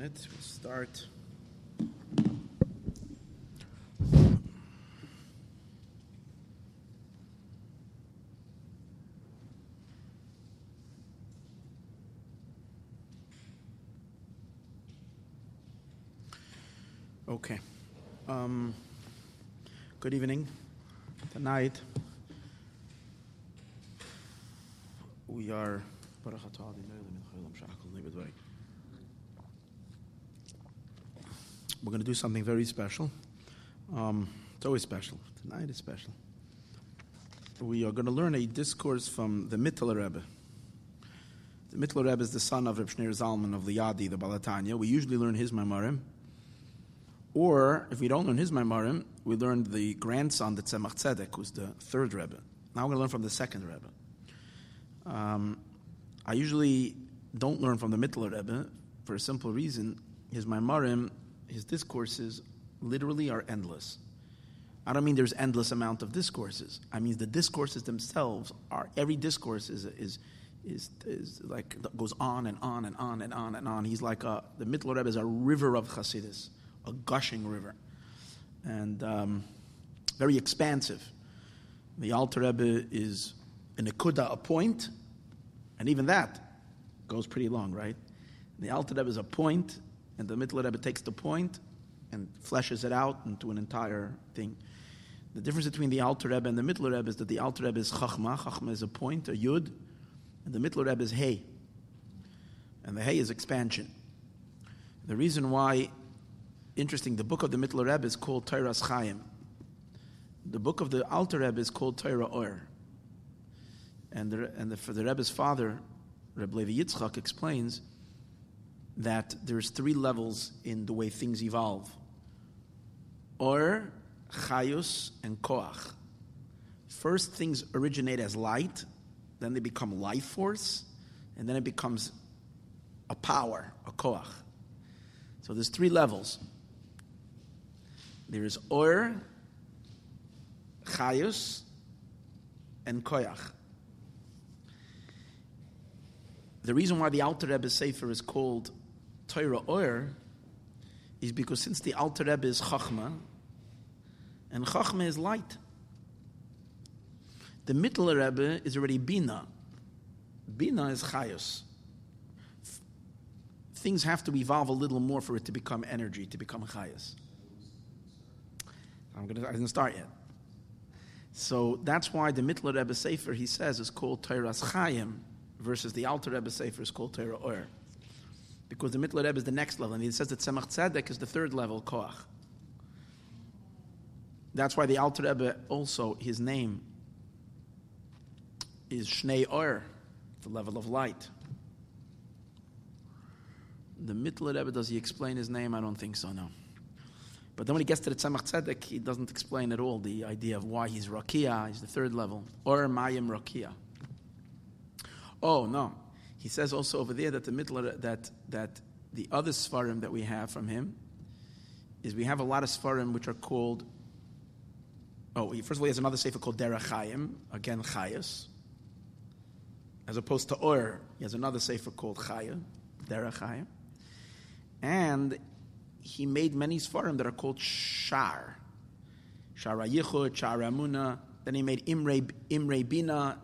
Start. Okay. Um, good evening. Tonight we are. We're going to do something very special. Um, it's always special. Tonight is special. We are going to learn a discourse from the Mittler Rebbe. The Mittler Rebbe is the son of Reb Shneur Zalman of Liadi, the Balatanya. We usually learn his Maimarim. Or, if we don't learn his Maimarim, we learn the grandson, the Tzemach Tzedek, who's the third Rebbe. Now we're going to learn from the second Rebbe. Um, I usually don't learn from the Mittler Rebbe for a simple reason. His Maimarim his discourses literally are endless. I don't mean there's endless amount of discourses. I mean the discourses themselves are every discourse is is is, is like goes on and on and on and on and on. He's like a, the Mittler Rebbe is a river of Hasidus, a gushing river, and um, very expansive. The Alter Rebbe is an akuda, a point, and even that goes pretty long, right? The Alter Rebbe is a point, and the Mittler Rebbe takes the point and fleshes it out into an entire thing. The difference between the Alter Rebbe and the Mittler Rebbe is that the Alter Rebbe is Chachma, Chachma is a point, a Yud, and the Mittler Rebbe is Hey. And the Hey is expansion. The reason why, interesting, the book of the Mittler Rebbe is called Teiras Chaim. The book of the Alter Rebbe is called Torah Or. And, the, and the, for the Rebbe's father, Rebbe Levi Yitzchak, explains that there's three levels in the way things evolve. Or, chayus, and koach. First, things originate as light, then they become life force, and then it becomes a power, a koach. So there's three levels. There is or, chayus, and koach. The reason why the Alter Rebbe Sefer is called Torah Or is because since the Alter Rebbe is Chachma, and Chachma is light, the Mittler Rebbe is already Bina. Bina is Chayos. Things have to evolve a little more for it to become energy, to become Chayos. I'm gonna, I didn't start yet. So that's why the Mittler Rebbe Sefer, he says, is called Torah Chayim, versus the Alter Rebbe Sefer is called Torah Or because the Mittler Rebbe is the next level, and he says that Tzemach Tzedek is the third level, Koach. That's why the Alter Rebbe also, his name is Shneur, the level of light. The Mittler Rebbe, does he explain his name? I don't think so, no. But then when he gets to the Tzemach Tzedek, he doesn't explain at all the idea of why he's Rakia, he's the third level. Or Mayim Rakia. Oh, no. He says also over there that the Mittler, that, that the other Svarim that we have from him is we have a lot of Svarim which are called, oh, first of all, he has another Sefer called Derech Chaim, again, Chayas. As opposed to Or, he has another Sefer called Chaya, Derech Chaim. And he made many Svarim that are called Shar. Shar Yichud, Shar Amuna. Then he made Imre, Imre Bina,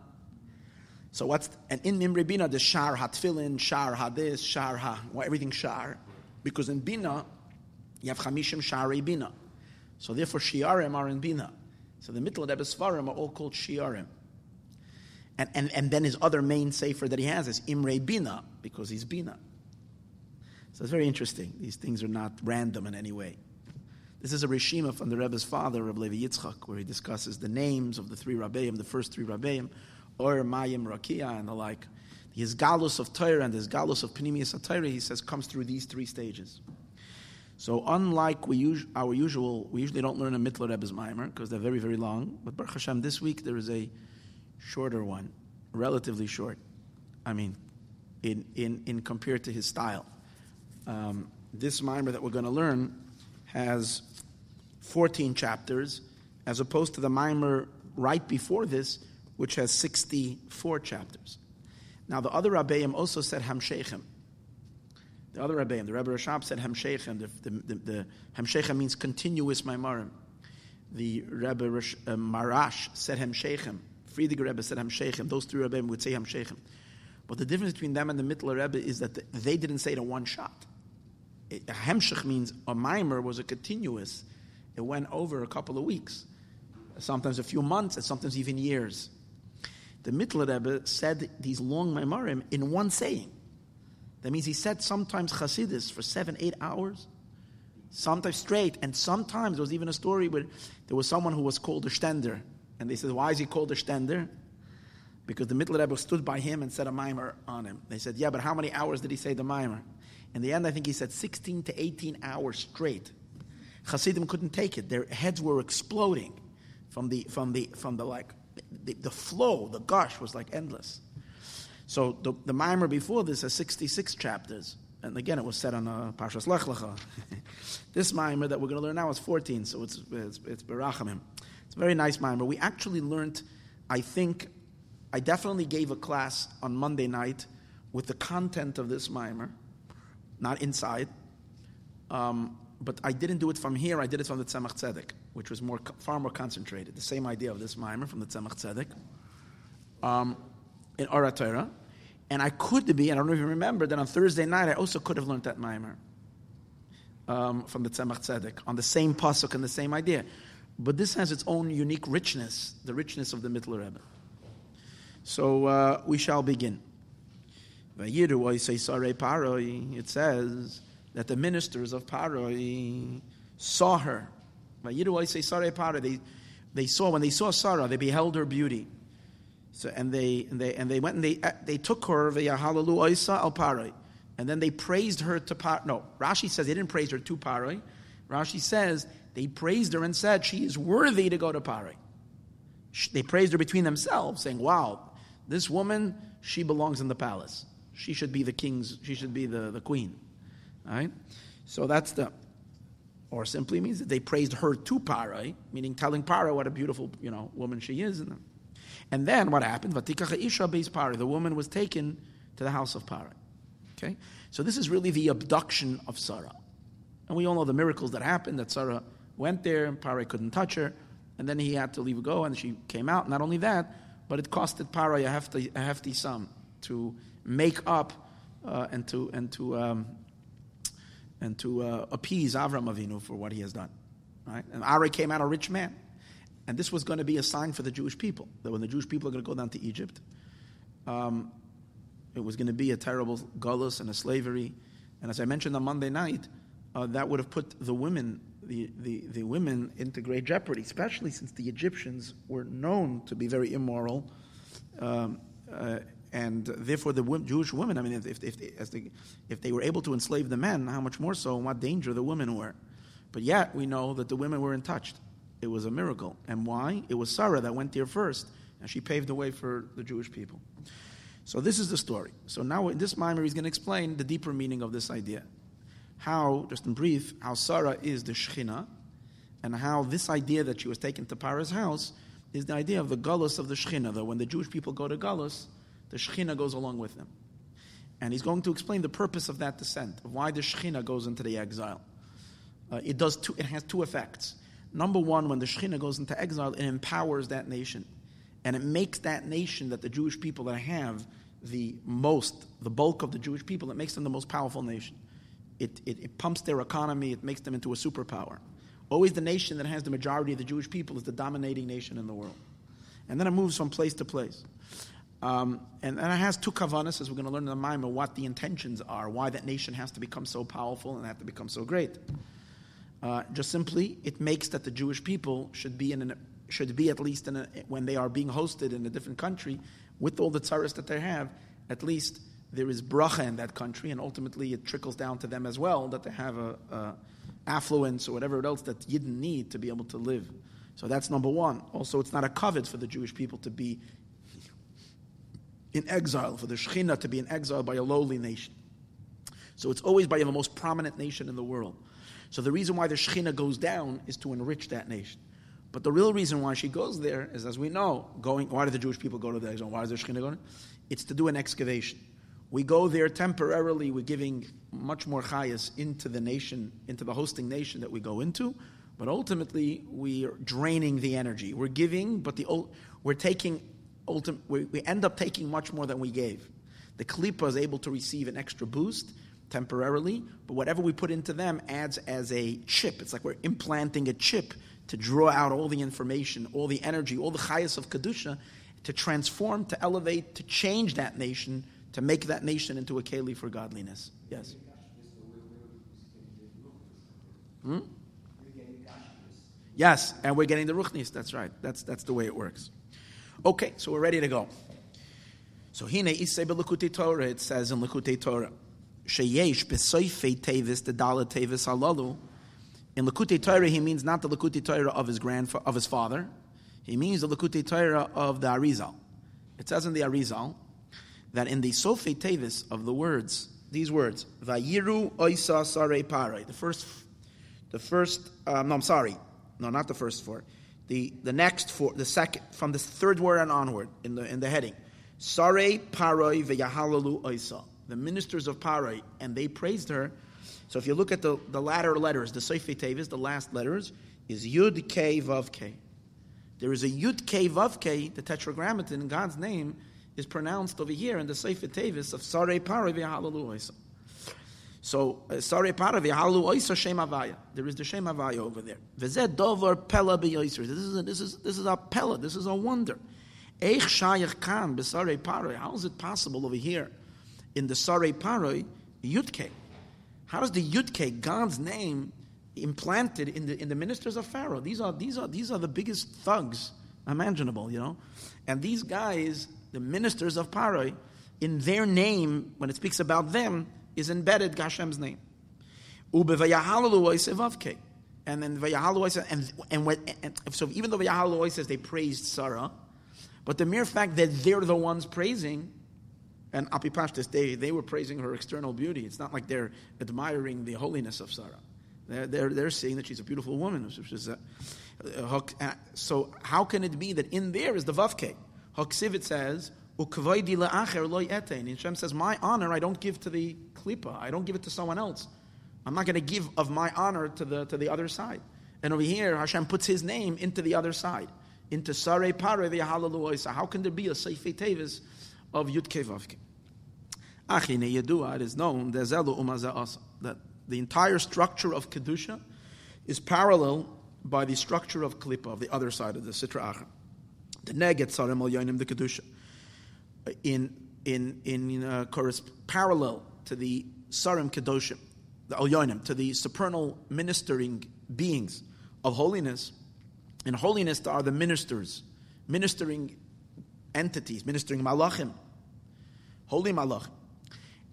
so what's and in Nimri Bina the Shar Hatfilin, Shar Hadis, Shar Ha, well, everything Shar, because in Bina you have Chamishim Shari Bina. So therefore Shiarim are in Bina. So the Mittel Rebbe Svarim are all called Shiarim. And, and, and then his other main sefer that he has is Imre Bina, because he's Bina. So it's very interesting. These things are not random in any way. This is a Rishima from the Rebbe's father, Rabbi Levi Yitzchak, where he discusses the names of the three Rabbeim, the first three Rabbeim, or Mayim Rakia and the like. The Galus of Torah and the Galus of Pnimius Torah, he says, comes through these three stages. So unlike we us- our usual, we usually don't learn a Mittler Rebbe's Maimer because they're very, very long. But Baruch Hashem, this week there is a shorter one, relatively short. I mean, in, in, in compared to his style. Um, this Maimer that we're going to learn has 14 chapters, as opposed to the Maimer right before this, which has 64 chapters. Now, the other Rabbeim also said Hamshechim. The other Rebbeim, the Rebbe Rashab said Hemshechem. The, the, the, the means continuous Maimarim. The Rebbe Rash, uh, Maharash said Hemshechem. Frierdiker Rebbe said Hemshechem. Those three Rebbeim would say Hemshechem. But the difference between them and the Mittler Rebbe is that they didn't say it in one shot. A Hemshech means a mimer was a continuous. It went over a couple of weeks, sometimes a few months, and sometimes even years. The Mittler Rebbe said these long Maimarim in one saying. That means he said sometimes Chasidus for seven, eight hours, sometimes straight, and sometimes there was even a story where there was someone who was called a Stender, and they said, why is he called a Stender? Because the Mittler Rebbe stood by him and said a mimer on him. They said, yeah, but how many hours did he say the mimer? In the end, I think he said 16 to 18 hours straight. Hasidim couldn't take it. Their heads were exploding from the, from the, from the like, the, the flow, the gush was like endless. So the, the Mimer before this has 66 chapters. And again, it was set on uh, Parshas Lech Lecha. this Mimer that we're going to learn now is 14, so it's, it's, it's Berachamim. It's a very nice Mimer. We actually learned, I think, I definitely gave a class on Monday night with the content of this Mimer, not inside. Um, but I didn't do it from here. I did it from the Tzemach Tzedek, which was more, far more concentrated. The same idea of this mimer from the Tzemach Tzedek um, in Ohr HaTorah. And I could be, and I don't even remember, that on Thursday night I also could have learned that mimer um, from the Tzemach Tzedek on the same pasuk and the same idea. But this has its own unique richness, the richness of the Mittler Rebbe. So uh, we shall begin. It says, that the ministers of Paroi saw her. But you know, I say Sarah Paro. They, they saw, when they saw Sarah, they beheld her beauty. So, and, they, and, they, and they went and they, uh, they took her, via Hallelujah al Paroi. And then they praised her to Paroi. No, Rashi says they didn't praise her to Paroi. Rashi says they praised her and said she is worthy to go to Paroi. They praised her between themselves, saying, wow, this woman, she belongs in the palace. She should be the king's, she should be the, the queen. Right? So that's the, or simply means that they praised her to Parai, meaning telling Parai what a beautiful, you know, woman she is. And, then what happened? Vatikacha Isha beis Parai. The woman was taken to the house of Parai. Okay? So this is really the abduction of Sarah. And we all know the miracles that happened, that Sarah went there and Parai couldn't touch her, and then he had to leave go, and she came out. Not only that, but it costed Parai a hefty, a hefty sum to make up uh, and to, and to um, and to uh, appease Avram Avinu for what he has done. Right? And Ari came out a rich man. And this was going to be a sign for the Jewish people that when the Jewish people are going to go down to Egypt, um, it was going to be a terrible gullus and a slavery. And as I mentioned on Monday night, uh, that would have put the women, the, the, the women, into great jeopardy, especially since the Egyptians were known to be very immoral. Um, uh, and therefore the Jewish women, I mean, if, if, if, they, they, if they were able to enslave the men, how much more so and what danger the women were. But yet we know that the women were untouched. It was a miracle. And why? It was Sarah that went there first, and she paved the way for the Jewish people. So this is the story. So now in this mimer, he's going to explain the deeper meaning of this idea. How, just in brief, how Sarah is the Shechina, and how this idea that she was taken to Para's house is the idea of the Gullus of the Shechina, that when the Jewish people go to Gullus, the Shekhinah goes along with them. And he's going to explain the purpose of that descent, of why the Shekhinah goes into the exile. Uh, it, does two, it has two effects. Number one, when the Shekhinah goes into exile, it empowers that nation. And it makes that nation that the Jewish people that have the most, the bulk of the Jewish people, it makes them the most powerful nation. It, it, it pumps their economy, it makes them into a superpower. Always the nation that has the majority of the Jewish people is the dominating nation in the world. And then it moves from place to place. Um, and, and it has two kavanas, as we're going to learn in the Maimah, what the intentions are, why that nation has to become so powerful and have to become so great. Uh, just simply, it makes that the Jewish people should be in an, should be at least a, when they are being hosted in a different country, with all the tzaras that they have, at least there is bracha in that country, and ultimately it trickles down to them as well that they have a, a affluence or whatever else that Yidden need to be able to live. So that's number one. Also, it's not a covet for the Jewish people to be in exile, for the Shekhinah to be in exile by a lowly nation. So it's always by the most prominent nation in the world. So the reason why the Shekhinah goes down is to enrich that nation. But the real reason why she goes there is, as we know, going. Why do the Jewish people go to the exile? Why does the Shekhinah go? There? It's to do an excavation. We go there temporarily. We're giving much more chayas into the nation, into the hosting nation that we go into, but ultimately we are draining the energy. We're giving, but the we're taking. Ultim, we, we end up taking much more than we gave. The klipa is able to receive an extra boost temporarily, but whatever we put into them adds as a chip. It's like we're implanting a chip to draw out all the information, all the energy, all the chayas of kedusha, to transform, to elevate, to change that nation, to make that nation into a keli for godliness. Yes. Hmm? Yes, and we're getting the ruchnis. That's right. That's that's the way it works. Okay, so we're ready to go. So hine isay belukutei Torah. It says in Likutei Torah, sheyesh besoifei tevis the dala tevis halalu. In Likutei Torah, he means not the Likutei Torah of his grandfather, of his father. He means the Likutei Torah of the Arizal. It says in the Arizal that in the Sofei Tevis of the words, these words, Vayiru Oisa Sare Pare, the first, the first, um, no, I'm sorry, no, not the first four, the, the next four, the second, from the third word and onward in the, in the heading, Sare Paroi V'Yahalalu Oisa, the ministers of Paroi, and they praised her. So if you look at the, the latter letters, the Sofei Tevis, the last letters, is Yud K Vav K. There is a Yud K Vav K, the tetragrammaton in God's name, is pronounced over here in the Sofei Tevis of Sarei Parah v'Halalu Oisa. So uh, Sarei Parah v'Halalu Oisa Shem Avaya. There is the Shem Avaya over there. V'zeh Dover Pella. This is a, this is this is a Pella. This is a wonder. Eich Shayach Kan b'Sarei Parah. How is it possible over here in the Sarei Parah Yudke? How does the Yudke God's name implanted in the in the ministers of Pharaoh? These are these are these are the biggest thugs imaginable, you know. And these guys the ministers of Paroi, in their name, when it speaks about them, is embedded Hashem's name. And then Vayahalu and and, when, and so even though Vayahalu says they praised Sarah, but the mere fact that they're the ones praising, and Apipashtis, they, they were praising her external beauty. It's not like they're admiring the holiness of Sarah. They're, they're, they're saying that she's a beautiful woman. A, uh, so how can it be that in there is the Vavke? Haksivit says, Etein. Hashem says, my honor I don't give to the klipa. I don't give it to someone else. I'm not going to give of my honor to the, to the other side. And over here, Hashem puts his name into the other side, into Sare Pare Hallelujah. How can there be a Seifei Tevis of Yud Kevavke? Achine Yedua, it is known, that the entire structure of Kedusha is parallel by the structure of Klippa, of the other side of the Sitra Achra the neget sarim al yonim the kedusha in in in uh, parallel to the sarim kedoshim the alyonim, to the supernal ministering beings of holiness. In holiness, are the ministers, ministering entities, ministering malachim, holy malachim,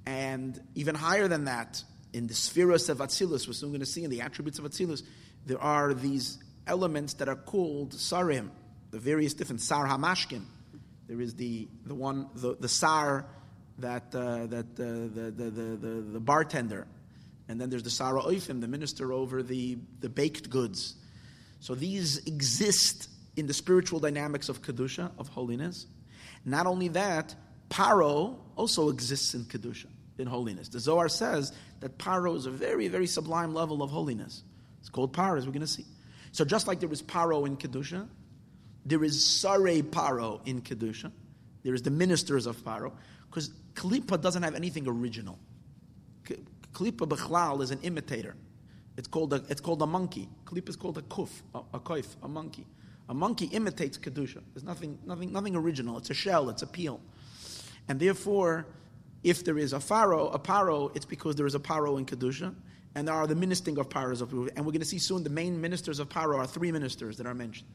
and even higher than that, in the spheres of Atzilus, we're soon going to see in the attributes of Atzilus, there are these elements that are called sarim, the various different sar hamashkin. There is the the one the, the sar that uh, that uh, the, the, the, the bartender, and then there's the sara oifim, the minister over the the baked goods. So these exist in the spiritual dynamics of kedusha of holiness. Not only that, paro also exists in kedusha in holiness. The Zohar says that paro is a very very sublime level of holiness. It's called paro, as we're going to see. So just like there was paro in kedusha, there is Sare Paro in Kedusha. There is the ministers of Paro. Because Kalipa doesn't have anything original. Kalipa Bechlal is an imitator. It's called a, it's called a monkey. Kalipa is called a kuf, a, a koif, a monkey. A monkey imitates Kedusha. There's nothing, nothing, nothing original. It's a shell, it's a peel. And therefore, if there is a pharaoh, a paro, it's because there is a paro in Kedusha. And there are the ministering of paros of And we're going to see soon the main ministers of paro are three ministers that are mentioned.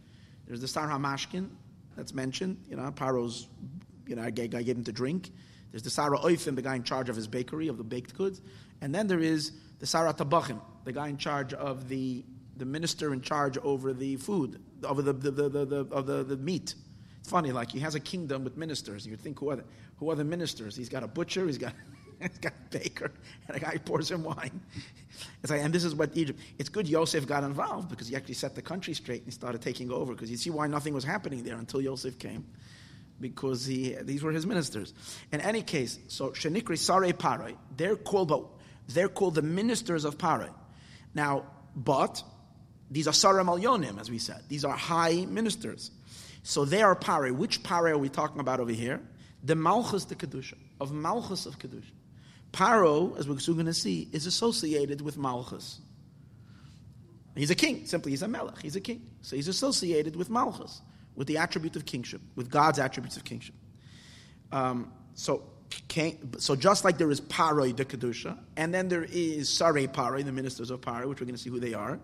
There's the Sar HaMashkin that's mentioned. You know, Paro's, you know, I gave, gave him to drink. There's the Sarah Oifim, the guy in charge of his bakery, of the baked goods. And then there is the Sarah Tabachim, the guy in charge of the, the minister in charge over the food, over the, the, the, the, the of the, the meat. It's funny, like he has a kingdom with ministers. You'd think, who are, the, who are the ministers? He's got a butcher, he's got he's got a baker, and a guy pours him wine. It's like, and this is what Egypt. It's good Yosef got involved because he actually set the country straight and he started taking over because you see why nothing was happening there until Yosef came. because he, these were his ministers. In any case, so Shenikri Sare Parai, they're called, they're called the ministers of Parai. Now, but these are Sarah Malyonim, as we said. These are high ministers. So they are Parai. Which Parai are we talking about over here? The Malchus the Kedusha, of Malchus of Kedusha. Paro, as we're soon going to see, is associated with Malchus. He's a king, simply he's a melech, he's a king. So he's associated with Malchus, with the attribute of kingship, with God's attributes of kingship. Um, so, so just like there is Paroi de Kedusha, and then there is Sarei Paroi, the ministers of Paroi, which we're going to see who they are.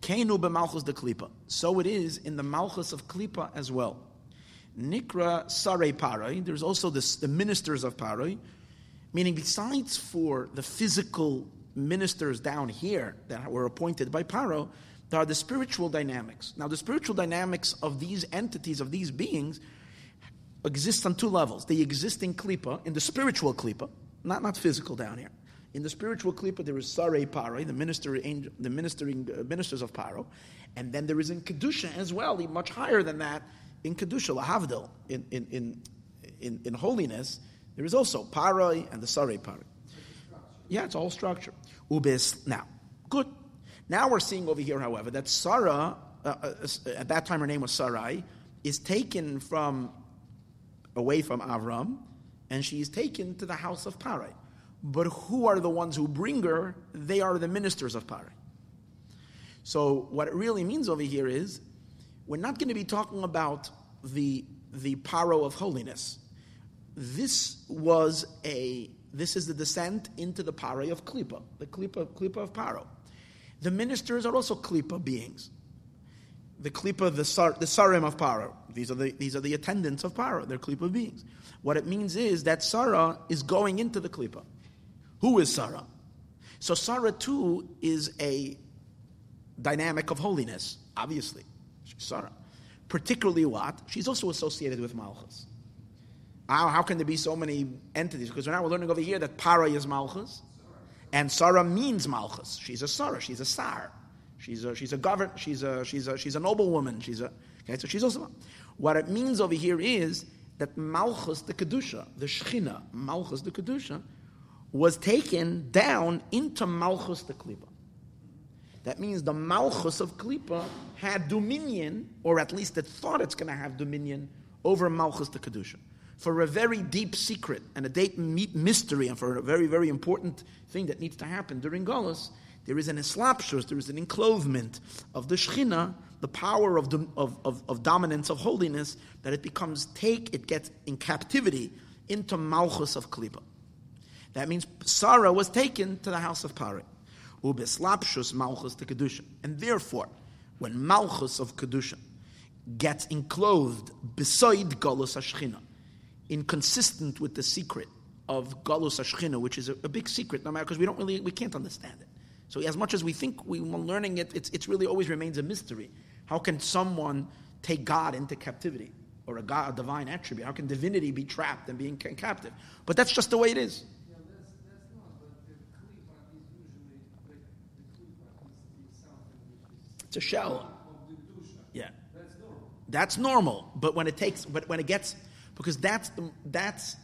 Kenu Malchus de Klipa. So it is in the Malchus of Klipa as well. Nikra Sarei Paroi, there's also this, the ministers of Paroi, meaning besides for the physical ministers down here that were appointed by Paro, there are the spiritual dynamics. Now, the spiritual dynamics of these entities, of these beings, exist on two levels. They exist in Klippa, in the spiritual Klippa, not, not physical down here. In the spiritual Klippa, there is Sare Paro, the, minister, the ministering uh, ministers of Paro, and then there is in Kedusha as well, much higher than that, in Kedusha, Lahavdil, in, in, in, in, in holiness, there is also Paroi and the Sare Paroi. Yeah, it's all structure. Ubis. Now, good. Now we're seeing over here, however, that Sarah, uh, uh, at that time her name was Sarai, is taken from away from Avram, and she is taken to the house of Parai. But who are the ones who bring her? They are the ministers of Parai. So what it really means over here is we're not going to be talking about the the paro of holiness. This was a this is the descent into the Pare of Klippa, the Klippa, Klippa of Paro. The ministers are also Klippa beings. The Klippa, the, sar, the Sarim of Paro. These are the, these are the attendants of Paro. They're Klippa beings. What it means is that Sarah is going into the Klippa. Who is Sarah? So Sarah too is a dynamic of holiness, obviously. She's Sarah. Particularly what? She's also associated with Malchus. How, how can there be so many entities? Because now we're learning over here that Para is Malchus, and Sarah means Malchus. She's a Sarah, she's a Sar. She's a, she's a govern, she's a, she's a, she's a noble woman. She's a, okay, so she's also, what it means over here is that Malchus the Kedusha, the Shechina, Malchus the Kedusha, was taken down into Malchus the Klippa. That means the Malchus of Klippa had dominion, or at least it thought it's going to have dominion over Malchus the Kedusha for a very deep secret and a deep mystery and for a very, very important thing that needs to happen during Golos, there is an eslapshus, there is an enclothement of the Shechina, the power of, the, of, of, of, dominance, of holiness, that it becomes take, it gets in captivity into Malchus of Klipa. That means Sarah was taken to the house of Pari. Ubeslapshus Malchus to Kedusha. And therefore, when Malchus of Kedusha gets enclothed beside Golos Ashchina, inconsistent with the secret of Galus Ashchina, which is a, a big secret, no matter because we don't really we can't understand it. So as much as we think we are learning it, it's, it's really always remains a mystery. How can someone take God into captivity or a God, a divine attribute? How can divinity be trapped and being captive? But that's just the way it is. It's a shell. Yeah. That's normal. But when it takes, but when it gets because that's the, that's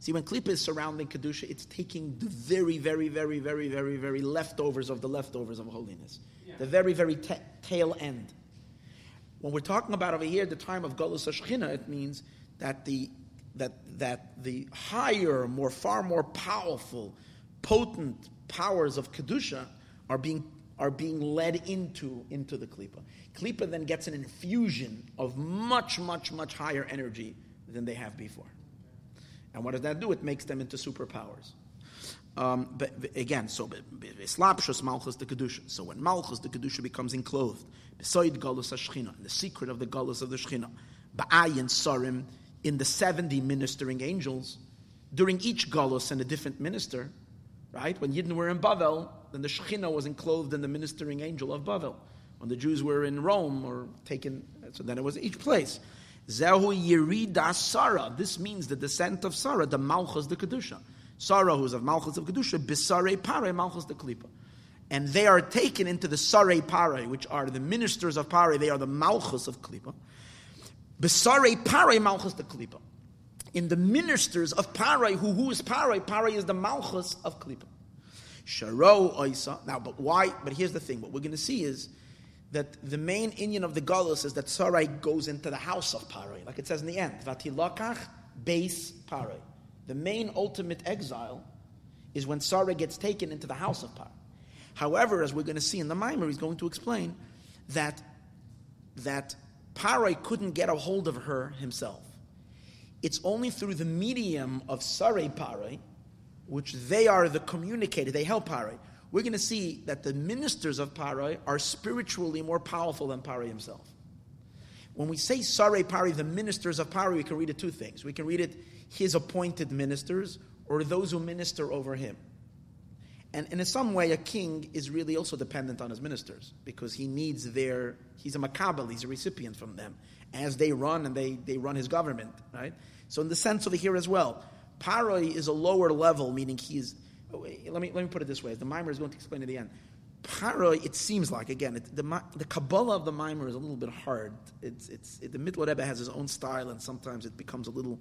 see when klipa is surrounding kedusha, it's taking the very, very, very, very, very, very leftovers of the leftovers of holiness, yeah. the very, very ta- tail end. When we're talking about over here the time of Golus Ashchina, it means that the that that the higher, more far more powerful, potent powers of kedusha are being are being led into into the klipa. Klipa then gets an infusion of much, much, much higher energy than they have before. And what does that do? It makes them into superpowers. Um, but, again, so Islapshus Malchus the Kedusha. So when Malchus the Kedusha becomes enclothed, beside Galus Ashchina, the secret of the Galus of the Shechina, Ba'ayin Sarim, in the 70 ministering angels, during each Galus and a different minister, right? When Yidden were in Bavel, then the Shechina was enclothed in the ministering angel of Bavel. When the Jews were in Rome or taken, so then it was each place. Zehu Yerida Sarah. This means the descent of Sarah, the Malchus the Kedusha. Sarah, who's of Malchus of Kedusha, Bisare Pare, Malchus the Klipa. And they are taken into the Sare Pare, which are the ministers of Pare, they are the Malchus of Klipa. Bisare Pare, Malchus the Klipa. in the ministers of Parai, who, who is Parai? Parai is the Malchus of Klippa. Sharo Oisa. Now, but why? But here's the thing. What we're going to see is that the main Inyan of the Galus is that Sarai goes into the house of Parai, like it says in the end. Vatilakach base Parai. The main ultimate exile is when Sarai gets taken into the house of Parai. However, as we're going to see in the Mimer, he's going to explain that that Parai couldn't get a hold of her himself. It's only through the medium of Sarai Parai, which they are the communicator, they help Parai. We're going to see that the ministers of Parai are spiritually more powerful than Parai himself. When we say Sare Parai, the ministers of Parai, we can read it two things. We can read it his appointed ministers or those who minister over him. And, in some way, a king is really also dependent on his ministers because he needs their, he's a makabel, he's a recipient from them as they run and they, they run his government, right? So in the sense over here as well, Paroi is a lower level, meaning he's, let me, let me put it this way, as the mimer is going to explain at the end. Paroi, it seems like, again, it, the, the Kabbalah of the mimer is a little bit hard. It's, it's, it, the Mittler Rebbe has his own style, and sometimes it becomes a little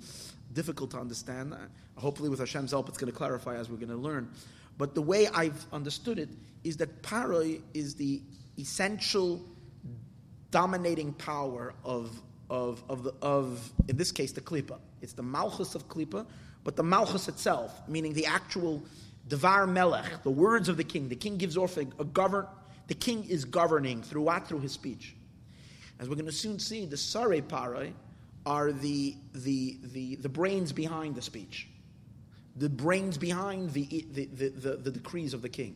difficult to understand. Hopefully, with Hashem's help, it's going to clarify as we're going to learn. But the way I've understood it is that paroi is the essential dominating power of, of, of, the, of in this case, the klipa. It's the malchus of klipa, but the malchus itself, meaning the actual devar melech, the words of the king. The king gives off a, a govern. The king is governing throughout through his speech. As we're going to soon see, the sare paroi are the, the, the, the brains behind the speech the brains behind the, the, the, the, the decrees of the king.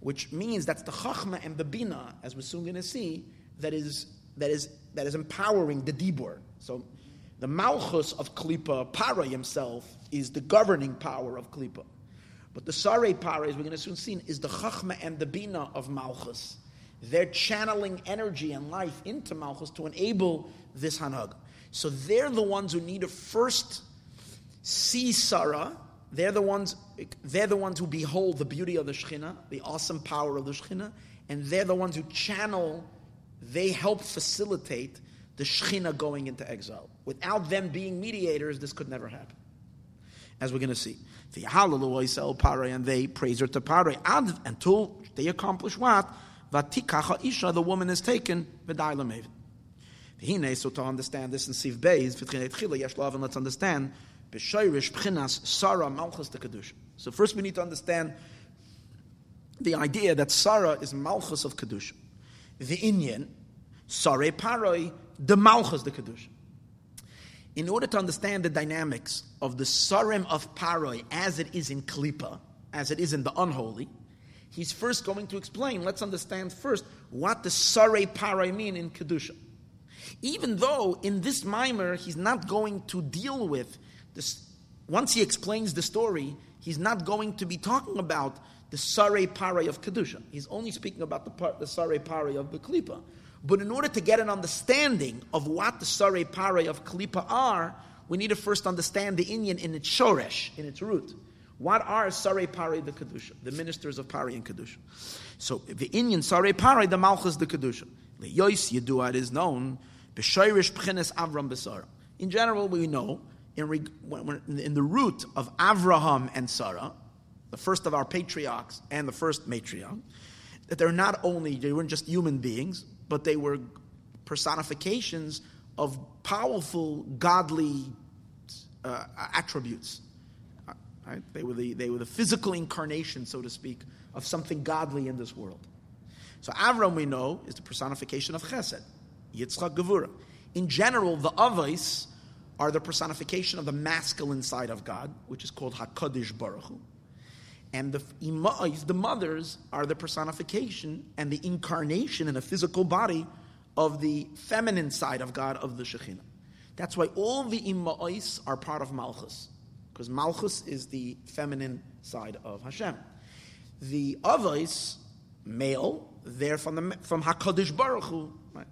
Which means that's the chachma and the bina, as we're soon going to see, that is, that, is, that is empowering the dibur. So the malchus of Klippa, Para himself, is the governing power of Klippa. But the Sare Para, as we're going to soon see, is the Chachma and the Bina of Malchus. They're channeling energy and life into Malchus to enable this Hanag. So they're the ones who need to first see Sarah they're the ones, they're the ones who behold the beauty of the Shekhinah, the awesome power of the Shekhinah, and they're the ones who channel, they help facilitate the Shekhinah going into exile. Without them being mediators, this could never happen. As we're going to see. And they praise her to Pare, until they accomplish what? Vatikacha Isha, the woman is taken, Hine, so to understand this in Siv and let's understand B'shoirish pchinas Sarah Malchus the Kedusha. So first we need to understand the idea that Sarah is Malchus of Kedusha. The Inyan, Sarah Paroi, the Malchus the Kedusha. In order to understand the dynamics of the Sarim of Paroi as it is in Klippa, as it is in the unholy, he's first going to explain, let's understand first what the Sareh Paroi mean in Kedusha. Even though in this mimer he's not going to deal with this, once he explains the story, he's not going to be talking about the Sare Paroi of Kedusha. He's only speaking about the, the Sare Pare of the Klippa. But in order to get an understanding of what the Sare Pare of Klippa are, we need to first understand the Inyan in its shoresh, in its root. What are Sare Pare the Kedusha, the ministers of Pare and Kedusha? So the Inyan Sare Pare, the Malchus the Kedusha. Le'yois Yedua, is known, B'shoirish P'chines Avram B'sara. In general, we know in, in the root of Avraham and Sarah, the first of our patriarchs and the first matriarch, that they're not only, they weren't just human beings, but they were personifications of powerful, godly uh, attributes. Uh, right? They, were the, they were the physical incarnation, so to speak, of something godly in this world. So Avram, we know, is the personification of Chesed, Yitzchak Gevura. In general, the Avos are the personification of the masculine side of God, which is called Hakadosh Baruch Hu. And the imais, uh, the mothers, are the personification and the incarnation in a physical body of the feminine side of God, of the Shekhinah. That's why all the imais uh, are part of Malchus, because Malchus is the feminine side of Hashem. The avos, male, they're from, the, from Hakadosh Baruch Hu. Right?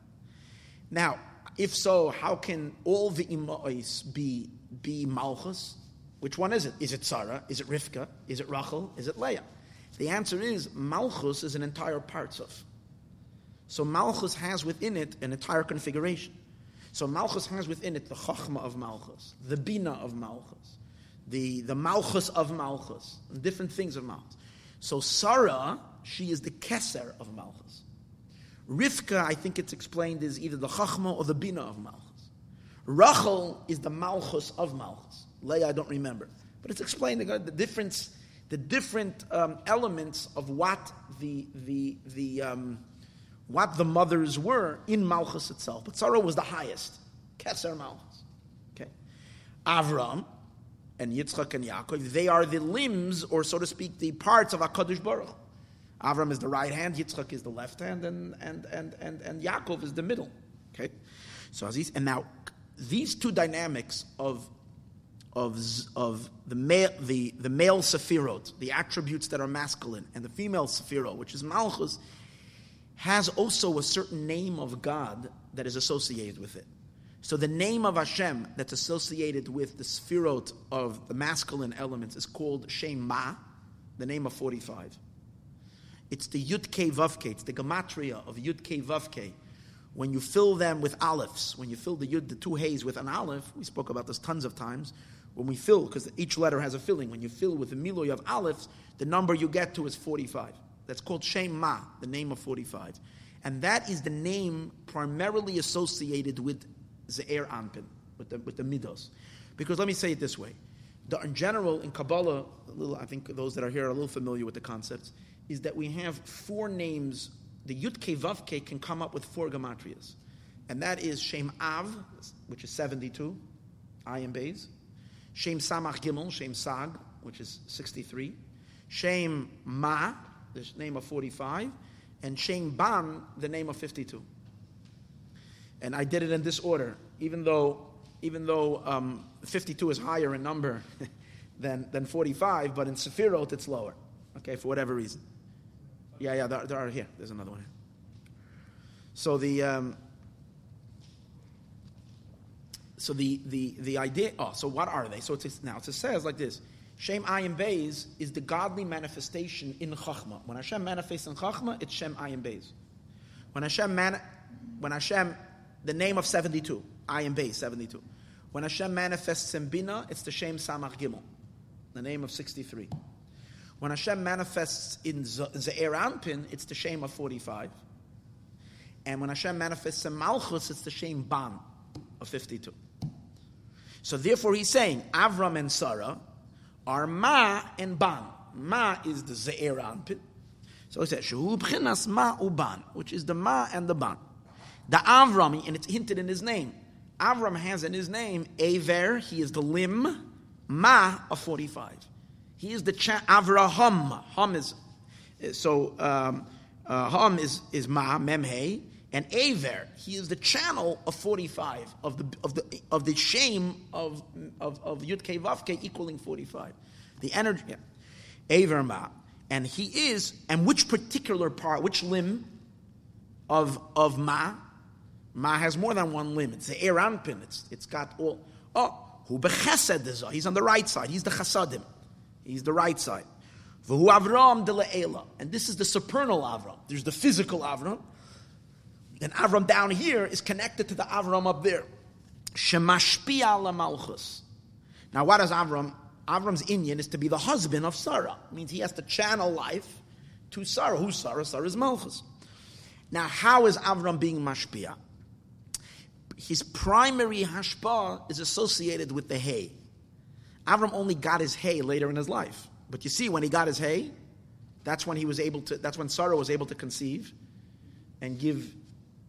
Now, if so, how can all the imais uh, be, be Malchus? Which one is it? Is it Sarah? Is it Rivka? Is it Rachel? Is it Leah? The answer is Malchus is an entire parts of. So Malchus has within it an entire configuration. So Malchus has within it the Chachma of Malchus, the Bina of Malchus, the, the Malchus of Malchus, and different things of Malchus. So Sarah, she is the Keser of Malchus. Rivka, I think it's explained, is either the Chachma or the Bina of Malchus. Rachel is the Malchus of Malchus. Leah, I don't remember. But it's explaining the difference, the different um, elements of what the, the, the, um, what the mothers were in Malchus itself. But Sarah was the highest. Keser Malchus. Okay. Avram and Yitzchak and Yaakov, they are the limbs, or so to speak, the parts of HaKadosh Baruch. Avram is the right hand, Yitzchak is the left hand, and, and, and, and, and Yaakov is the middle. Okay? So Aziz, and now these two dynamics of of, of the male the, the male sephirot, the attributes that are masculine, and the female sephirot, which is malchus, has also a certain name of God that is associated with it. So the name of Hashem that's associated with the sephirot of the masculine elements is called Shem Ma, the name of 45. It's the Yud Ke Vav it's the gematria of Yud Ke Vav when you fill them with olives, when you fill the yud, the two hays with an olive, we spoke about this tons of times. When we fill, because each letter has a filling, when you fill with the miloy of olives, the number you get to is 45. That's called Shem Ma, the name of 45. And that is the name primarily associated with Ze'er Anpin, with the, with the Midos. Because let me say it this way. The, in general, in Kabbalah, little, I think those that are here are a little familiar with the concepts, is that we have four names the Yud Ke Vav Ke can come up with four gematrias. And that is Shem Av, which is 72, Ayin Beis. Shem Samach Gimel, Shem Sag, which is 63. Shem Ma, the name of 45. And Shem Ban, the name of 52. And I did it in this order, even though, even though um, 52 is higher in number than, than 45, but in Sefirot it's lower, okay, for whatever reason. Yeah, yeah, there, there are here. There's another one here. So the um, so the the the idea. Oh, so what are they? So it's now it says like this: Shem Ayin Beis is the godly manifestation in Chachma. When Hashem manifests in Chachma, it's Shem Ayin Beis. When Hashem man, when Hashem, the name of seventy-two, Ayin Beis, seventy-two. When Hashem manifests in Bina, it's the Shem Samach Gimel, the name of sixty-three. When Hashem manifests in Ze'er Anpin, it's the Shem of 45. And when Hashem manifests in Malchus, it's the Shem Ban of 52. So therefore he's saying, Avram and Sarah are Ma and Ban. Ma is the Ze'er Anpin. So he says, Ma Uban, which is the Ma and the Ban. The Avram, and it's hinted in his name. Avram has in his name Aver, he is the limb, Ma of 45. He is the cha- Avraham. Ham is so um, uh, Ham is is Ma Memhe and Aver. He is the channel of forty five of the of the of the shame of of, of Yud Ke Vav Ke equaling forty five. The energy. Aver Ma, and he is and which particular part, which limb of of Ma? Ma has more than one limb. It's the Eranpin. It's it's got all. Oh, who bechesed He's on the right side. He's the chasadim. He's the right side. V'hu Avram de. And this is the supernal Avram. There's the physical Avram. And Avram down here is connected to the Avram up there. Shemashpia la malchus. Now what is Avram? Avram's Inyan is to be the husband of Sarah. It means he has to channel life to Sarah. Who's Sarah? Sarah is Malchus. Now how is Avram being mashpia? His primary hashpa is associated with the hay. Avram only got his hay later in his life. But you see, when he got his hay, that's when he was able to, that's when Sarah was able to conceive and give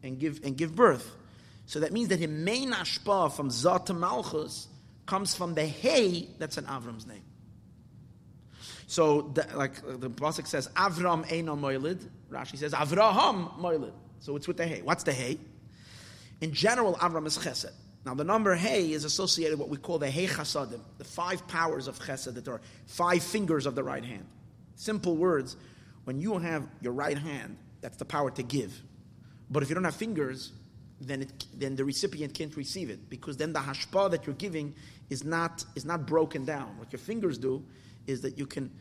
and give and give birth. So that means that his main ashpa from to Malchus comes from the hay that's in Avram's name. So, the, like the pasuk says, Avram Eino Moilid. Rashi says, Avraham Moilid. So it's with the hay. What's the hay? In general, Avram is Chesed. Now, the number Hey is associated with what we call the Hey Chasadim, the five powers of Chesed, that are five fingers of the right hand. Simple words, when you have your right hand, that's the power to give. But if you don't have fingers, then, it, then the recipient can't receive it because then the hashpa that you're giving is not, is not broken down. What your fingers do is that you can,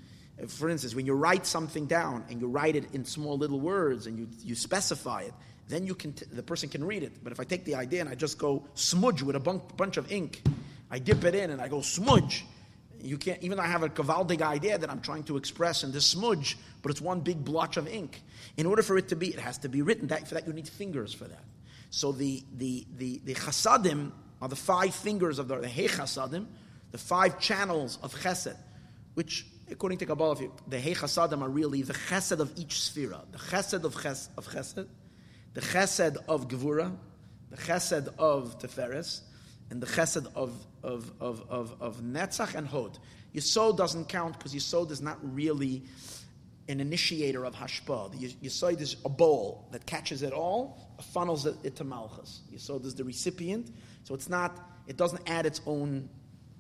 for instance, when you write something down and you write it in small little words and you, you specify it, then you can t- the person can read it. But if I take the idea and I just go smudge with a bun- bunch of ink, I dip it in and I go smudge. You can't even I have a kavaldig idea that I'm trying to express in this smudge, but it's one big blotch of ink. In order for it to be, it has to be written. That, for that, you need fingers for that. So the the the, the chasadim are the five fingers of the, the hey chasadim, the five channels of chesed, which according to Kabbalah, the hey chasadim are really the chesed of each sphera, the chesed of, ches, of chesed, the chesed of gevura, the chesed of teferes, and the chesed of of of of, of netzach and hod. Yisod doesn't count because Yisod is not really an initiator of hashpa. The Yisod is a bowl that catches it all, funnels it to malchus. Yisod is the recipient, so it's not. It doesn't add its own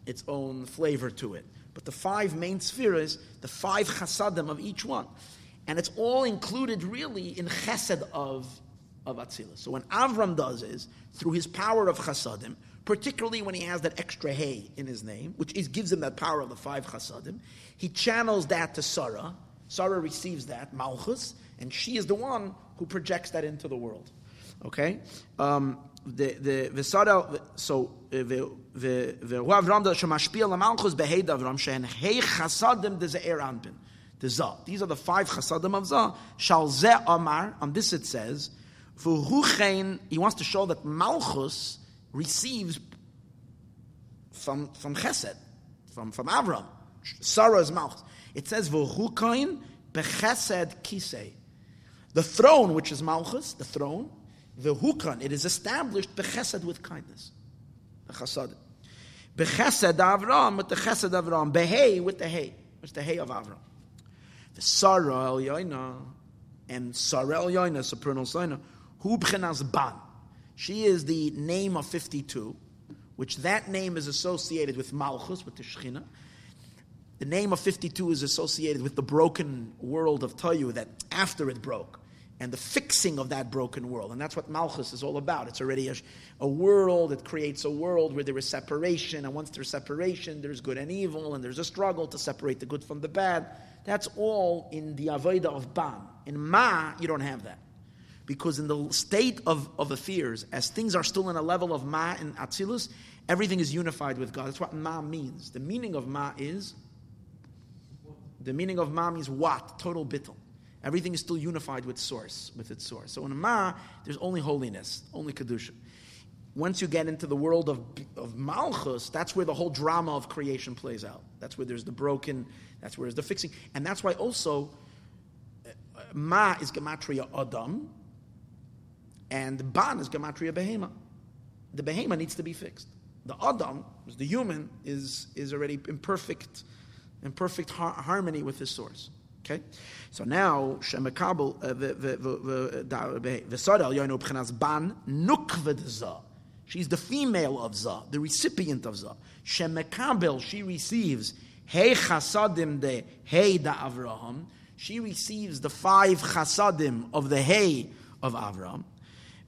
its own flavor to it. But the five main spheres, the five chasadim of each one, and it's all included really in chesed of of Atzilus. So when Avram does is through his power of chasadim, particularly when he has that extra hay in his name, which is, gives him that power of the five chasadim, he channels that to Sarah. Sarah receives that malchus, and she is the one who projects that into the world. Okay, um, the the v'sara so the the the Avram da shemashpil lamalchus beheid Avram shen hey chasadim de ze'er anpin. The Zah. These are the five chasadim of Zah. Shal ze amar. On this it says, v'huchein. He wants to show that Malchus receives from from Chesed, from from Avram. Sarah's Malchus. It says v'huchein bechesed kisei. The throne, which is Malchus, the throne, the hukan, it is established bechesed with kindness. The chasadim. Bechesed Avram with the chesed Avram. Behei with the hay. It's the hay of Avram. The Sarah El Yoina and Sarah El Yoina, supernal Saina, Hu B'chenas Ban. She is the name of 52, which that name is associated with Malchus, with the Shechina. The name of 52 is associated with the broken world of Toyu that after it broke and the fixing of that broken world. And that's what Malchus is all about. It's already a, a, world, it creates a world where there is separation, and once there's separation, there's good and evil, and there's a struggle to separate the good from the bad. That's all in the Avodah of Ban. In Ma, you don't have that. Because in the state of, of affairs, as things are still in a level of Ma and Atzilus, everything is unified with God. That's what Ma means. The meaning of Ma is, the meaning of Ma means what? Total bittul. Everything is still unified with source, with its source. So in Ma, there's only holiness, only kedusha. Once you get into the world of, of Malchus, that's where the whole drama of creation plays out. That's where there's the broken, that's where there's the fixing. And that's why also uh, Ma is Gematria Adam, and Ban is Gematria Behema. The Behema needs to be fixed. The Adam, the human, is, is already in perfect, in perfect har- harmony with his source. Okay, so now Shemekabel v'sadal yoinu b'chenas ban nukved zah. She's the female of za, the recipient of zah. Shemekabel, she receives hey chasadim de hey da Avraham. She receives the five chasadim of the hey of Avram.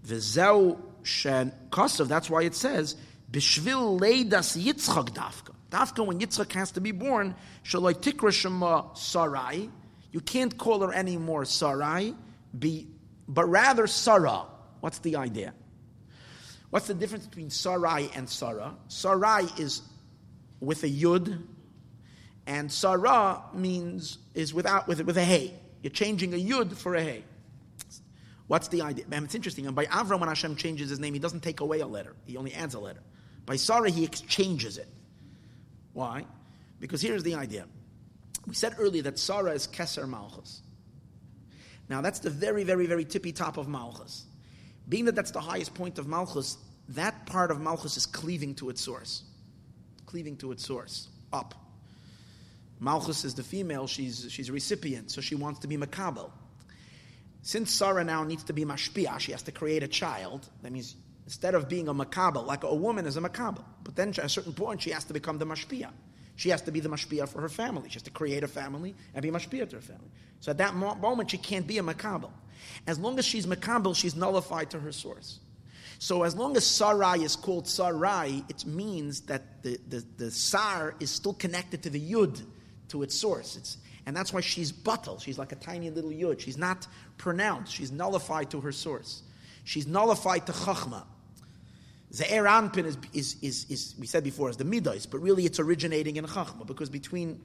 V'zeu shen kosav. That's why it says b'shvil leidas Yitzchak dafka. Dafka when Yitzchak has to be born, shaloi tikra shema sarai. You can't call her anymore Sarai, be, but rather Sarah. What's the idea? What's the difference between Sarai and Sarah? Sarai is with a yud, and Sarah means is without with with a hey. You're changing a yud for a hey. What's the idea? And it's interesting. And by Avram, when Hashem changes his name, he doesn't take away a letter; he only adds a letter. By Sarah, he exchanges it. Why? Because here's the idea. We said earlier that Sarah is Keser Malchus. Now that's the very, very, very tippy top of Malchus. Being that that's the highest point of Malchus, that part of Malchus is cleaving to its source. Cleaving to its source, up. Malchus is the female, she's, she's a recipient, so she wants to be Makabel. Since Sarah now needs to be Mashpia, she has to create a child. That means instead of being a Makabel, like a woman is a Makabel, but then at a certain point she has to become the Mashpia. She has to be the mashpia for her family. She has to create a family and be mashpia to her family. So at that moment, she can't be a makabel. As long as she's makabel, she's nullified to her source. So as long as Sarai is called Sarai, it means that the, the, the Sar is still connected to the Yud, to its source. It's, and that's why she's buttal. She's like a tiny little Yud. She's not pronounced. She's nullified to her source. She's nullified to Chachma. Ze'er Anpin is, is, is, is, we said before, is the Midas, but really it's originating in Chachma, because between,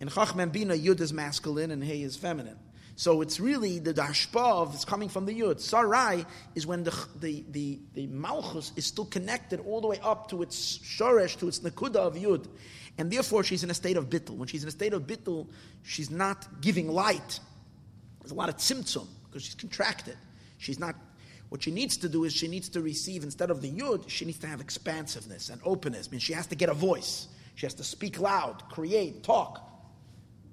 in Chachma and Bina, Yud is masculine and Hey is feminine. So it's really the dashpav is coming from the yud. Sarai is when the, the, the, the malchus is still connected all the way up to its shoresh, to its nakuda of yud. And therefore she's in a state of bittul. When she's in a state of bittul, she's not giving light. There's a lot of tzimtzum because she's contracted. She's not what she needs to do is she needs to receive, instead of the yud, she needs to have expansiveness and openness. I mean, she has to get a voice. She has to speak loud, create, talk,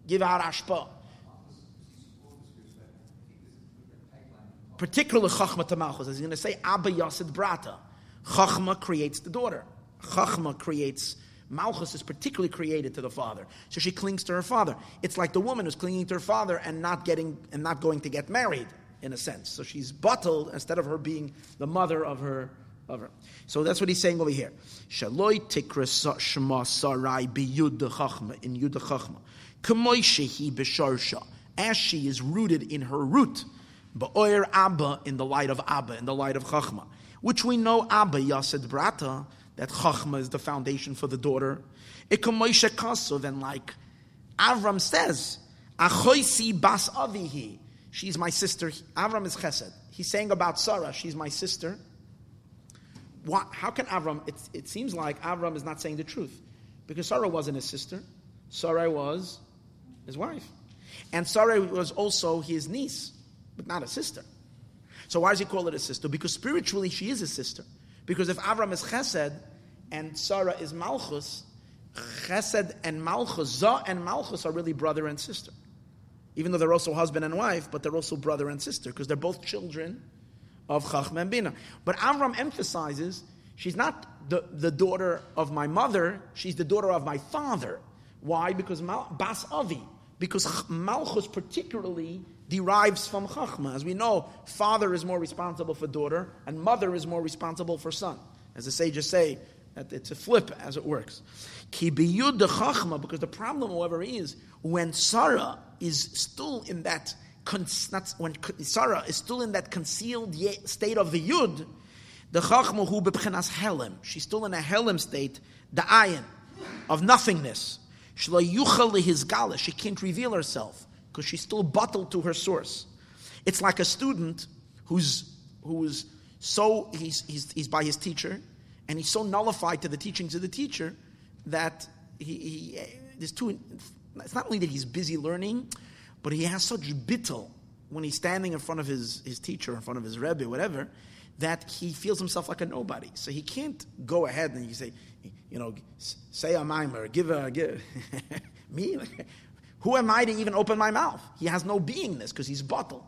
give out ashpa. Particularly Chachma Tamalchus, as he's going to say, Abba Yasid Brata. Chachma creates the daughter. Chachma creates Malchus is particularly created to the father. So she clings to her father. It's like the woman who's clinging to her father and not getting and not going to get married in a sense. So she's bottled instead of her being the mother of her. Of her. So that's what he's saying over here. Shaloi tikra shema sarai biyud chachma in yud chachma. Kamoishehi b'sharsha. As she is rooted in her root. Ba'oir Abba in the light of Abba, in the light of Chachma. Which we know Abba Yasid Brata, that Chachma is the foundation for the daughter. Ikamoishe Kasov, and like Avram says, Achoisi Bas Avihi. She's my sister. Avram is chesed. He's saying about Sarah, she's my sister. What, how can Avram, it, it seems like Avram is not saying the truth. Because Sarah wasn't his sister. Sarah was his wife. And Sarah was also his niece, but not a sister. So why does he call it a sister? Because spiritually she is a sister. Because if Avram is chesed and Sarah is malchus, chesed and malchus, Zah and malchus are really brother and sister even though they're also husband and wife, but they're also brother and sister because they're both children of Chachma and Bina. But Avram emphasizes she's not the, the daughter of my mother, she's the daughter of my father. Why? Because Mal, Bas Avi, because Malchus particularly derives from Chachma. As we know, father is more responsible for daughter, and mother is more responsible for son. As the sages say, it's a flip as it works. Ki biyud chachma, because the problem, however, is when Sarah is still in that when Sarah is still in that concealed state of the yud, the chachma hu bebchenas helim. She's still in a helim state, the ayin of nothingness. Shlo. She can't reveal herself because she's still bottled to her source. It's like a student who's who's so he's, he's, he's by his teacher and he's so nullified to the teachings of the teacher that he, he there's two. It's not only that he's busy learning, but he has such bittel when he's standing in front of his, his teacher, in front of his rebbe, whatever, that he feels himself like a nobody. So he can't go ahead and you say, you know, say a mimer, give a give me. Who am I to even open my mouth? He has no beingness because he's bottled.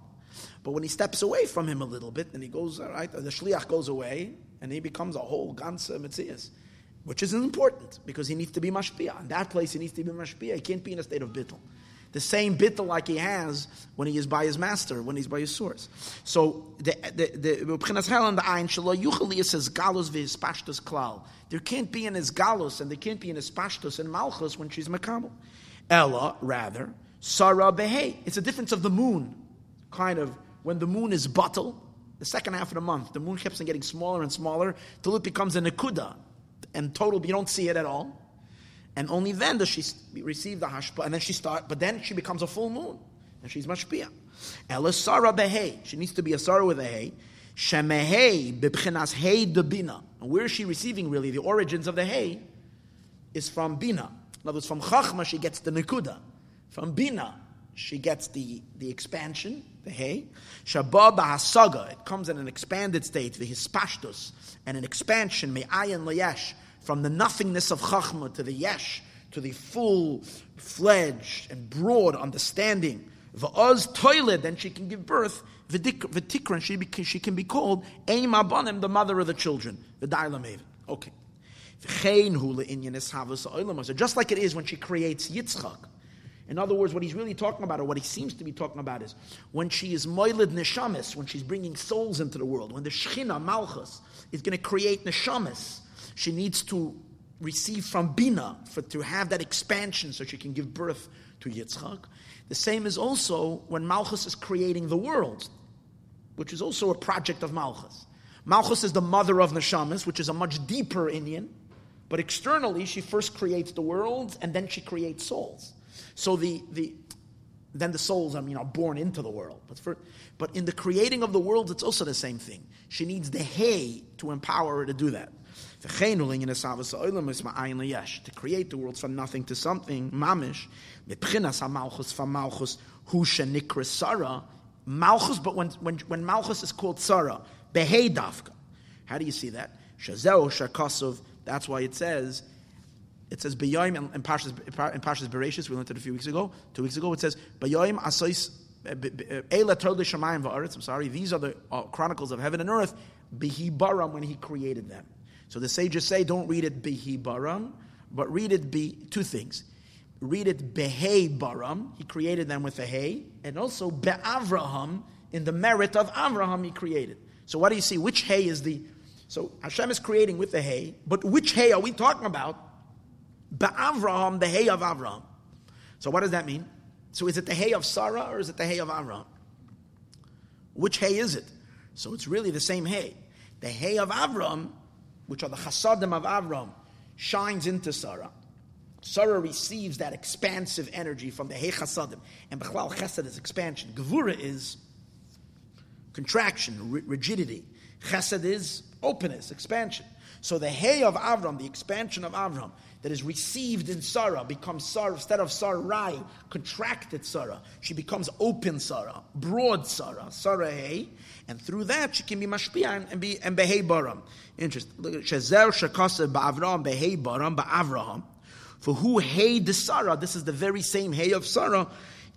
But when he steps away from him a little bit, and he goes, all right, the shliach goes away, and he becomes a whole ganze metzias, which is important because he needs to be mashpia. In that place, he needs to be mashpia. He can't be in a state of bittul. The same bittul like he has when he is by his master, when he's by his source. So the the the the ayin shelo yuchali says galus v'hispashtus klal. There can't be an his galus and there can't be an his pashtus and malchus when she's makabel. Ella rather sarah behe. It's a difference of the moon, kind of when the moon is bottle the second half of the month, the moon keeps on getting smaller and smaller till it becomes a nekuda. And total, you don't see it at all. And only then does she receive the hashpa, and then she start, but then she becomes a full moon, and she's mashpia. Elisara behei, she needs to be a sarah with a hey. Shemehei bebchinas hey de bina. And where is she receiving really? The origins of the hey is from bina. In other words, from chachma she gets the nekuda. From bina she gets the, the expansion, the hay. Shabba hasaga, it comes in an expanded state, the hispashtus, and an expansion, me'ayin layesh, from the nothingness of chachma to the yesh, to the full fledged and broad understanding. Va'oz toilet, then she can give birth. V'tikran, she, she can be called Eim Abanim, the mother of the children. The Maven. Okay. Just like it is when she creates Yitzchak. In other words, what he's really talking about, or what he seems to be talking about, is when she is moiled neshamis, when she's bringing souls into the world, when the Shechina, Malchus, is going to create neshamis, she needs to receive from Bina for, to have that expansion so she can give birth to Yitzchak. The same is also when Malchus is creating the world, which is also a project of Malchus. Malchus is the mother of Neshamas, which is a much deeper inyan, but externally she first creates the world and then she creates souls. So the, the then the souls, I mean, are born into the world. But, for, but in the creating of the world, it's also the same thing. She needs the hay to empower her to do that. To create the worlds from nothing to something, mamish, malchus from malchus, husha nikra sarah, malchus, but when, when, when malchus is called sarah, behei dafka. How do you see that? Shazeo shakasov, that's why it says, it says Bayoim in, Pashas in Pashas Bereshis. We learned it a few weeks ago. Two weeks ago, it says Bayoim Asois Eila Todli Shemayim Va'aretz. I'm sorry. These are the uh, chronicles of heaven and earth. Bihi Baram when he created them. So the sages say, don't read it Bihi Baram, but read it be two things. Read it Behei Baram. He created them with a hay, and also Be'avraham in the merit of Avraham he created. So what do you see? Which hay is the so Hashem is creating with the hay, but which hay are we talking about? Ba'avraham, the hay of Avraham. So what does that mean? So is it the hay of Sarah or is it the hay of Avraham? Which hay is it? So it's really the same hay. The hay of Avraham, which are the chasadim of Avraham, shines into Sarah. Sarah receives that expansive energy from the hay chasadim. And Bechlal chesed is expansion. Gevura is contraction, rigidity. Chesed is openness, expansion. So the hay of Avram, the expansion of Avram, that is received in Sarah becomes Sarah, instead of Sarai, contracted Sarah. She becomes open Sarah, broad Sarah, Sarah hey, and through that she can be mashpia and be and behei baram. Interesting. Look at Shazer Shakasa ba'Avram behei ba'Avraham. For who hey the Sarah? This is the very same hey of Sarah.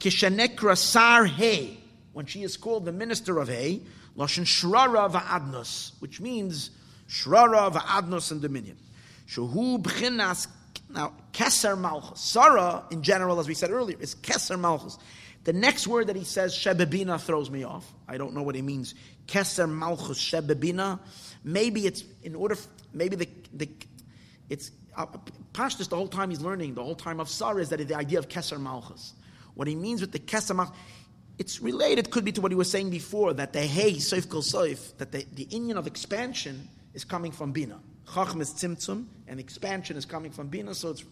Kishanekra Sar hey, when she is called the minister of hey, lashon shrara va'adnos, which means shrara va'adnos and dominion. Shehu b'chinas now keser malchus. Sarah, in general, as we said earlier, is keser malchus. The next word that he says, shebebina, throws me off. I don't know what he means. Keser malchus shebebina. Maybe it's in order. Maybe the the it's uh, Pashtus the whole time he's learning. The whole time of Sarah is that the idea of keser malchus. What he means with the keser malchus. It's related, could be to what he was saying before, that the hey, soif kol soif, that the, the inyan of expansion is coming from Bina. Chacham is tzimtzum, and expansion is coming from Bina, so it's.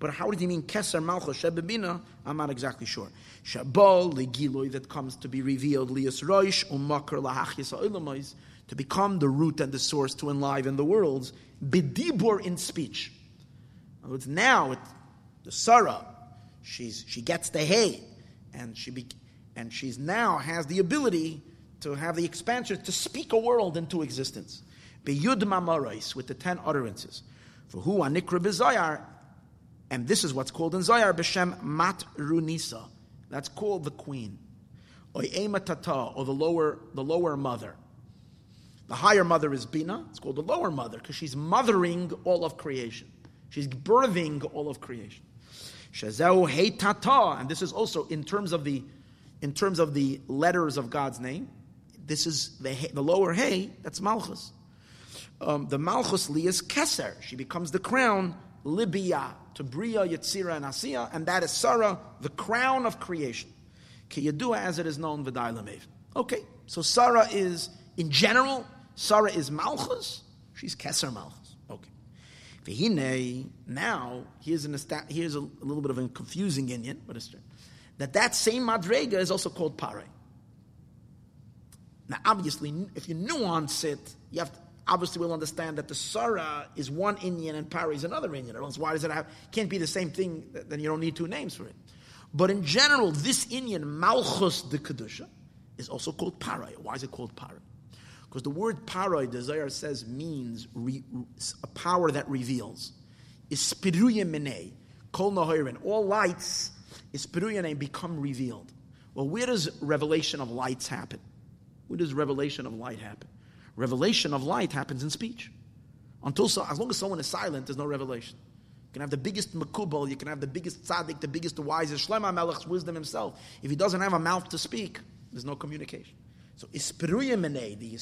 But how did he mean Keser Malchus Shebebina? I'm not exactly sure. Shabol legiloi that comes to be revealed lias roish um umakar lahachis ha'olamois to become the root and the source to enliven the worlds. Bidibur in speech. In other words, now it, the Sarah, she's she gets the hay, and she be, and she's now has the ability to have the expansion to speak a world into existence. Beyud Mamorais, with the ten utterances. For who anikra bezayar, and this is what's called in Zayar, B'Shem Mat Runisa. That's called the queen. Or Tata, or the lower, the lower mother. The higher mother is Bina. It's called the lower mother because she's mothering all of creation. She's birthing all of creation. Shazeu Hey Tata, and this is also in terms of the in terms of the letters of God's name. This is the the lower Hey. That's Malchus um, the Malchus Li is Keser. She becomes the crown, Libya, to Bria, Yetzira, and Asiya, and that is Sarah, the crown of creation. Kiyadua, as it is known, V'dai Okay, so Sarah is, in general, Sarah is Malchus, she's Keser Malchus. Okay. V'hine, now, here's, an, here's a, a, little bit of a confusing inyan, but it's true. That that same Madrega is also called Pare. Now, obviously, if you nuance it, you have to, obviously we'll understand that the Sarah is one inyan and Pari is another inyan. Else why does it have, can't be the same thing, then you don't need two names for it. But in general, this inyan, Malchus de Kedusha, is also called Parai. Why is it called Parai? Because the word Parai, desire says, means re, a power that reveals. Ispiruya mene, kol. All lights, ispiruya become revealed. Well, where does revelation of lights happen? Where does revelation of light happen? Revelation of light happens in speech. Until so, as long as someone is silent, there's no revelation. You can have the biggest makubal, you can have the biggest tzaddik, the biggest, wisest, Shlomo Melech's wisdom himself. If he doesn't have a mouth to speak, there's no communication. So ispiruyamene, the,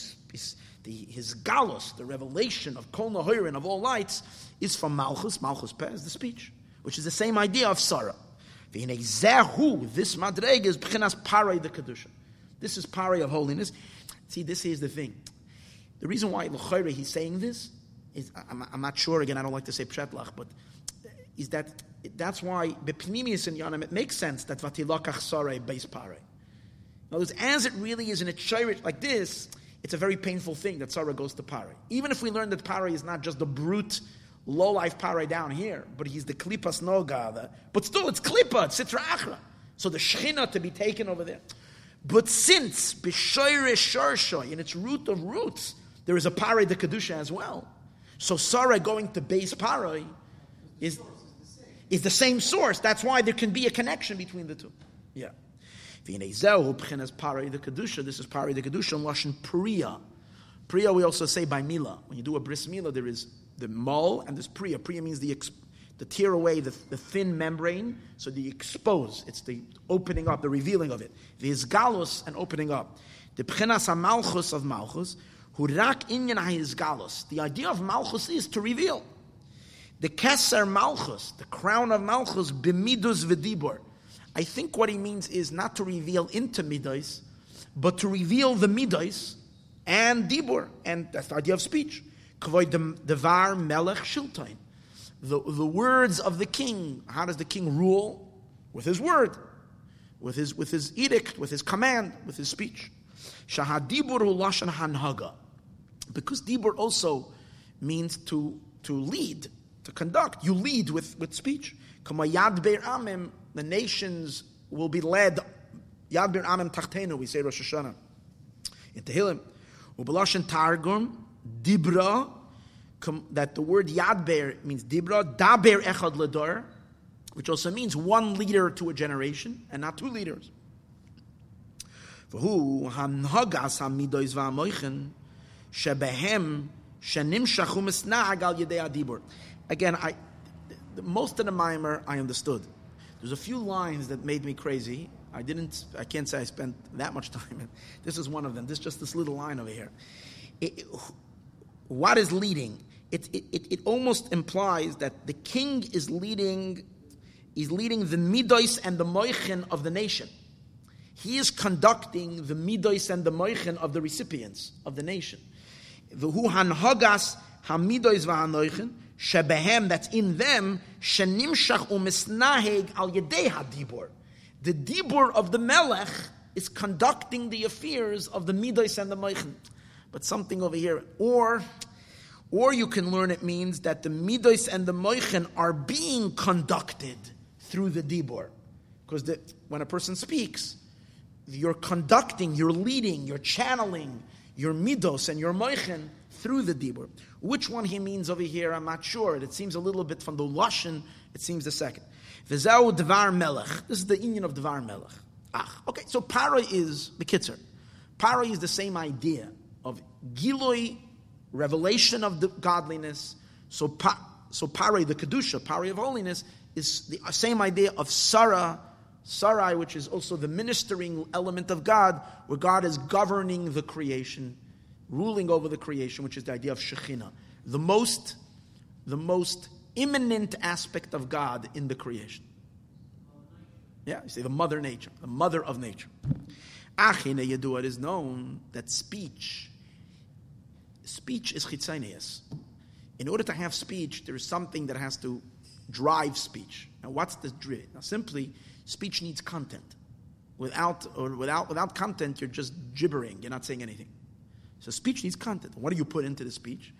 the his galus, the revelation of kol nahoirin of all lights, is from Malchus, Malchus Pez, the speech, which is the same idea of Sarah. This madreg is b'chinas pare the kedusha. This is pare of holiness. See, this is the thing. The reason why L'chayre he's saying this is, I'm, I'm, not sure, again, I don't like to say pshetlach, but is that that's why Bepnimius and Yanim, it makes sense that Vatilakach Sare base pare. In other words, as it really is in a chayrit like this, it's a very painful thing that Sarah goes to Pare. Even if we learn that Pare is not just the brute, low life Pare down here, but he's the Klippas Noga, but still it's Klippa, it's Sitra Achra. So the Shechina to be taken over there. But since B'shoire Sharshoy, in its root of roots, there is a Pare the Kedusha as well. So Sarah going to base Pare is, is the same source. That's why there can be a connection between the two. Yeah. This is Pari the Kedusha. This is Pari the Kedusha in Lashon Priya. Priya we also say by Mila. When you do a bris Mila, there is the mol and there's Priya. Priya means the, the tear away the, the thin membrane, so the expose. It's the opening up, the revealing of it. The Izgalus and opening up. The Pchenas HaMalchus of Malchus, Hurak Inyan HaIzgalus. The idea of Malchus is to reveal. The Keser Malchus, the crown of Malchus, Bimidus V'dibor I think what he means is not to reveal into midas, but to reveal the midas and dibor, and that's the idea of speech. Devar melech shiltain. The, the words of the king. How does the king rule? With his word, with his, with his edict, with his command, with his speech. Shahadibur lashon hanhaga. Because dibur also means to, to lead, to conduct. You lead with, with speech. Kamayad be'er amim the nations will be led. Yad bir amim tachtenu, we say Rosh Hashanah. In Tehillim. Ubaloshin Targum, Dibra, that the word Yadber means Dibra, Daber Echad Ledor, which also means one leader to a generation and not two leaders. Again, I, most of the mimer I understood. There's a few lines that made me crazy. I didn't, I can't say I spent that much time. This is one of them. This just this little line over here. It, what is leading? It, it, it, almost implies that the king is leading, is leading the midos and the moichin of the nation. He is conducting the midos and the moichin of the recipients of the nation. The hu hanhagas hamidos v'hanoichin shebehem, that's in them, shenimshach umisnaheg al yedei hadibur. The dibur of the melech is conducting the affairs of the midos and the meichin. But something over here, or, or you can learn it means that the midos and the meichin are being conducted through the dibur. Because when a person speaks, you're conducting, you're leading, you're channeling your midos and your meichin through the dibur. Which one he means over here, I'm not sure. It seems a little bit from the Lashon, it seems the second. V'zau Dvar Melech. This is the union of Dvar Melech. Ah, okay, so para is the kitzer. Para is the same idea Giloi, revelation of the godliness. So, pa, so Pare, the Kedusha, Pare of holiness, is the same idea of Sarah, Sarai, which is also the ministering element of God, where God is governing the creation ruling over the creation, which is the idea of Shekhinah, the most, the most imminent aspect of God in the creation. Yeah, you say the mother nature, the mother of nature. Achine Yedua, it is known that speech, speech is chitzanias. In order to have speech, there is something that has to drive speech. Now, what's the drive? Now, simply, speech needs content. Without or without without content, you're just gibbering. You're not saying anything. So speech needs content. What do you put into the speech?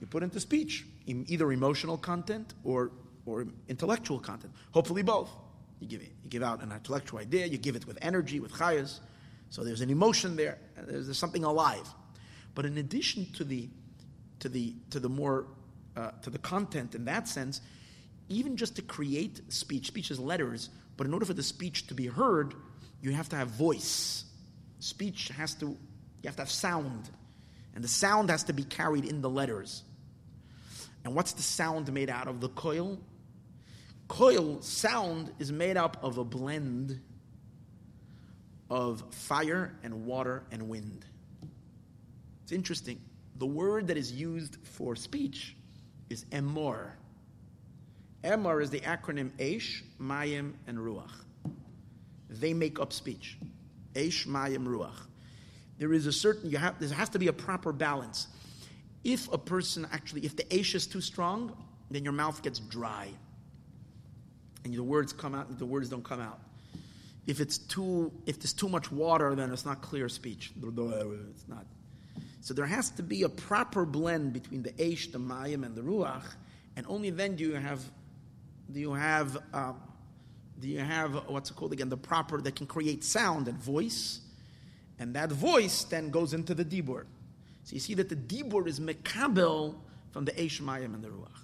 You put into speech either emotional content or, or intellectual content. Hopefully both. You give, it, you give out an intellectual idea, you give it with energy, with chayas. So there's an emotion there, there's, there's something alive. But in addition to the, to the, to the more, uh, to the content in that sense, even just to create speech, speech is letters, but in order for the speech to be heard, you have to have voice. Speech has to, you have to have sound. And the sound has to be carried in the letters. And what's the sound made out of? The coil? Coil sound is made up of a blend of fire and water and wind. It's interesting. The word that is used for speech is emor. Emor is the acronym Eish, Mayim, and Ruach. They make up speech. Eish, Mayim, Ruach. there is a certain, you have, there has to be a proper balance. If a person actually, if the Aish is too strong, then your mouth gets dry. And the words come out, the words don't come out. If it's too, if there's too much water, then it's not clear speech. It's not. So there has to be a proper blend between the Aish, the Mayim, and the Ruach, and only then do you have, do you have, um, do you have what's it called again? The proper that can create sound and voice, and that voice then goes into the Dibur. So you see that the Dibur is Mekabel from the Eish Mayim and the Ruach.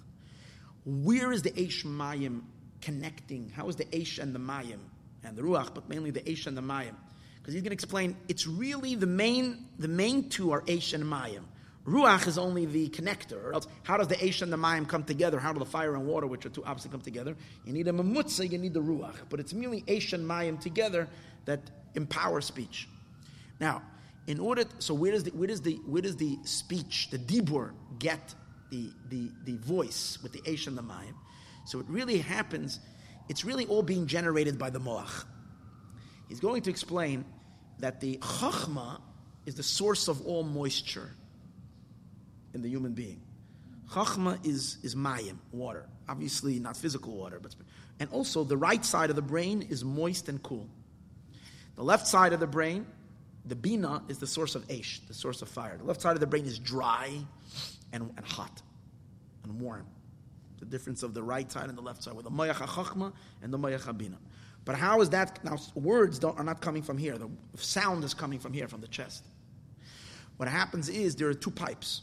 Where is the Eish Mayim connecting? How is the Eish and the Mayim and the Ruach, but mainly the Eish and the Mayim? Because he's going to explain it's really the main, the main two are Eish and Mayim. Ruach is only the connector. How does the Eish and the Mayim come together? How do the fire and water, which are two opposites, come together? You need a Mamutza, you need the Ruach. But it's merely Eish and Mayim together that empower speech. Now, in order, so where does the where does the where does the speech, the dibur, get the the the voice with the eish and the mayim? So it really happens. It's really all being generated by the moach. He's going to explain that the chachma is the source of all moisture in the human being. Chachma is is mayim, water. Obviously, not physical water, but and also the right side of the brain is moist and cool. The left side of the brain the bina is the source of ash, the source of fire. The left side of the brain is dry and, and hot and warm. The difference of the right side and the left side, with the mayach chachma and the mayach bina. But how is that? Now, words are not coming from here. The sound is coming from here, from the chest. What happens is there are two pipes,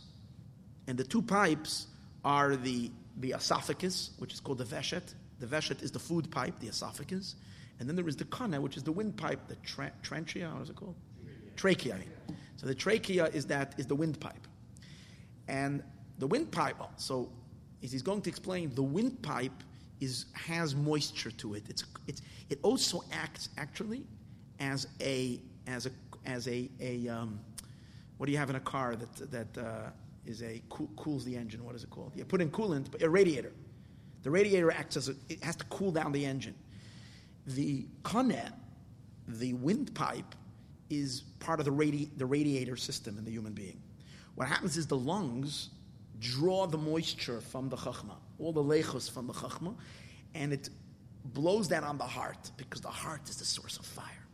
and the two pipes are the, the esophagus, which is called the veshet. The veshet is the food pipe, the esophagus, and then there is the kana, which is the windpipe, the tra-. What is it called? Trachea. So the trachea is that is the windpipe, and the windpipe. So he's going to explain the windpipe is has moisture to it. It's it's it also acts actually as a as a as a a um, what do you have in a car that that uh, is a cool, cools the engine? What is it called? You put in coolant, but a radiator. The radiator acts as a, it has to cool down the engine. The connet, the windpipe, is part of the, radi- the radiator system in the human being. What happens is the lungs draw the moisture from the chachma, all the lechos from the chachma, and it blows that on the heart because the heart is the source of fire,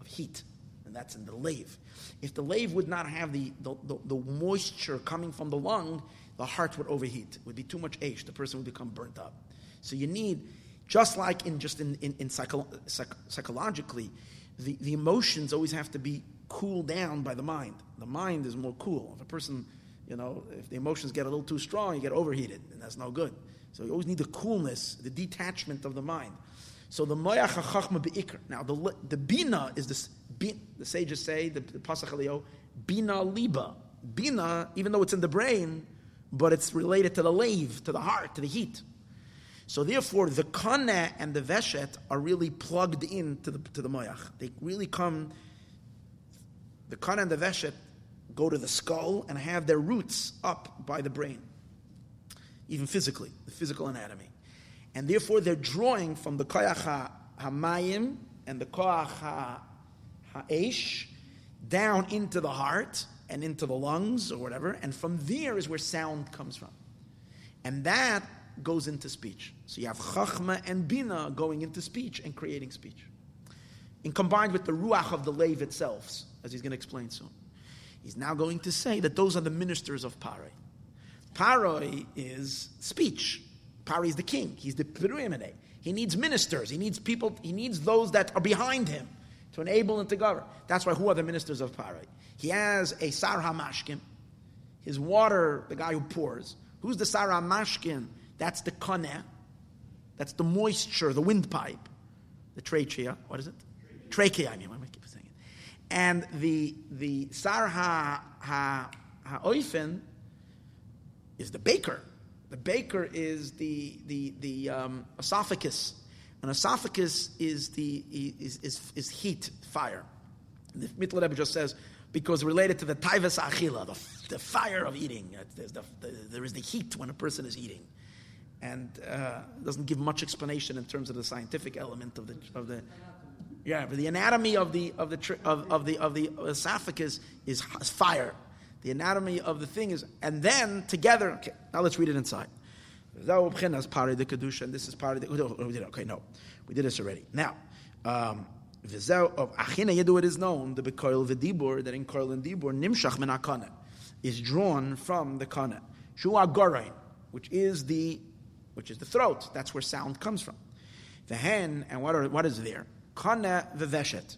of heat, and that's in the lave. If the lave would not have the, the, the, the moisture coming from the lung, the heart would overheat. It would be too much age. The person would become burnt up. So you need, just like in just in, in, in psycho, psych, psychologically, the, the emotions always have to be cooled down by the mind. The mind is more cool. If a person, you know, if the emotions get a little too strong, you get overheated, and that's no good. So you always need the coolness, the detachment of the mind. So the moyach chachma beikr. Now the the bina is this. The sages say the, the pasach bina liba. Bina, even though it's in the brain, but it's related to the lave, to the heart, to the heat. So therefore, the kana and the veshet are really plugged in to the, to the moyach. They really come, the kana and the veshet go to the skull and have their roots up by the brain, even physically, the physical anatomy. And therefore, they're drawing from the koyach hamayim and the koyach ha'esh down into the heart and into the lungs or whatever, and from there is where sound comes from. And that goes into speech. So you have chachma and bina going into speech and creating speech. And combined with the ruach of the lave itself, as he's going to explain soon. He's now going to say that those are the ministers of Paroi. Paroi is speech. Paroi is the king. He's the Piruimene. He needs ministers. He needs people, he needs those that are behind him to enable him to govern. That's why who are the ministers of Paroi? He has a Sarha Mashkin, his water, the guy who pours. Who's the Sarha Mashkin? That's the koneh. That's the moisture, the windpipe. The trachea. What is it? Trachea, I mean. Why am I keep saying it? And the, the sar ha, ha, ha is the baker. The baker is the, the, the um, esophagus. An esophagus is, the, is, is, is heat, fire. The Rebbe just says, because related to the taivas achila, the, the fire of eating. The, the, there is the heat when a person is eating and uh, doesn't give much explanation in terms of the scientific element of the of the Yeah, but the anatomy of the of the of, of the of the esophagus is, fire. The anatomy of the thing is, and then together. Okay, now let's read it inside. As part of the kedusha, and this is part of the. Oh, we did okay, no, we did this already. Now, um, of achina yedu it is known the bekoil v'dibur that in koil and dibur nimshach min is drawn from the kana. Shua gorain, which is the which is the throat. That's where sound comes from. The hen and what are, what is there? Kana v'veshet,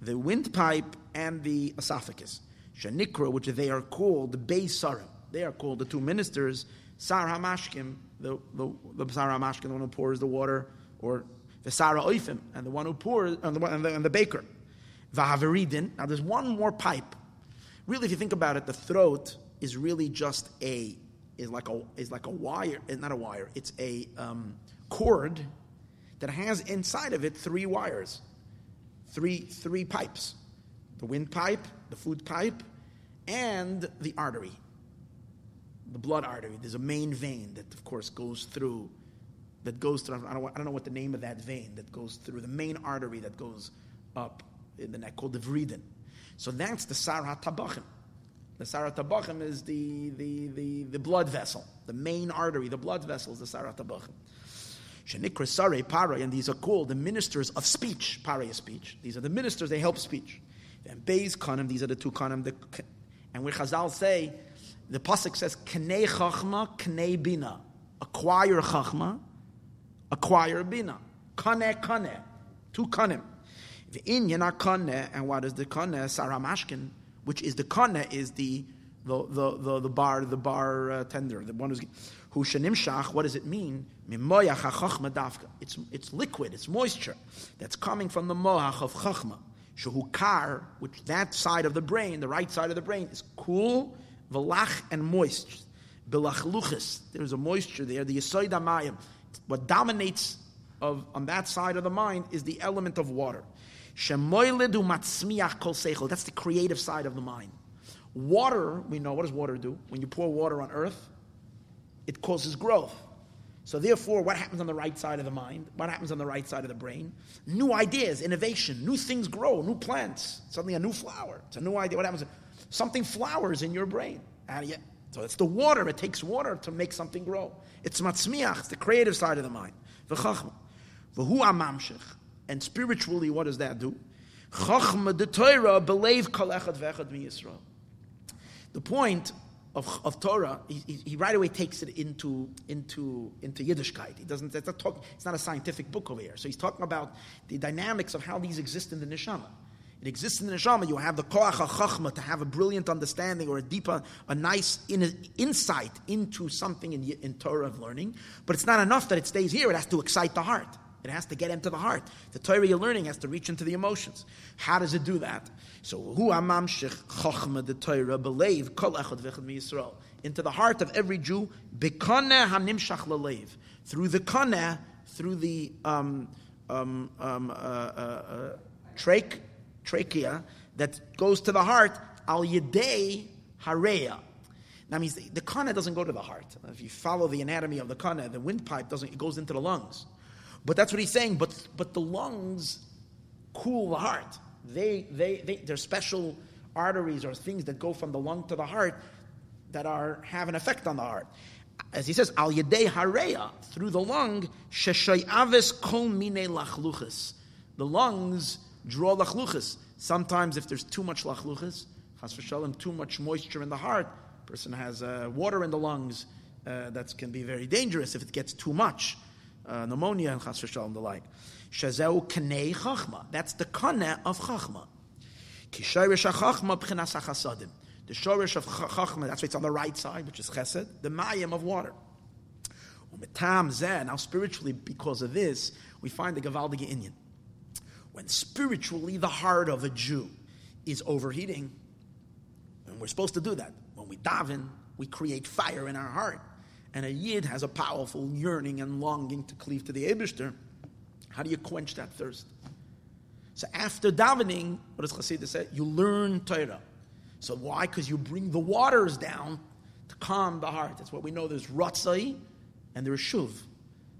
the windpipe and the esophagus. Shanikra, which they are called the Bei Sarim. They are called the two ministers, Sar HaMashkim, the, the, the Sar HaMashkim, the one who pours the water, or the Sara Oifim, and the one who pours, and the, and the, and the baker. Vahaveridin. Now there's one more pipe. Really, if you think about it, the throat is really just a is like a is like a wire, eh, not a wire. It's a um, cord that has inside of it three wires, three three pipes, the windpipe, the food pipe, and the artery, the blood artery. There's a main vein that, of course, goes through. That goes through. I don't, I don't know what the name of that vein that goes through the main artery that goes up in the neck called the vriden. So that's the sarah tabachim. The Sarat Tabachim is the, the, the, the, blood vessel, the main artery, the blood vessel is the Sarat Tabachim. Shenikra Sare Pare, and these are called the ministers of speech. Pare is speech. These are the ministers, they help speech. And Beis Kanim, these are the two Kanim. The, and where Chazal say, the Pasuk says, Knei Chachma, Knei Bina. Acquire Chachma, acquire Bina. Kane Kane. Two Kanim. The Inyan Kane, and what is the Kane? Saramashkin which is the kana is the the the the, bar the bar uh, tender the one who's who shach. What does it mean? It's it's liquid. It's moisture that's coming from the moach of chachma. Shehukar, which that side of the brain, the right side of the brain, is cool, velach and moist. Belachluchis. There's a moisture there. The yisoid amayim. What dominates of on that side of the mind is the element of water. shemoyledu matzmiach kol That's the creative side of the mind. Water, we know, what does water do? When you pour water on earth, it causes growth. So therefore, what happens on the right side of the mind? What happens on the right side of the brain? New ideas, innovation, new things grow, new plants. Suddenly a new flower. It's a new idea. What happens? Something flowers in your brain. Ah, so it's the water. It takes water to make something grow. It's matzmiach. It's the creative side of the mind. V'chachma. V'hu amamshich. And spiritually, what does that do? Chachma de Torah believe kol echad vechad mi Yisrael. The point of, of Torah, he, he, he, right away takes it into into into Yiddishkeit. He doesn't. It's not, talk, it's not a scientific book over here. So he's talking about the dynamics of how these exist in the neshama. It exists in the neshama. You have the koach chachma to have a brilliant understanding or a deeper, a nice in, insight into something in, in Torah of learning. But it's not enough that it stays here. It has to excite the heart. It has to get into the heart. The Torah you're learning has to reach into the emotions. How does it do that? So, hu amamshich chachma the Torah believe kol echad v'echad into the heart of every Jew bekaneh hanimshach lalev through the kaneh through the um, um, um, uh, uh, uh, trach, trachea that goes to the heart al yedei hareya. That means the, the kana doesn't go to the heart. If you follow the anatomy of the kana, the windpipe doesn't. It goes into the lungs. But that's what he's saying. But, but the lungs cool the heart. They, they, they, they're special arteries or things that go from the lung to the heart that are, have an effect on the heart. As he says, al yedei hareya, through the lung, sheshayavis kol mine lachluchas. The lungs draw lachluchas. Sometimes if there's too much lachluchas, chas v'shalom, too much moisture in the heart, person has uh, water in the lungs, uh, that can be very dangerous if it gets too much uh, pneumonia and chas v'shalom the like. Shazeu kanei chachma. That's the kana of chachma. Kishayrish chachma b'chinas hachasadim. The shorish of chachma, that's why it's on the right side, which is chesed, the mayim of water. Umetam zeh, now spiritually, because of this, we find the gavaldige inyan. When spiritually the heart of a Jew is overheating, and we're supposed to do that. When we daven, we create fire in our heart and a yid has a powerful yearning and longing to cleave to the Eberster, how do you quench that thirst? So after davening, what does Chassidus say? You learn Torah. So why? Because you bring the waters down to calm the heart. That's what we know. There's ratzai and there's shuv,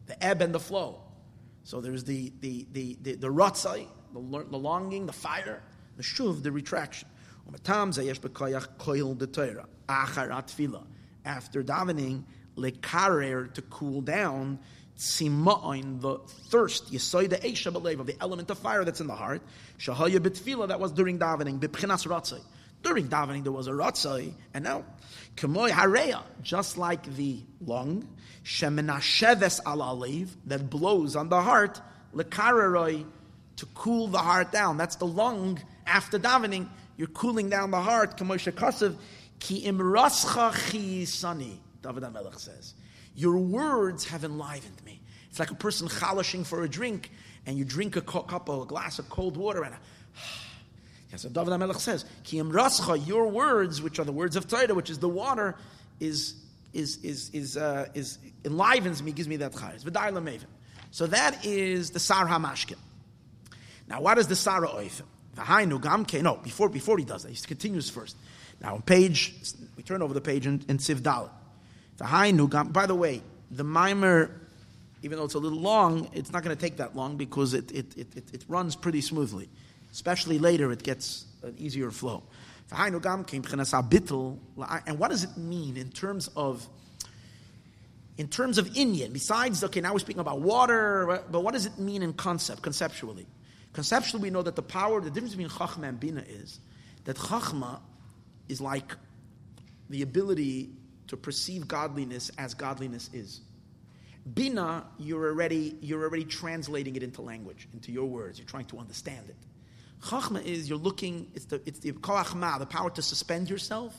the ebb and the flow. So there's the the the the, the ratzai, the, the longing, the fire, the shuv, the retraction. After davening, lekarer, to cool down, tzima'in, the thirst, yisoida eisha b'lev, of the element of fire that's in the heart, shahaya b'tefillah, that was during davening, b'pchinas ratzai. During davening, there was a ratzai, and now, kemoy hareya, just like the lung, shemenasheves al alev, that blows on the heart, lekareroi, to cool the heart down. That's the lung after davening. You're cooling down the heart. Kamosha Kasav, ki imrascha chisani, David HaMelech says. Your words have enlivened me. It's like a person chalashing for a drink, and you drink a cup a glass of cold water, and a, yes, so David HaMelech says, ki imrascha, your words, which are the words of Torah, which is the water, is is is is uh, is enlivens me, gives me that chayes. V'dai lamevin. So that is the sar hamashkin. Now, what is the Sarah Oifim? V'hainu gamke. No, before, before he does that, he continues first. Now, on page, we turn over the page in, in. By the way, the mimer, even though it's a little long, it's not going to take that long because it, it, it, it, it runs pretty smoothly. Especially later, it gets an easier flow. And what does it mean in terms of in terms of inyan, besides, okay, now we're speaking about water, but what does it mean in concept, conceptually? Conceptually, we know that the power, the difference between Chachma and Bina is that Chachma is like the ability to perceive godliness as godliness is. Bina, you're already, you're already translating it into language, into your words. You're trying to understand it. Chachma is you're looking, it's the, it's the the power to suspend yourself,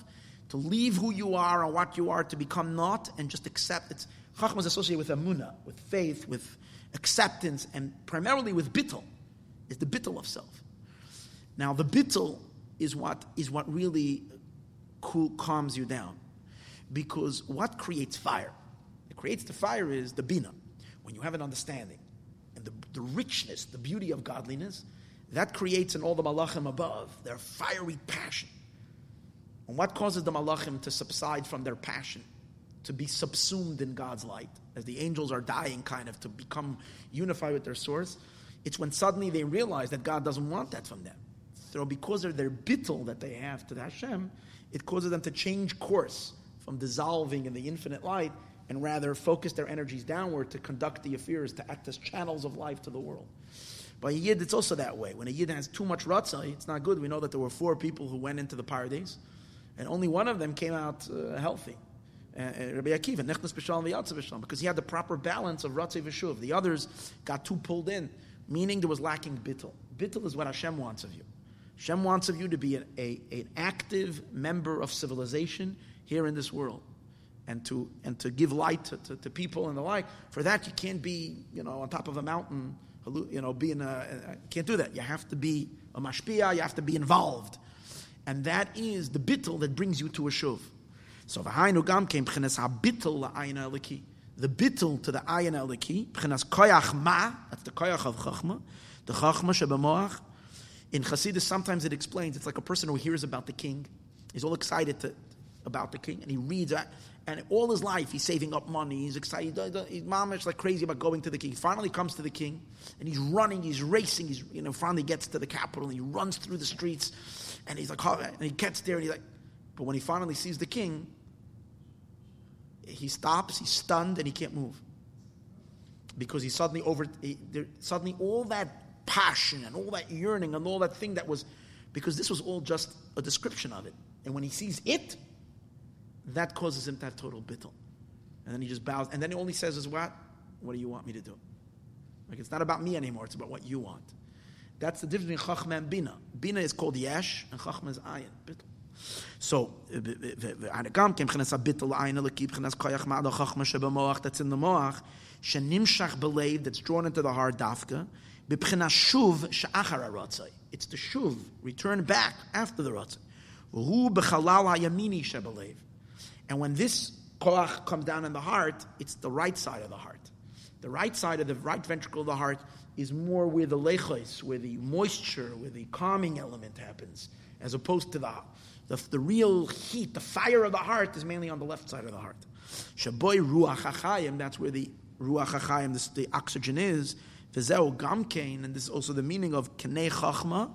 to leave who you are and what you are, to become not, and just accept. It's, Chachma is associated with amuna, with faith, with acceptance, and primarily with bittul is the bittul of self. Now, the bittul is what is what really cool, calms you down, because what creates fire? It creates the fire is the bina. When you have an understanding and the, the richness, the beauty of godliness, that creates in all the malachim above their fiery passion. And what causes the malachim to subside from their passion, to be subsumed in God's light, as the angels are dying, kind of to become unified with their source? It's when suddenly they realize that God doesn't want that from them. So because of their bittul that they have to Hashem, it causes them to change course from dissolving in the infinite light and rather focus their energies downward to conduct the affairs, to act as channels of life to the world. By a Yid, it's also that way. When a Yid has too much ratzai, it's not good. We know that there were four people who went into the paradise, and only one of them came out uh, healthy. Uh, Rabbi Akiva, Nechnas B'Shalom V'Yatzav B'Shalom, because he had the proper balance of ratzai v'shuv. The others got too pulled in meaning there was lacking bittul. Bittul is what Hashem wants of you. Hashem wants of you to be an, a, an active member of civilization here in this world and to, and to give light to, to, to, people and the like. For that, you can't be, you know, on top of a mountain, you know, being a, can't do that. You have to be a mashpia, you have to be involved. And that is the bittul that brings you to a shuv. So, v'hainu gam came b'chenes ha-bittul la'ayna eliki the bittul to the ayin eliki, b'chinas koyach ma, that's the koyach of chachma, the chachma shebemoach. In Chassidus, sometimes it explains, it's like a person who hears about the king, he's all excited to, about the king, and he reads that, and all his life he's saving up money, he's excited, he's mamish like crazy about going to the king. He finally comes to the king, and he's running, he's racing, he's, you know, finally gets to the capital, and he runs through the streets, and he's like, and he gets there, and he's like, but when he finally sees the king, he stops, he's stunned, and he can't move. Because he suddenly over, he, there, suddenly all that passion and all that yearning and all that thing that was, because this was all just a description of it. And when he sees it, that causes him to have total bittul, And then he just bows. And then he only says is what? What do you want me to do? Like it's not about me anymore, it's about what you want. That's the difference between Chachma and Bina. Bina is called Yesh, and Chachma is Ayin, bittul. So, that's in the moach, shenimshach belev, that's drawn into the heart dafka, b'pchina shuv she'achar haratzai. It's the shuv, return back after the ratzai. V'hu b'chalal hayamini she'belev. And when this koach comes down in the heart, it's the right side of the heart. The right side of the right ventricle of the heart is more where the lechos, where the moisture, where the calming element happens, as opposed to the the, the real heat, the fire of the heart is mainly on the left side of the heart. Shaboy ruach hachayim, that's where the ruach hachayim, the oxygen is. V'zeu gamkein, and this is also the meaning of Kenei Chachma,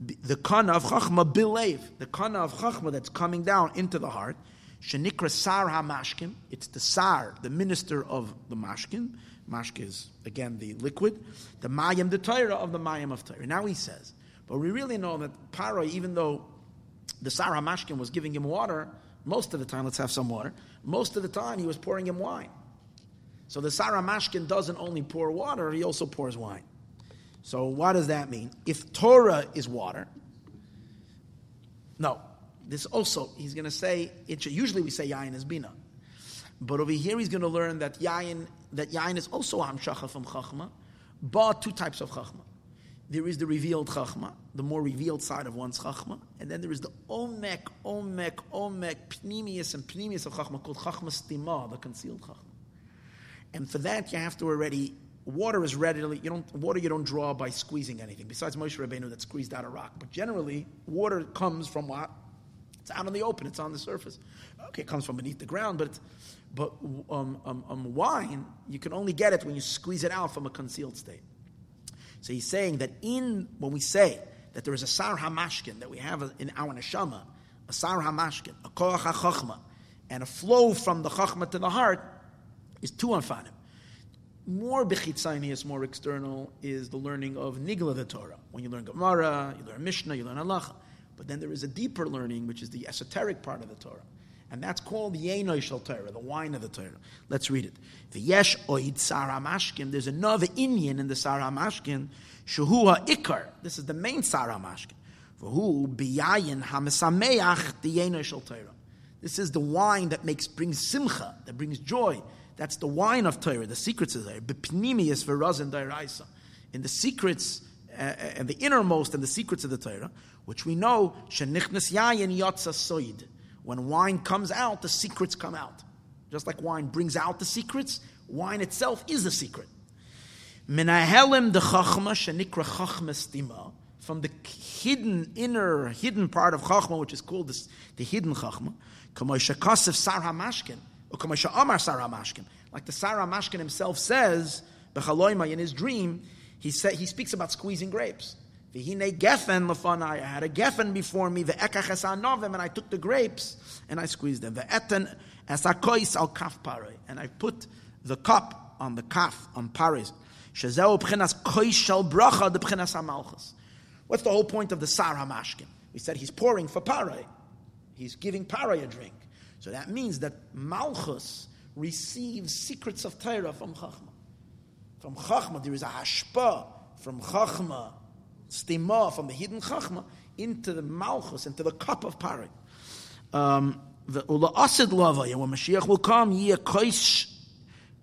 the kana of Chachma bilev, the kana of Chachma that's coming down into the heart. Shenikra Sar HaMashkim, it's the Sar, the minister of the Mashkin. Mashke is, again, the liquid. The Mayim, the Torah of the Mayim of Torah. Now he says, but we really know that Paro, even though the Sar HaMashkim was giving him water, most of the time, let's have some water, most of the time he was pouring him wine. So the Sar HaMashkin doesn't only pour water, he also pours wine. So what does that mean? If Torah is water, no, this also, he's going to say, it usually we say yayin is bina. But over here he's going to learn that yayin, that yayin is also hamshacha from chachma, but two types of chachma. There is the revealed chachma, the more revealed side of one's chachma, and then there is the omek, omek, omek, pnimius and pnimius of chachma called chachma stima, the concealed chachma. And for that you have to already water is readily you don't water you don't draw by squeezing anything besides Moshe Rabbeinu that squeezed out a rock. But generally, water comes from what? It's out in the open. It's on the surface. Okay, it comes from beneath the ground, but but um, um, um, wine you can only get it when you squeeze it out from a concealed state. So he's saying that in when we say that there is a sar hamashkin that we have in our neshama, a sar hamashkin, a koach hachachma, and a flow from the chachma to the heart is two anfanim. More bechitzanius, more external, is the learning of nigla the Torah. When you learn Gemara, you learn Mishnah, you learn Halacha. But then there is a deeper learning, which is the esoteric part of the Torah. And that's called the Yenoy Shal Torah, the wine of the Torah. Let's read it. V'yesh oid Sarah Mashkin. There's another inyan in the Sarah Mashkin. Shuhu Ikar. This is the main Sarah Mashkin. V'hu biyayin ha'mesameach the Yenoy Shal Torah. This is the wine that makes brings simcha, that brings joy. That's the wine of Torah, the secrets of Torah. Bepnimius v'razin dairaisa. In the secrets uh, and the innermost and the secrets of the Torah, which we know, shenichnas yayin yotza soid. When wine comes out, the secrets come out. Just like wine brings out the secrets, wine itself is a secret. Minahelim de chachma shenikra chachma stima. From the hidden, inner, hidden part of chachma, which is called the hidden chachma, kamoishakasif sar hamashkin, or kamoisha amar sar hamashkin. Like the sar hamashkin himself says, bechaloima in his dream, he, said, he speaks about squeezing grapes. V'hine gefen lefanai. I had a gefen before me. The ekach novim, and I took the grapes and I squeezed them. The Ve'eten esakois al kaf parei, and I put the cup on the kaf on paris. Shezeu b'chinas kois shel bracha de b'chinas hamalchus. What's the whole point of the sar hamashkin? We said he's pouring for parei. He's giving parei a drink. So that means that malchus receives secrets of Torah from chachma. From chachma there is a hashpa from chachma stima from the hidden chachma into the malchus, into the cup of parak. Um, the ula asid lavaya when Mashiach will come, yia kois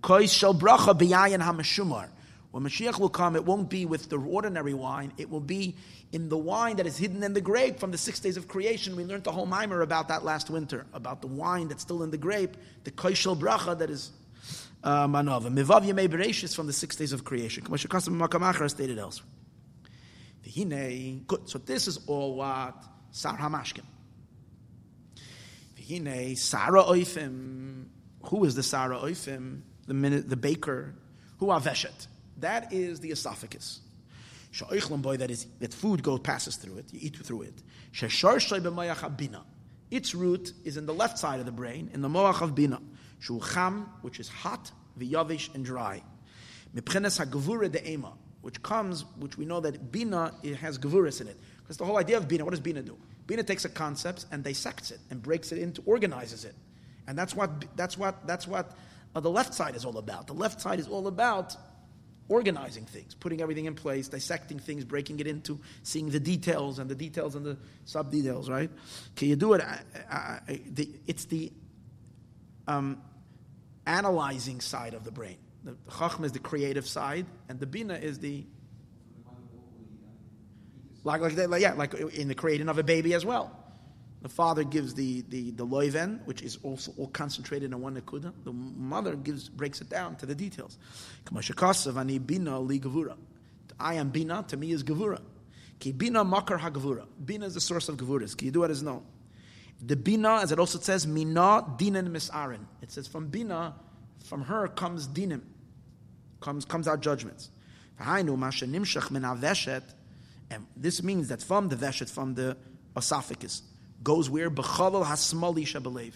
kois shel bracha biyayin hamashumar. When Mashiach will come, it won't be with the ordinary wine. It will be in the wine that is hidden in the grape from the six days of creation. We learned the whole mimer about that last winter, about the wine that's still in the grape, the koishel bracha that is uh, manava. Mivav yemei bereshis from the six days of creation. Kamashakasim stated elsewhere. Good. So this is all what Sar Hamashkim. V'hine Sarah Oifim. Who is the Sarah Oifim? The minute, the baker. Who are Veshet? That is the esophagus. Sha'oichlam boy, that is that food goes passes through it. You eat through it. She'shar bina. Its root is in the left side of the brain, in the moach of bina. Shucham, which is hot, v'yavish and dry. Mipchenes ha'gevura de'ema which comes, which we know that Bina it has Gavuris in it. Because the whole idea of Bina, what does Bina do? Bina takes a concept and dissects it and breaks it into, organizes it. And that's what, that's what, that's what uh, the left side is all about. The left side is all about organizing things, putting everything in place, dissecting things, breaking it into, seeing the details and the details and the sub details, right? Can you do it? I, I, I, the, it's the um, analyzing side of the brain. The, the Chachma is the creative side, and the Bina is the like, like, like, yeah, like in the creating of a baby as well. The father gives the the the loiven, which is also all concentrated in one nekuda. The mother gives breaks it down to the details. I am bina. To me is gavura. Ki bina makar hagavura. Bina is the source of gavuras. Ki do it is known. The bina, as it also says, mina dinan misarin. It says from bina, from her comes dinim comes, comes out judgments. And this means that from the veshet, from the esophagus, goes where b'chaval hasmali shabalev.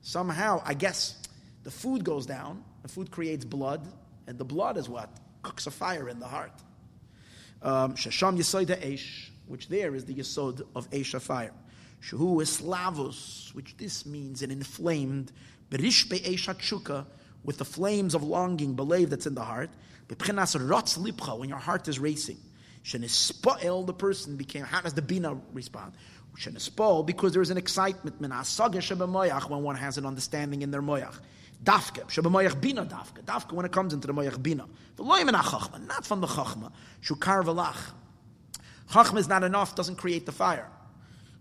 Somehow, I guess, the food goes down. The food creates blood, and the blood is what cooks a fire in the heart. Um, Shasham yisoid eish, which there is the yisod of eish, fire. Shehu eslavos, which this means an inflamed berishpe eish shuka, with the flames of longing, believe that's in the heart. When your heart is racing. Shenispoel, the person became, how does the bina respond? Shenispoel, because there is an excitement, when one has an understanding in their moyach. Dafke, shebemoyach bina dafke. Dafke when it comes into the moyach bina. not from the chachma. Shukar v'lach. Chachma is not enough, doesn't create the fire.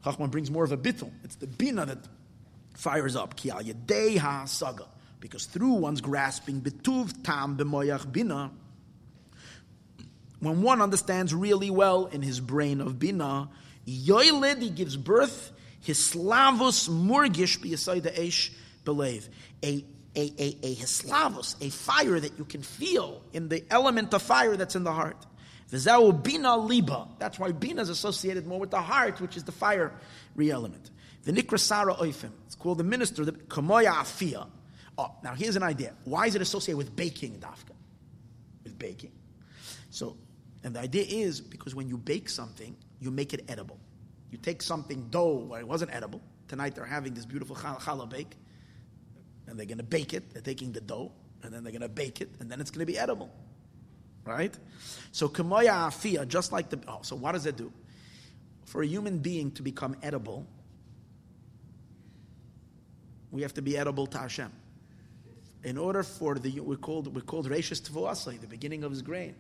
Chachma brings more of a bittul. It's the bina that fires up. Ki al ha saga because through one's grasping betuv tam b'moyach bina, when one understands really well in his brain of bina, yoyled he gives birth his slavus murgish b'yasayda eish believe a a, a, a hislavus, a fire that you can feel in the element of fire that's in the heart. V'zau bina liba. That's why bina is associated more with the heart, which is the fire re-element. The nikra sara oifim. It's called the minister, the kamoya afia. Oh, now here's an idea. Why is it associated with baking dafka? With baking. So, and the idea is because when you bake something, you make it edible. You take something dough where it wasn't edible. Tonight they're having this beautiful challah bake, and they're going to bake it. They're taking the dough, and then they're going to bake it, and then it's going to be edible. Right? So, kamoya afia, just like the. Oh, so what does it do? For a human being to become edible, we have to be edible to Hashem in order for the we called we called Reishis Tvuasai, the beginning of his grain.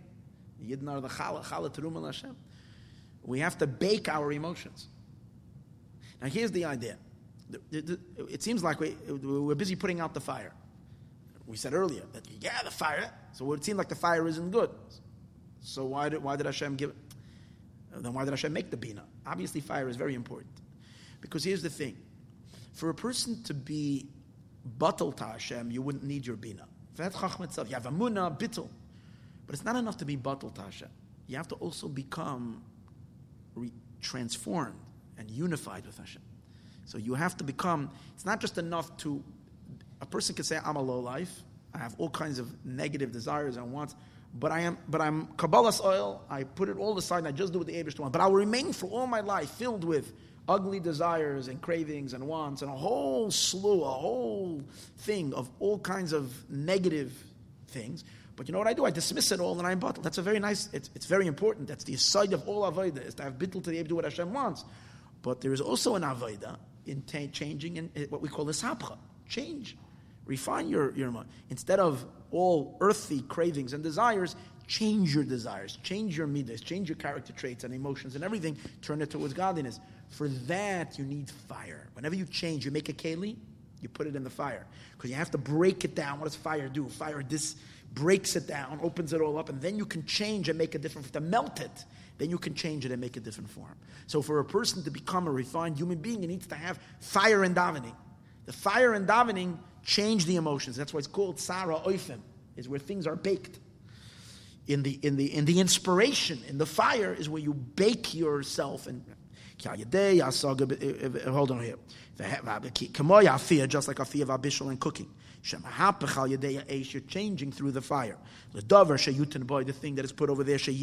Yidden are the chala Hashem. We have to bake our emotions. Now here's the idea. It seems like we, we're busy putting out the fire. We said earlier that yeah, the fire. So it seems like the fire isn't good. So why did why did Hashem give? Then why did Hashem make the bina? Obviously, fire is very important. Because here's the thing: for a person to be batal to Hashem, you wouldn't need your bina. That's chachma itself. You have a munah, bittul. But it's not enough to be batal to Hashem. You have to also become re- transformed and unified with Hashem. So you have to become, it's not just enough to, a person can say, I'm a low life, I have all kinds of negative desires and wants, but I am, but I'm kabbalas ol, I put it all aside and I just do what the Abish want. But I will remain for all my life filled with ugly desires and cravings and wants and a whole slew, a whole thing of all kinds of negative things. But you know what I do? I dismiss it all and I bottle. That's a very nice, it's, it's very important. That's the side of all Avodah, is to have bittul to be able to do what Hashem wants. But there is also an Avodah in changing in, what we call a sapcha. Change. Refine your, your mind. Instead of all earthy cravings and desires, change your desires, change your midas, change your character traits and emotions and everything, turn it towards godliness. For that, you need fire. Whenever you change, you make a keli, you put it in the fire. Because you have to break it down. What does fire do? Fire this breaks it down, opens it all up, and then you can change and make a different, to melt it, then you can change it and make a different form. So for a person to become a refined human being, he needs to have fire and davening. The fire and davening change the emotions. That's why it's called Sarah Oifim, is where things are baked. In the, in, the, in the inspiration, in the fire, is where you bake yourself and Hold on here. Just like a afia of abishal and cooking. You're changing through the fire. The dover boy, the thing that is put over there, it should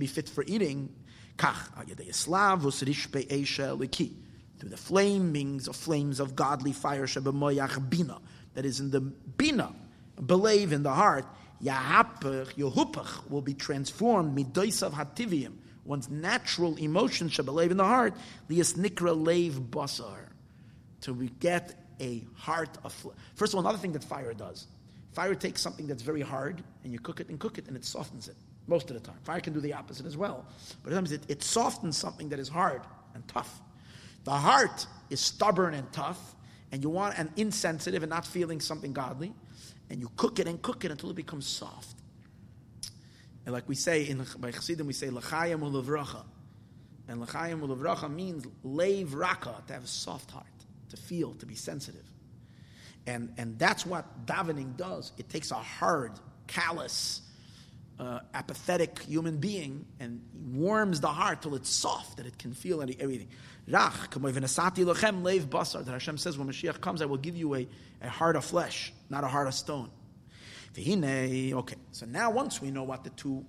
be fit for eating. Through the flamings of flames of godly fire, that is in the bina, believe in the heart. Yahapach, Yehupach will be transformed, midoisav hativim, one's natural emotion believe in the heart, lias nikra leiv basar, to we get a heart of flesh. First of all, another thing that fire does. Fire takes something that's very hard and you cook it and cook it and it softens it most of the time. Fire can do the opposite as well. But sometimes it, it softens something that is hard and tough. The heart is stubborn and tough, and you want and insensitive and not feeling something godly, and you cook it and cook it until it becomes soft. And like we say in by Chassidim, we say lachayim ulavracha, and lachayim ulavracha means leiv raka to have a soft heart, to feel, to be sensitive, and and that's what davening does. It takes a hard, callous, uh, apathetic human being and warms the heart till it's soft, that it can feel everything. Rach, lochem leiv basar, that Hashem says when Mashiach comes, I will give you a, a heart of flesh, not a heart of stone. Okay, so now once we know what the two,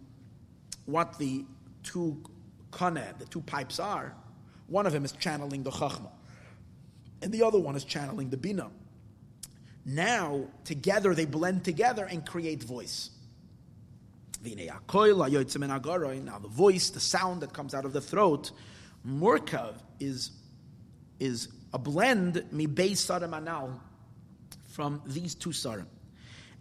what the two kaneh, the two pipes are, one of them is channeling the chachma, and the other one is channeling the bina. Now, together, they blend together and create voice. Now, the voice, the sound that comes out of the throat, murkav, is, is a blend, mi beis sarim anal, from these two sarim.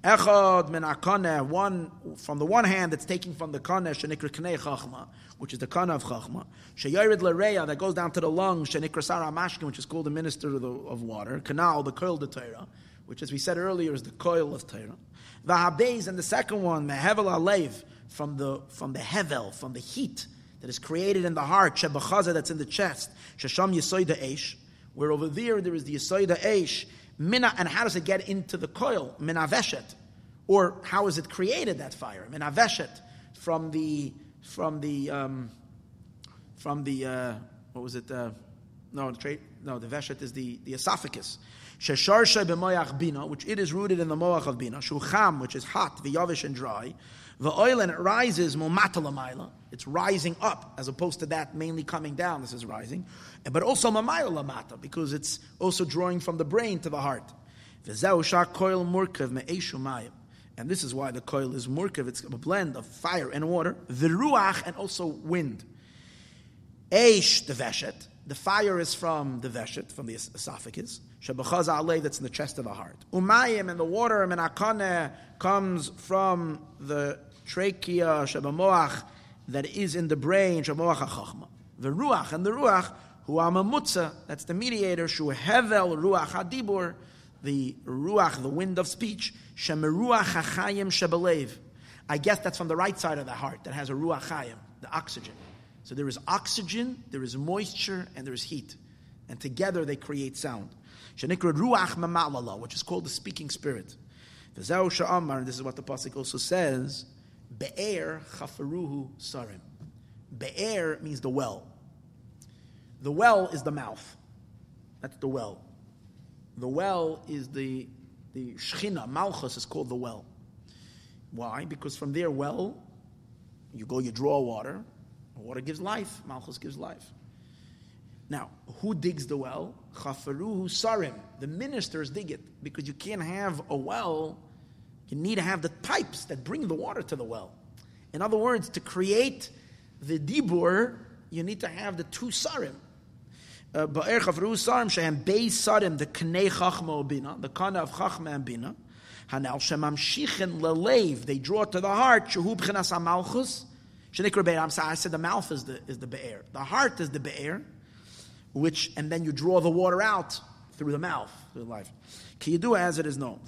Echad min one from the one hand that's taking from the kaneh shenikra knei chachma, which is the kaneh of chachma. Sheyarid lereya that goes down to the lungs shenikra sara mashkin, which is called the minister of, the, of water. Canal, the coil the Torah which, as we said earlier, is the coil of Torah. Vahabez, and the second one, mehevel alev, from the from the hevel, from the heat that is created in the heart, shebachaza that's in the chest, shasham yisoida eish, where over there there is the yisoida eish, mina, and how does it get into the coil? Minaveshet, or how is it created that fire? Minaveshet, from the from the um, from the uh, what was it? Uh, no, the tra- no, the veshet is the, the esophagus. Shesharsha b'moyach bina, which it is rooted in the moach of bina. Shucham, which is hot, v'yavish and dry. Oil and it rises mumata It's rising up, as opposed to that mainly coming down. This is rising, but also mamayla because it's also drawing from the brain to the heart. And this is why the coil is murkav. It's a blend of fire and water. The ruach and also wind. Eish the veshet. The fire is from the veshet, from the esophagus. Shebachaz alei, that's in the chest of the heart. Umayim, and the water, menakane, comes from the trachea, shebamoach, that is in the brain, shebamoach hachachma. The ruach, and the ruach, who amamutza, that's the mediator, shu hevel ruach hadibur, the ruach, the wind of speech, shemeruach hachayim shebelev. I guess that's from the right side of the heart, that has a ruach chayim, the oxygen. So there is oxygen, there is moisture, and there is heat. And together they create sound. Shenikra Ruach Mamalala, which is called the speaking spirit. And this is what the Pasuk also says, Be'er chafaruhu sarim. Be'er means the well. The well is the mouth. That's the well. The well is the, the shchina, malchus is called the well. Why? Because from their well, you go, you draw water. Water gives life. Malchus gives life. Now, who digs the well? Chafaruhu sarim. The ministers dig it because you can't have a well. You need to have the pipes that bring the water to the well. In other words, to create the dibur, you need to have the two sarim. Uh, the kana of chachma and bina. Hanal shemam shichin lelev. They draw to the heart. Shehu b'chinas amalchus. I'm sorry, I said the mouth is the is the be'er. The heart is the be'er which, and then you draw the water out through the mouth, through life. Do as it is known?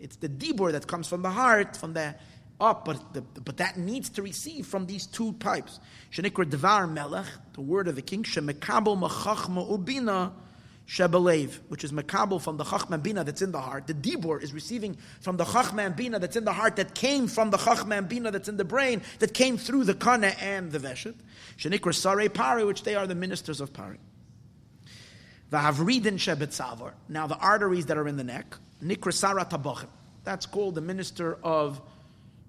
It's the dibur that comes from the heart, from the up, but, the, but that needs to receive from these two pipes. Shenikra devar melech, the word of the king, shemekabel machachma ubina shebelev, which is mekabel from the chachma bina that's in the heart. The dibur is receiving from the chachma bina that's in the heart, that came from the chachma bina that's in the brain, that came through the kana and the veshet. Shenikra Sare Pari, which they are the ministers of Pari. V'havridin Shebet Now the arteries that are in the neck, Nikra Sara Tabachim. That's called the minister of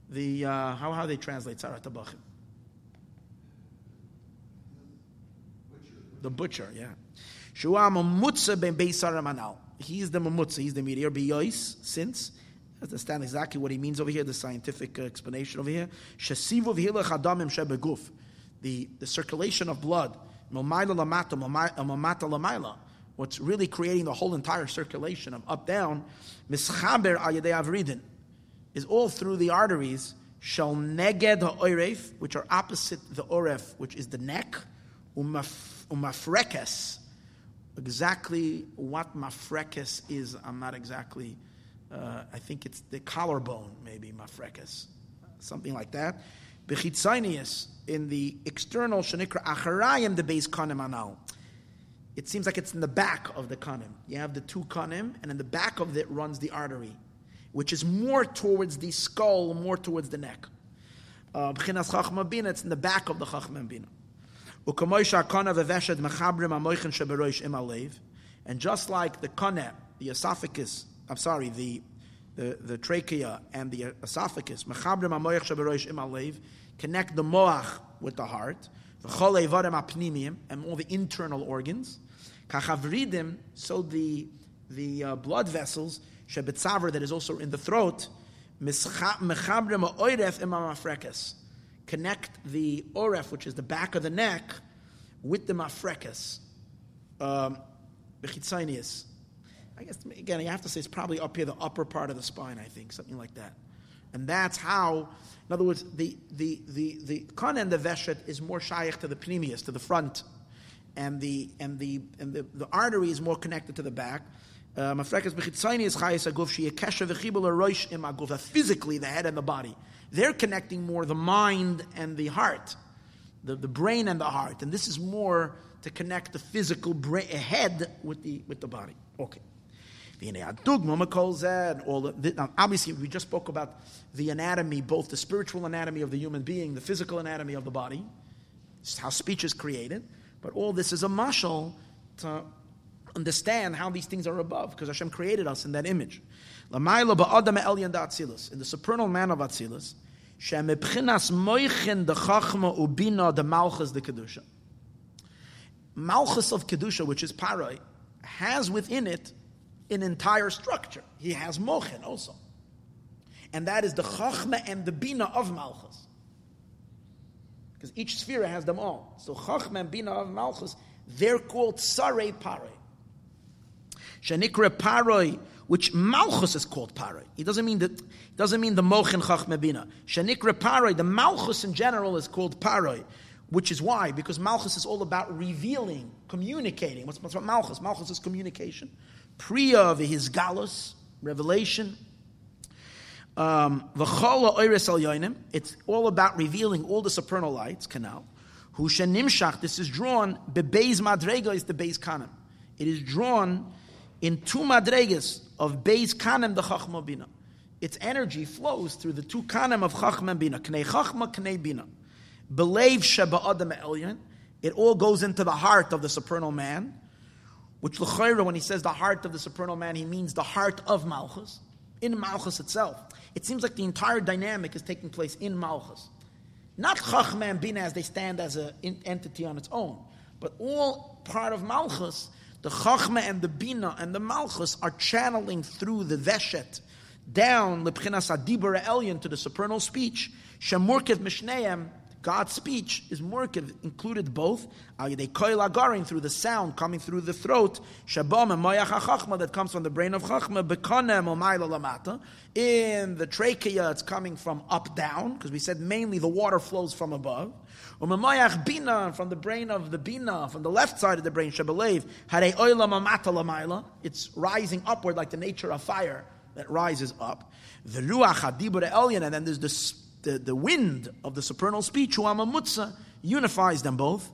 the, uh, how, how they translate Sara Tabachim? The butcher, yeah. Shua Mamutza ben Beisar Manal. He's the Mamutza, he's the meteor, Beyois, since. Understand exactly what he means over here, the scientific uh, explanation over here. Shasivu v'hilach adamim shebeguf the, the circulation of blood, what's really creating the whole entire circulation of up down, mischaber avridin, is all through the arteries, shall neged ha'oref, which are opposite the oref, which is the neck, umafrekes. Exactly what mafrekes is, I'm not exactly, uh, I think it's the collarbone, maybe mafrekes, something like that. Bechitzanius, in the external Shanikra Acharayim, the base Kanim Anal. It seems like it's in the back of the Kanim. You have the two Kanim, and in the back of it runs the artery. which is more towards the skull, more towards the neck. Um, B'chinas Chachma Bina, it's in the back of the Chachma Bina. And just like the kana, the esophagus, I'm sorry, the, the, the trachea and the esophagus, connect the moach with the heart, and all the internal organs. Kachavridim, so the, the uh, blood vessels, shebetzaver, that is also in the throat, connect the oref, which is the back of the neck, with the mafrekas, um, I guess, again, you have to say it's probably up here, the upper part of the spine, I think, something like that. And that's how, in other words, the, the, the, the kan and the veshet is more shaykh to the pnimius, to the front, and the, and the, and the, the artery is more connected to the back. Uh, physically the head and the body. They're connecting more the mind and the heart, the, the brain and the heart. And this is more to connect the physical brain, head with the, with the body. Okay. All the, now obviously, we just spoke about the anatomy, both the spiritual anatomy of the human being, the physical anatomy of the body, how speech is created. But all this is a mashal to understand how these things are above, because Hashem created us in that image. In the supernal man of Atzilus, moichin ubina de malchus. Malchus of kedusha, which is parai, has within it an entire structure. He has mochin also, and that is the chachma and the bina of malchus. Because each sphere has them all. So chachma and bina of malchus, they're called sarei parai. Shenikra paroi, which Malchus is called paroi. He doesn't mean that doesn't mean the Mochin Chachme Bina. Shenikra paroi, the Malchus in general is called paroi. Which is why, because Malchus is all about revealing, communicating. What's, what's Malchus? Malchus is communication. Priya of his galus, revelation. Um, it's all about revealing all the supernal lights, canal. Hushanimshach, this is drawn, bebeis madrega is the beis kanem. It is drawn in two madregas of Beis Kanem the Chachma Bina. Its energy flows through the two Kanem of Chachma Bina, Knei Chachma, Knei Bina. Believe Sheba Adam Elyon. It all goes into the heart of the supernal man, which L'chayra, when he says the heart of the supernal man, he means the heart of Malchus, in Malchus itself. It seems like the entire dynamic is taking place in Malchus. Not Chachma and Bina as they stand as an entity on its own, but all part of Malchus the Chachma and the Bina and the Malchus are channeling through the Veshet down Lepchinas Adibur Elyon to the supernal speech. Shemurkev Mishneim, God's speech is murkev, included both. Uh, Agarin through the sound coming through the throat. That comes from the brain of Chachma. In the trachea, it's coming from up down, because we said mainly the water flows from above. Bina from the brain of the bina, from the left side of the brain. It's rising upward like the nature of fire that rises up. The ruach and then there's the, the, the wind of the supernal speech, who Uamamutza, unifies them both.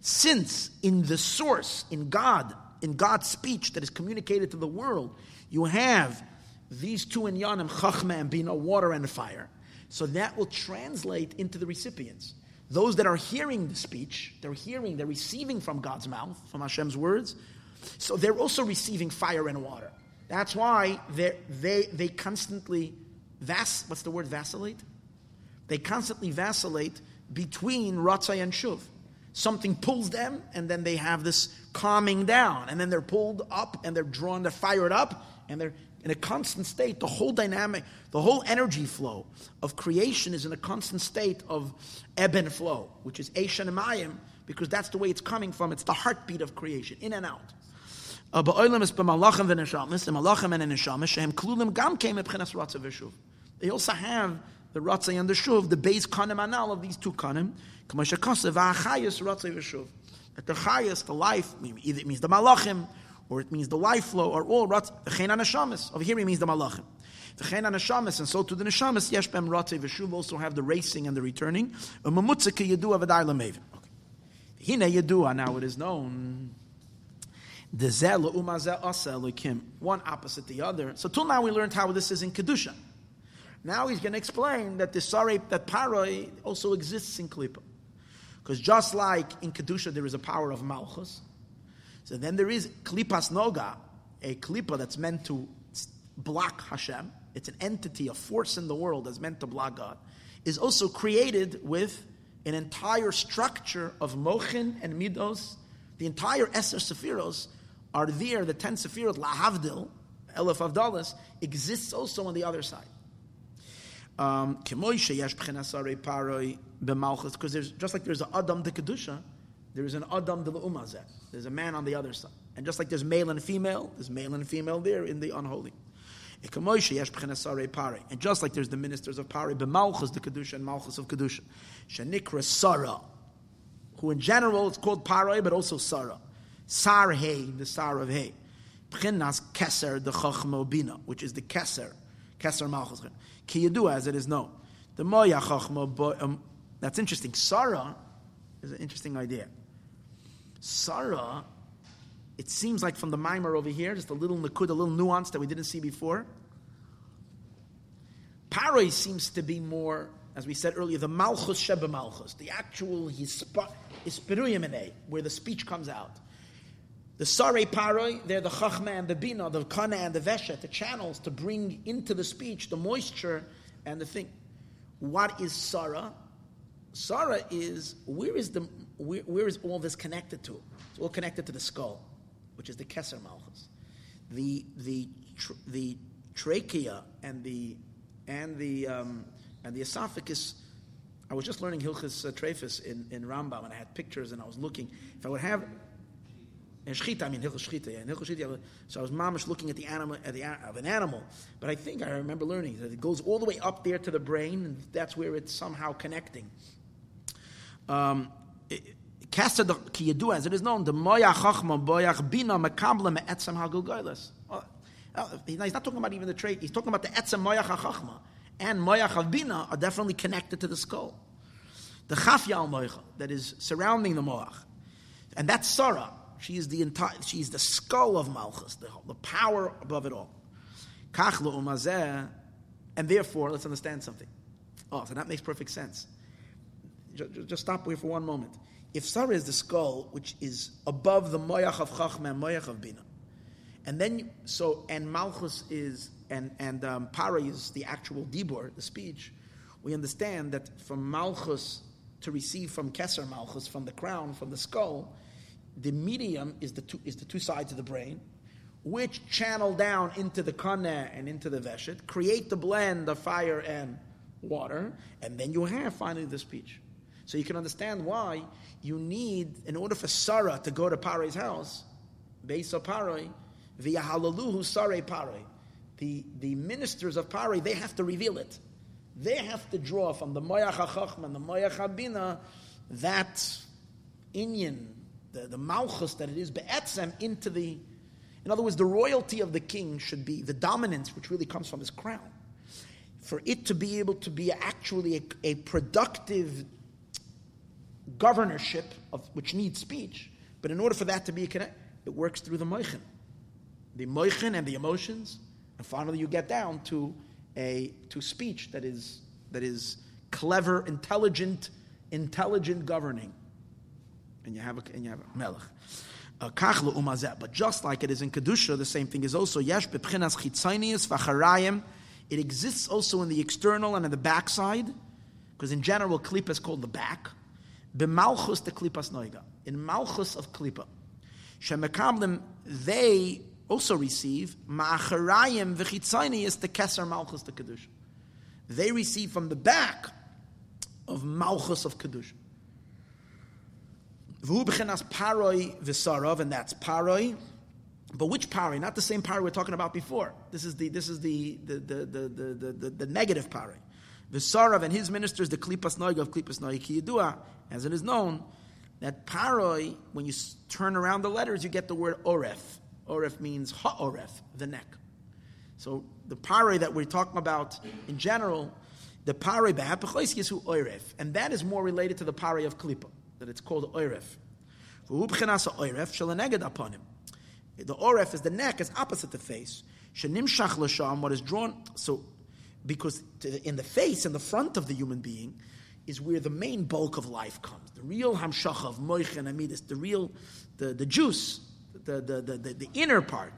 Since in the source, in God, in God's speech that is communicated to the world, you have these two inyanim, Chachma and Bina, water and fire. So that will translate into the recipients. Those that are hearing the speech, they're hearing, they're receiving from God's mouth, from Hashem's words. So they're also receiving fire and water. That's why they they constantly vas what's the word vacillate? They constantly vacillate between Ratzai and Shuv. Something pulls them, and then they have this calming down, and then they're pulled up and they're drawn, they're fired up, and they're in a constant state. The whole dynamic, the whole energy flow of creation is in a constant state of ebb and flow, which is Eshan and Mayim, because that's the way it's coming from. It's the heartbeat of creation, in and out. Uh, they also have the Ratzah and the Shuv, the base kanim anal of these two kanim. That the chayas, the life, either it means the malachim, or it means the life flow, or all ratz, v'chein. Over here it means the malachim. V'chein neshamis, and so to the neshamis, yesh bem v'shuv also have the racing and the returning. Umamutza ki yadu. Hine yadua, now it is known The zeh le'uma zeh asa elokim. One opposite the other. So till now we learned how this is in Kedusha. Now he's going to explain that the sorry that paroi also exists in Klippa. Because just like in Kedusha there is a power of Malchus, so then there is Klippas Noga, a Klippa that's meant to block Hashem. It's an entity, a force in the world that's meant to block God. Is also created with an entire structure of Mochin and Midos. The entire Eser Sephiros are there, the ten Sephirot, Lahavdil, Elef Avdalas, exists also on the other side. Um, because there's just like there's an Adam de Kedusha, there is an Adam de Umazeh. There's a man on the other side. And just like there's male and female, there's male and female there in the unholy. And just like there's the ministers of Pari, B'malchus the Kedusha and Malchus of Kedusha. Shanikra Sarah, who in general it's called Pari, but also Sarah. Sar Hey, the Sar of Hey. Pchinas Keser, the Chachmo Bina, which is the Keser, Keser Malchus. Ki as it is known. The Moya Chachmo, um, that's interesting. Sarah is an interesting idea. Sarah, it seems like from the mimer over here, just a little nakud, a little nuance that we didn't see before. Paroi seems to be more, as we said earlier, the malchus sheba malchus, the actual hispiruyimene, where the speech comes out. The Sare Paroi, they're the Chachma and the Bina, the Kana and the Veshet, the channels to bring into the speech the moisture and the thing. What is Sarah? Sarah is where is the where, where is all this connected to? It's all connected to the skull, which is the Keser Malchus. The the the trachea and the and the um, and the esophagus. I was just learning Hilchas uh, in, in Rambam, and I had pictures, and I was looking. If I would have and shchita, I mean hilchos shchita. Yeah, hilchos shchita. So I was mamish looking at the animal at the of an animal, but I think I remember learning that it goes all the way up there to the brain, and that's where it's somehow connecting. Um, Kasa ki yedu as it is known, the moya chachma boyach bina makabla me'etzem hagulgoyles. Oh, he's not talking about even the trait. He's talking about the etzem moyach chachma and moyach bina are definitely connected to the skull. The chafya moyach that is surrounding the moach, and that's sarah. She is the entire, she is the skull of Malchus, the, the power above it all. And therefore, let's understand something. Oh, so that makes perfect sense. Just, just stop here for one moment. If Sarah is the skull, which is above the Moyach of Chachma and Moyach of Bina, and then, so, and Malchus is, and, and um, is the actual Dibor, the speech, we understand that from Malchus to receive from Kesser Malchus, from the crown, from the skull, the medium is the two, is the two sides of the brain, which channel down into the kana and into the veshet, create the blend of fire and water, and then you have finally the speech. So you can understand why you need, in order for Sarah to go to Pare's house, Beis Pare, via Halaluhu Sare Pare. The, the ministers of Pare, they have to reveal it. They have to draw from the Moyach HaChachma and the Moyach HaBina that Inyan, the, the malchus that it is be'etzem into the, in other words, the royalty of the king should be the dominance, which really comes from his crown. For it to be able to be actually a, a productive governorship of which needs speech, but in order for that to be connected, it works through the moichin, the moichin and the emotions, and finally you get down to a to speech that is that is clever, intelligent, intelligent governing and you have a, and you have a melech. Uh, but just like it is in Kedusha, the same thing is also Yesh bepchinas chitzonius v'charayim. It exists also in the external and in the backside, because in general, klipa is called the back. B'malchus the klipas noiga. In malchus of klipa. Shemekamlim, they also receive ma'acharayim v'chitzonius the keser malchus the Kedusha. They receive from the back of malchus of Kedusha. V'hu paroi v'sarav, and that's paroi. But which paroi? Not the same paroi we're talking about before. This is the this is the the the the the, the, the negative paroi. V'sarav and his ministers, the klipas noig of klipas noig kiyidua, as it is known, that paroi, when you turn around the letters, you get the word oref. Oref means ha'oref, the neck. So the paroi that we're talking about in general, the paroi be'hapachois is oref, and that is more related to the paroi of klipa that it's called oiref. Oiref upon him. The oref is the neck, is opposite the face. Shenimshach l'sham, what is drawn, so, because in the face, in the front of the human being, is where the main bulk of life comes. The real hamshach of moich and amidis, the real, the, the juice, the, the, the, the, the inner part.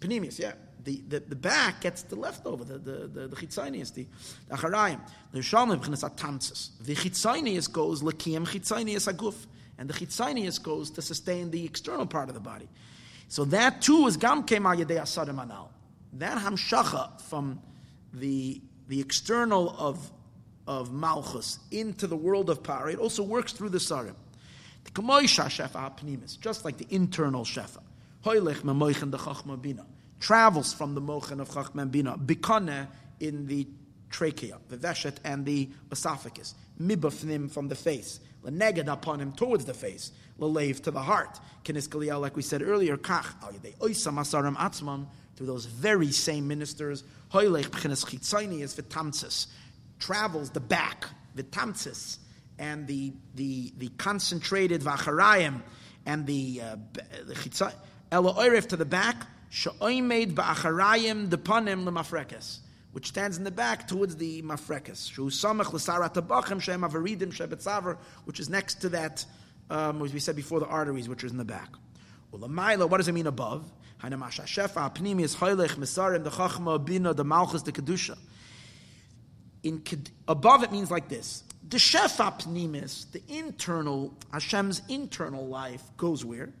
Pnimius, yeah. The, the, back gets the leftover, the the the, the the the acharayim. The shalom b'chinas atantzes. The chitzonius goes lekiem chitzonius aguf, and the chitzonius goes to sustain the external part of the body. So that too is gam kem yedei asadim anal. That hamshacha from the the external of of malchus into the world of power, it also works through the sarim. The kamoisha shefa hapnimis, just like the internal shefa. Hoylech memoichen de chachma bina travels from the mochen of chachma bina bikane in the trachea, the veshet, and the esophagus. Mibafnim from the face. Leneged upon him towards the face. Lalev to the heart. Kinis like we said earlier, kach al yedei oisam asaram through those very same ministers. Hoylech b'chinas is vitamtzis travels the back, the tamtzis, and the, the, the concentrated vacharayim, and the, uh, the chitzay, elo to the back, sha'oimed ba'acharayim depanim lemafrekes, which stands in the back towards the mafrekes. Shu samach l'sarat tabachim shem avaridim shebetzaver, which is next to that, um, as we said before, the arteries, which is in the back. Ulamaila, what does it mean above? Hanamasha shefa, pnimius, hoylech, misarim, the chachma, bina, the malchus, the kedusha in above it means like this. The shefa pnimis, the internal, Hashem's internal life goes where?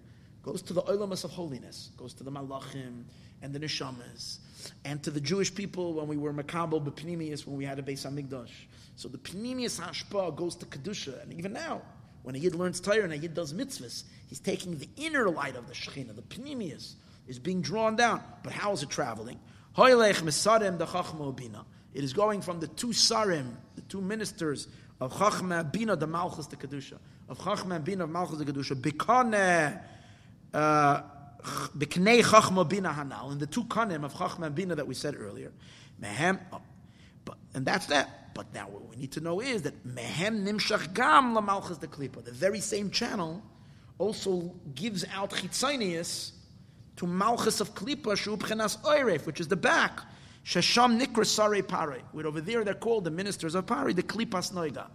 Goes to the olamas of holiness, goes to the malachim and the neshamas, and to the Jewish people when we were makabel b'pnimius, when we had a Beis Hamikdash. So the pnimius hashpa goes to kedusha, and even now, when a yid learns Torah and a yid does mitzvahs, he's taking the inner light of the shechina, the pnimius is being drawn down. But how is it traveling? It is going from the two sarim, the two ministers of Chachma Bina the Malchus the Kedusha, of Chachma Bina of Malchus the Kedusha, Bikane, uh, Biknei Chachma Bina Hanal, and the two kanim of Chachma Bina that we said earlier. Mehem, oh, but, and that's that. But now what we need to know is that Mehem Nimshach Gam La Malchus the Klipa, the very same channel, also gives out Chitzonius to Malchus of Klipa, Shu Oiref, which is the back. Shesham Nikra Sare Pare. Where over there they're called the ministers of Pare, the Klipas Noiga.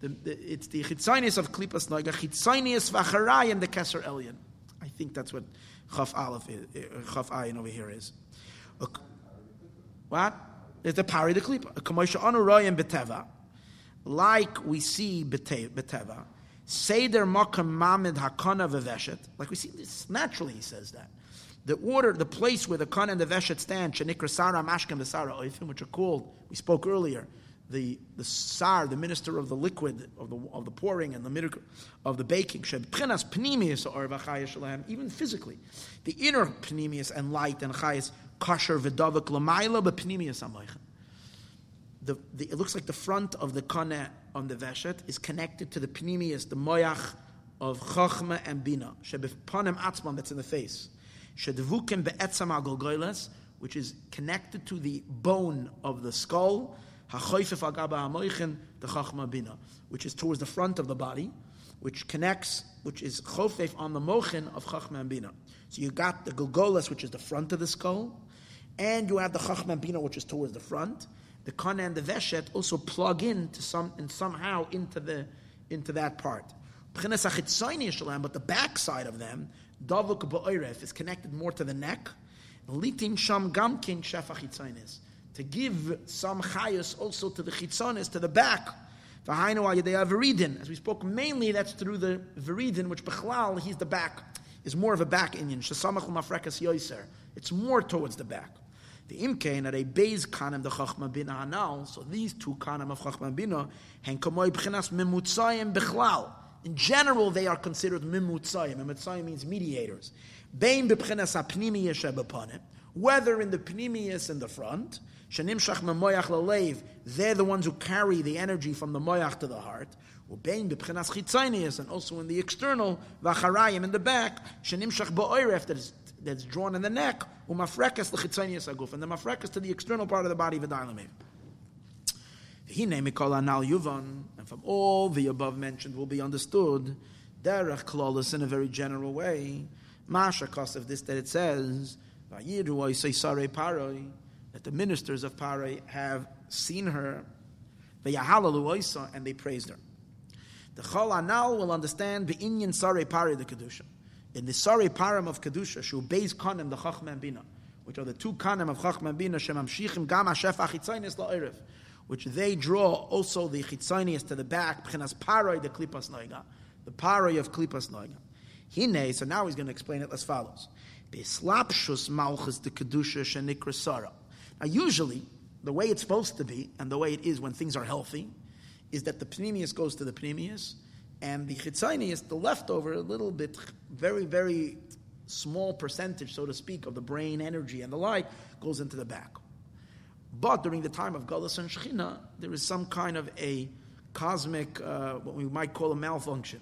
The, the, it's the Chitzonius of Klipas Noiga, Chitzonius Vacharayim, the Keser Elyon. Think that's what Chaf Aleph, uh, Chaf Ayin over here is. What? It's the Pari, the Klipa. Like we see Beteva. Seder Makam Mamid Hakana Veveshet. Like we see this, naturally he says that the order, the place where the Khan and the Veshet stand, Shanikra Sara, Mashkem, the Sara Oifim, which are called, we spoke earlier, the, the Sar, the minister of the liquid, of the, of the pouring and the miracle of the baking, even physically. The inner Pnimius and light and Chayas, Kasher Vidavik Lamaila, but Amoichem. The, the, it looks like the front of the Kana on the Veshet is connected to the Pnimius, the Moyach of Chachma and Bina, Shebepanim Atzman, that's in the face shedvukim be'etzam agolgoiles, which is connected to the bone of the skull, agaba the chachma bina, which is towards the front of the body, which connects, which is chofef on the mochin of chachma bina. So you got the golgolas, which is the front of the skull, and you have the chachma bina, which is towards the front. The kana and the veshet also plug in to some and somehow into the into that part. But the backside of them, Davuk ba'oiref is connected more to the neck. Litin sham gamkin shefach To give some chayus also to the chitzonis, to the back. Viridin. As we spoke, mainly that's through the viridin, which bechlal, he's the back, is more of a back Indian. Yoiser. It's more towards the back. The imkein are a beis kanem the chachma bina hanal. So these two kanem of chachma bina, hen kamoy b'chinas memutzayim bechlal. In general, they are considered mimutzayim. Mimutzayim means mediators. Bein b'pchenas apnimiyas shebepanim. Whether in the pnimius in the front, shenim shach memoyach lalev, they're the ones who carry the energy from the moyach to the heart. And also in the external, v'acharayim in the back, shenim shach ba'oiref, that is that's drawn in the neck, umafrekas lechitzaynius aguf, and the mafrekas to the external part of the body, v'dailamev. And from all the above mentioned will be understood, derech klalis in a very general way, Masha of this that it says, That the ministers of Paroi have seen her, and they praised her. The Chol Anal will understand the Inyan Sare Pari the Kedusha. In the Sare Param of Kedusha, Shu Beis Kanem the Chachman Bina, which are the two Kanem of Chachman Bina, Shemam Shichim Gam Hashef Achitzainis La'erev, which they draw also the Chitzainis to the back, Pchenas Paroi the Klipas Noiga, the Paroi of Klipas Noiga. Hine, so now he's going to explain it as follows. Beslapshus Malchus the Kedusha Shenikra Sarah. Now usually, the way it's supposed to be, and the way it is when things are healthy, is that the pnimius goes to the pnimius, and the chitzonius, the leftover, a little bit, very, very small percentage, so to speak, of the brain energy and the like, goes into the back. But during the time of Galus and Shechina, there is some kind of a cosmic, uh, what we might call a malfunction.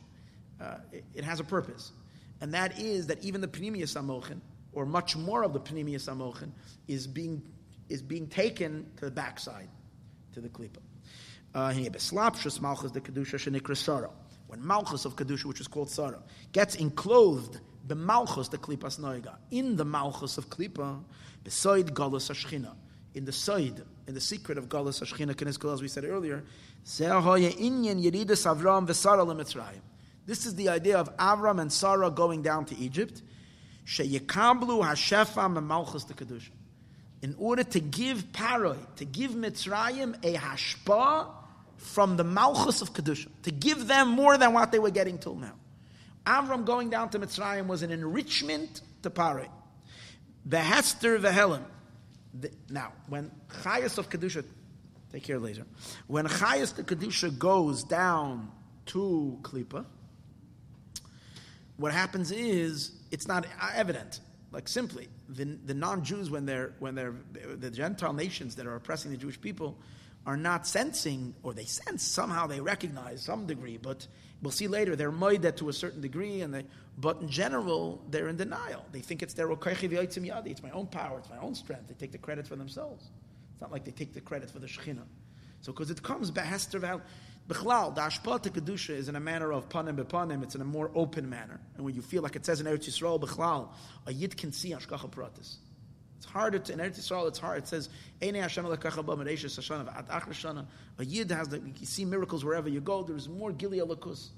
Uh, it, it, has a purpose. And that is that even the Pnimius Amochin, or much more of the Pnimius Amochin, is being, is being taken to the backside, to the Klippa. Uh, malchus the kedusha. When malchus of kedusha, which is called sara, gets enclosed the malchus the klipas noiga in the malchus of klipa, beside galus ashchina, in the side, in the secret of galus ashchina as we said earlier, inyan yeridus Avram v'Sara lemitzrayim. This is the idea of Avram and Sarah going down to Egypt. Sheyekablu hashefa malchus the. In order to give Paroi, to give Mitzrayim a hashpa from the Malchus of Kedusha, to give them more than what they were getting till now. Avram going down to Mitzrayim was an enrichment to Paroi. The Hester Vehelim. Now, when Chayas of Kedusha, take care later, when Chayas of Kedusha goes down to Klippa, what happens is it's not evident. Like simply, the, the non-Jews when they're when they're the Gentile nations that are oppressing the Jewish people, are not sensing, or they sense somehow they recognize some degree, but we'll see later they're moided to a certain degree, and they, but in general they're in denial. They think it's their yadi, it's my own power, it's my own strength. They take the credit for themselves. It's not like they take the credit for the Shekhinah. So because it comes behester val, Bechlal, the ashpa to kedusha is in a manner of panim bepanim. It's in a more open manner, and when you feel like it says in Eretz Yisrael, Bechlal, a yid can see ashkacha pratis. It's harder to in Eretz Yisrael. It's hard. It says Eine Hashem lekacha ba mereishes Hashana at Achrashana. A yid has the you see miracles wherever you go. There's more gilia lakus.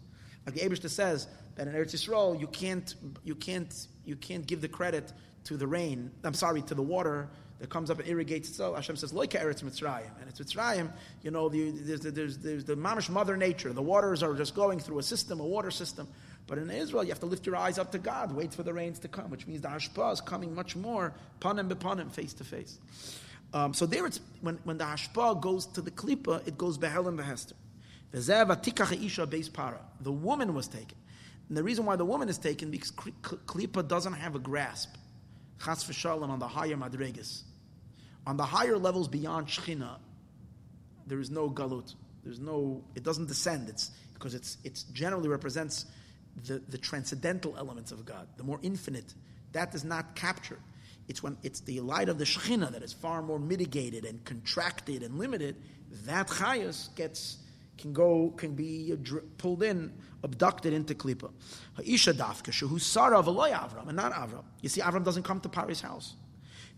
Like the Abishta says that in Eretz Yisrael you can't you can't you can't give the credit to the rain. I'm sorry to the water that comes up and irrigates itself. Hashem says, "Loika eretz Mitzrayim," and it's Mitzrayim. You know, the, there's, there's, there's the mamish mother nature. The waters are just going through a system, a water system. But in Israel, you have to lift your eyes up to God, wait for the rains to come, which means the hashpah is coming much more panim bepanim, face to face. Um, so there, it's when, when the hashpah goes to the klipa, it goes behelim behester. The woman was taken. And the reason why the woman is taken because klipa doesn't have a grasp. Chas v'shalom on the higher madregas. On the higher levels beyond shchina, there is no galut. There's no. It doesn't descend. It's because it's it's generally represents the, the transcendental elements of God, the more infinite, that is not captured. It's when it's the light of the Shekhinah that is far more mitigated and contracted and limited. That chayas gets can go can be pulled in, abducted into klipa. Ha'isha dafka shehu sara v'loy Avram and not Avram. You see, Avram doesn't come to Pari's house.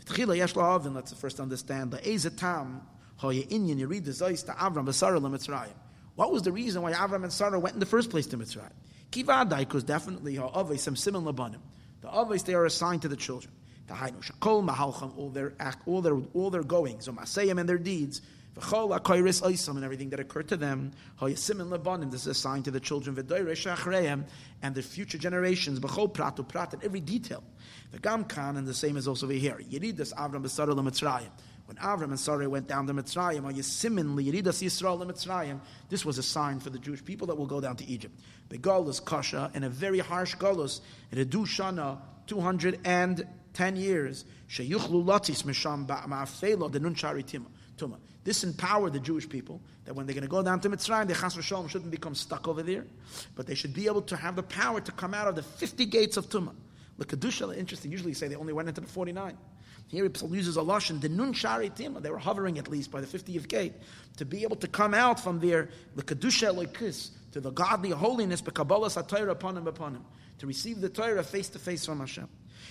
V'tchila yesh la'avin. Let's first understand the ezetam ha'ye inyan yirid zeis to Avram v'sara l'mitzrayim. What was the reason why Avram and Sarah went in the first place to Mitzrayim? Kivadai, because definitely ha'avais, some similar labanim. The avais, they are assigned to the children. The hainu shakol mahalcham, all their all their all their goings, masayim and their deeds. Oisam and everything that occurred to them. And labanim, this is assigned to the children. V'doyresh achreim and the future generations. B'chol pratu every detail. The gamkan and the same is also over here. Yeridas Avram b'sarah l'mitzrayim. When Avram and Sarah went down to Mitzrayim, or Yisimin Yeridas Yisrael Mitzrayim, this was a sign for the Jewish people that will go down to Egypt. The Galus Kasha, in a very harsh Galus, a Dushana, 210 years, Sheyuchlu Latis Misham Ma'afelo Denun Shari Tuma. This empowered the Jewish people that when they're going to go down to Mitzrayim, the Chas Shalom shouldn't become stuck over there, but they should be able to have the power to come out of the 50 gates of Tumah. The Kedusha, interesting, usually say they only went into the 49. Here he uses a lashon, the nun shari tima. They were hovering at least by the 50th gate to be able to come out from there, the kedusha loikis, to the godly holiness, Kabbalah Torah upon him, upon him, to receive the Torah face to face from Hashem.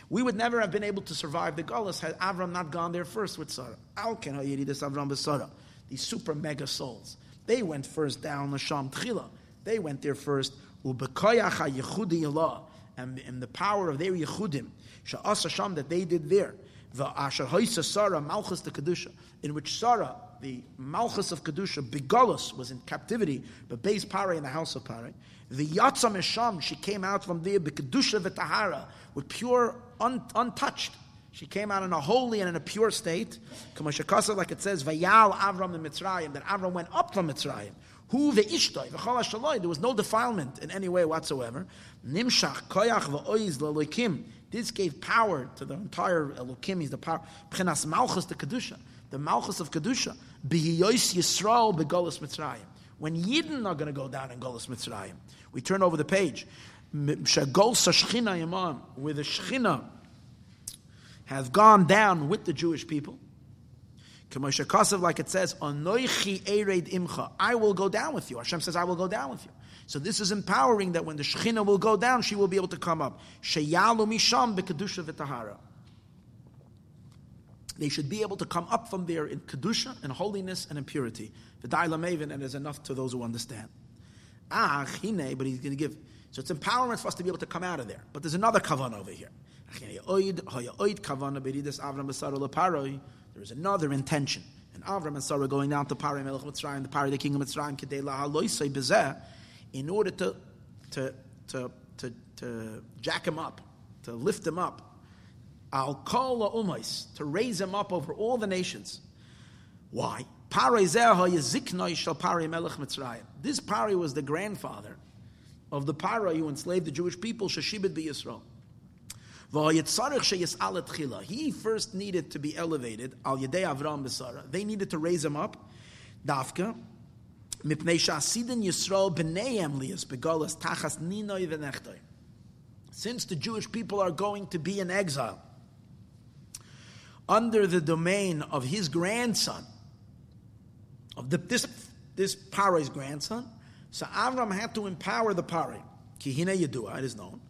We would never have been able to survive the Galus had Avram not gone there first with Sarah. Alken Hayidis Avram Sarah. These super mega souls. They went first down the Sham Tchila. They went there first. Ubekoyach Yehudi and in the power of their Yehudim, Sha'as Hashem that they did there. The Asher Haisa Sarah Malchus the Kedusha, in which Sarah, the Malchus of Kedusha, Bigalus, was in captivity, but Beis Pare in the house of Pare. The Yatzam Esham, she came out from there, Bikadusha V'Tahara, with pure, un, untouched. She came out in a holy and in a pure state. Like it says, Vayal Avram the Mitzrayim, that Avram went up from Mitzrayim. Who the Ishtoi, V'chol there was no defilement in any way whatsoever. Nimshach Koyach V'oiz L'Elokim. This gave power to the entire Elokim, he's the power. Pchenas Malchus the Kedusha, the Malchus of Kedusha. B'yiyois Yisrael B'golas Mitzrayim. When Yidden are going to go down in Golas Mitzrayim. We turn over the page. Shagol Sashchina Yamam, where the Shechina has gone down with the Jewish people. Kamosh like it says, Imcha, I will go down with you. Hashem says, I will go down with you. So this is empowering that when the Shechina will go down, she will be able to come up. Sheyalu Misham V'Tahara. They should be able to come up from there in Kedusha and holiness and in purity. The Maven, and there's enough to those who understand. Ah, Chine, but he's going to give. So it's empowerment for us to be able to come out of there. But there's another kavan over here. There is another intention. And Avram and Sarah going down to Paray Melech Mitzrayim, the Paray, the king of Mitzrayim, Kedei Lahaloisei Bezeh, in order to, to, to, to, to jack him up, to lift him up. Al Kol Umais, to raise him up over all the nations. Why? This Pari was the grandfather of the Pari who enslaved the Jewish people, Shashibit Yisrael. He first needed to be elevated, Al Yedei Avram. They needed to raise him up. Dafka. Since the Jewish people are going to be in exile, under the domain of his grandson, of the, this, this grandson. So Avram had to empower the Pare. Kihine Yedua, it is known.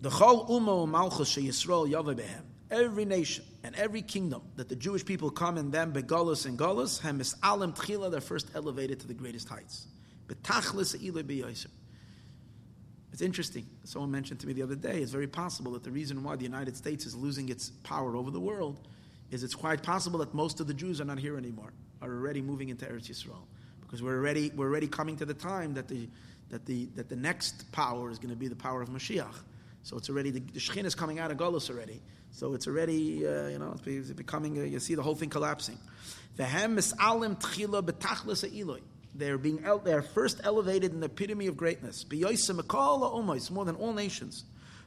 The Chol Umo Malchus Yisrael Yavebehem. Every nation and every kingdom that the Jewish people come in them, Begolus and Golus, Hemis Alim Tchila, they're first elevated to the greatest heights. Betachlis Ile Beyoiser. It's interesting. Someone mentioned to me the other day, it's very possible that the reason why the United States is losing its power over the world is it's quite possible that most of the Jews are not here anymore are already moving into Eretz Yisrael because we're already we're already coming to the time that the that the that the next power is going to be the power of Mashiach. So it's already the, the Shechin is coming out of Golos already. So it's already uh, you know it's becoming uh, you see the whole thing collapsing. They're being they're first elevated in the epitome of greatness. More than all nations.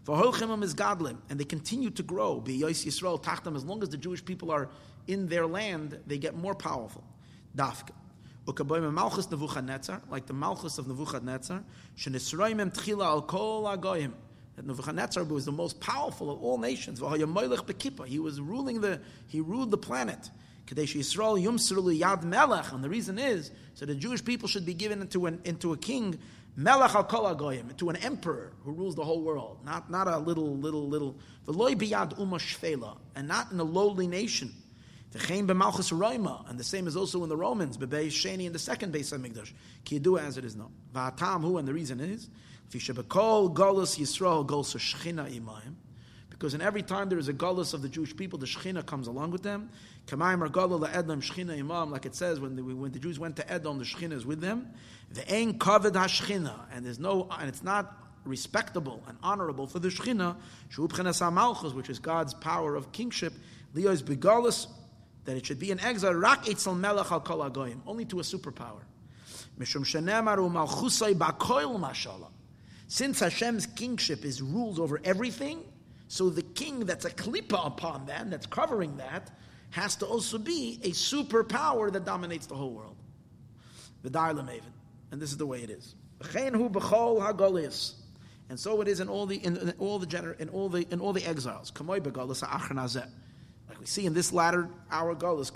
is godlim, and they continue to grow. Yisrael tachtam, as long as the Jewish people are in their land, they get more powerful. Dafka. Malchus Nebuchadnezzar, like the Malchus of Nebuchadnezzar, Shenisraimim Tchila al Kol Agoyim. That Nebuchadnezzar was the most powerful of all nations. He was ruling the, he ruled the planet. Kadesh Yisrael Yad Melech. And the reason is, so the Jewish people should be given into, an, into a king, Melech al Kol Agoyim, to an emperor who rules the whole world. Not, not a little, little, little, Veloy Biyad Uma and not in a lowly nation. And the same is also in the Romans, b'beis sheni in the second base of Mikdash. Kiyadua as it is known. V'atam hu, and the reason is, v'shabakol golus Yisrael golus shechina imayim, because in every time there is a golus of the Jewish people, the shechina comes along with them. Kamayim argala la'edlam shechina imam, like it says when the, when the Jews went to Edom, the shechina is with them. V'ein kaved hashchina, and there's no, and it's not respectable and honorable for the shechina, shu malchus, which is God's power of kingship, lios begalus that it should be an exile, rak etzel melech al kol agoyim, only to a superpower. Mishum shenemaru malchusay bakoil mashallah. Since Hashem's kingship is ruled over everything, so the king that's a klipa upon that, that's covering that, has to also be a superpower that dominates the whole world. V'dar maven, and this is the way it is. And so it is in all the in, in all the gener, in all the in all the exiles we see in this latter hour Galus,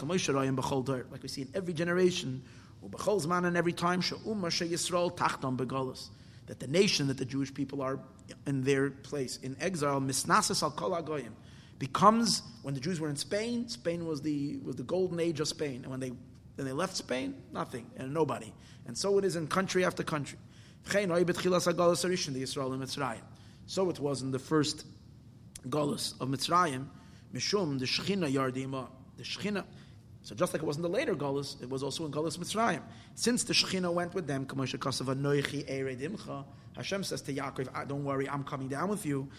like we see in every generation, Ubechol Zman and every time, She'umma She'Yisrael Tachton Begolus. That the nation, that the Jewish people are in their place, in exile, Misnasis al Kol Agoyim, becomes, when the Jews were in Spain, Spain was the, was the golden age of Spain. And when they, when they left Spain, nothing, and nobody. And so it is in country after country. So it was in the first Golus of Mitzrayim, Mishum, the Shechina Yardima, the Shechina. So just like it was in the later Golus, it was also in Golus Mitzrayim. Since the Shechina went with them, Hashem says to Yaakov, ah, don't worry, I'm coming down with you.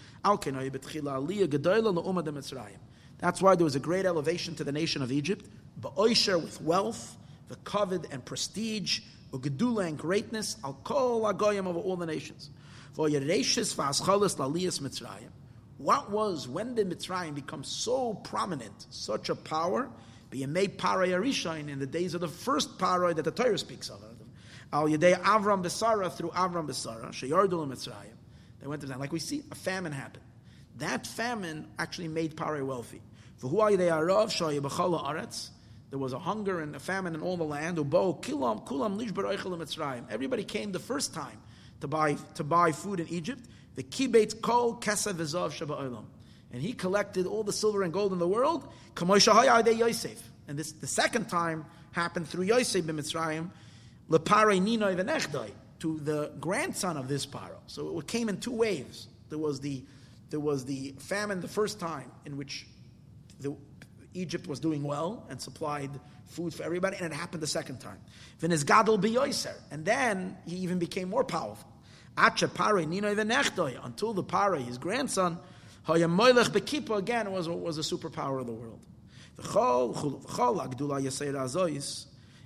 That's why there was a great elevation to the nation of Egypt, Ba'oisher with wealth, the covet and prestige, Ugedula and greatness, Al Kol Agoyim of all the nations. For Yereshis V'aschalis Laliyas Mitzrayim. What was, when did Mitzrayim become so prominent, such a power? B'yemei Paray Arishain, in the days of the first Paray that the Torah speaks of. Al Yedei Avram Besara, through Avram Besara, Sheyardul Mitzrayim. They went to that. Like we see, a famine happened. That famine actually made Paray wealthy. For who are they Arav, Shoye B'chala Aretz, there was a hunger and a famine in all the land. Ubo Kilam Kulam Everybody came the first time to buy to buy food in Egypt. The kibetz kol kesav v'zav and he collected all the silver and gold in the world. Yosef, and this the second time happened through Yosef ben Mitzrayim, lepare ninoi v'nechdoi, to the grandson of this paro. So it came in two waves. There was the there was the famine the first time in which the Egypt was doing well and supplied food for everybody, and it happened the second time. gadol And then he even became more powerful. Until the Pare, his grandson, again was, was a superpower of the world.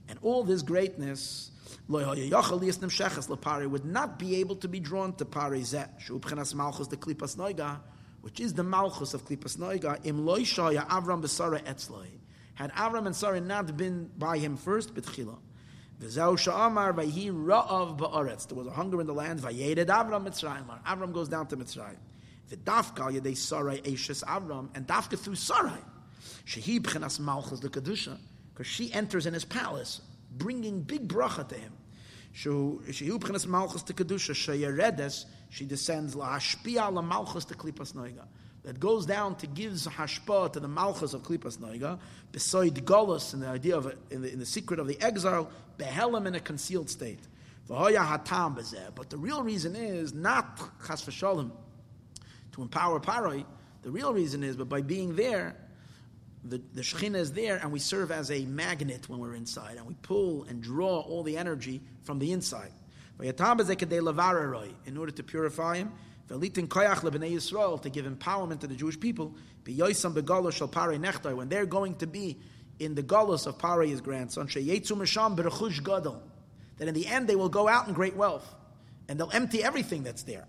And all this greatness would not be able to be drawn to Pare which is the malchus of Klipas Noiga, im loishaya Avram besara etzloi. Had Avram and Sarah not been by him first, betchila. V'zeu sha'amar vayhi ra'av ba'aretz. There was a hunger in the land. Vayeded Avram Mitzrayim. Avram goes down to Mitzrayim. V'dafka yedei Sarai Eishes Avram. And dafka through Sarai. Shehi b'chenas malchus the Kedusha. Because she enters in his palace, bringing big bracha to him. Shehu b'chenas malchus to Kedusha. Sheyeredes she descends la hashpia la malchus to klipas noiga. That goes down to gives hashpa to the malchus of klipas noiga. Beside golus in the idea of in the, in the secret of the exile, behelim in a concealed state. But the real reason is not chas v'shalom to empower paroi. The real reason is, but by being there, the, the Shekhinah is there, and we serve as a magnet when we're inside, and we pull and draw all the energy from the inside in order to purify him, to give empowerment to the Jewish people, when they're going to be in the galus of Pare, his grandson, that in the end they will go out in great wealth, and they'll empty everything that's there.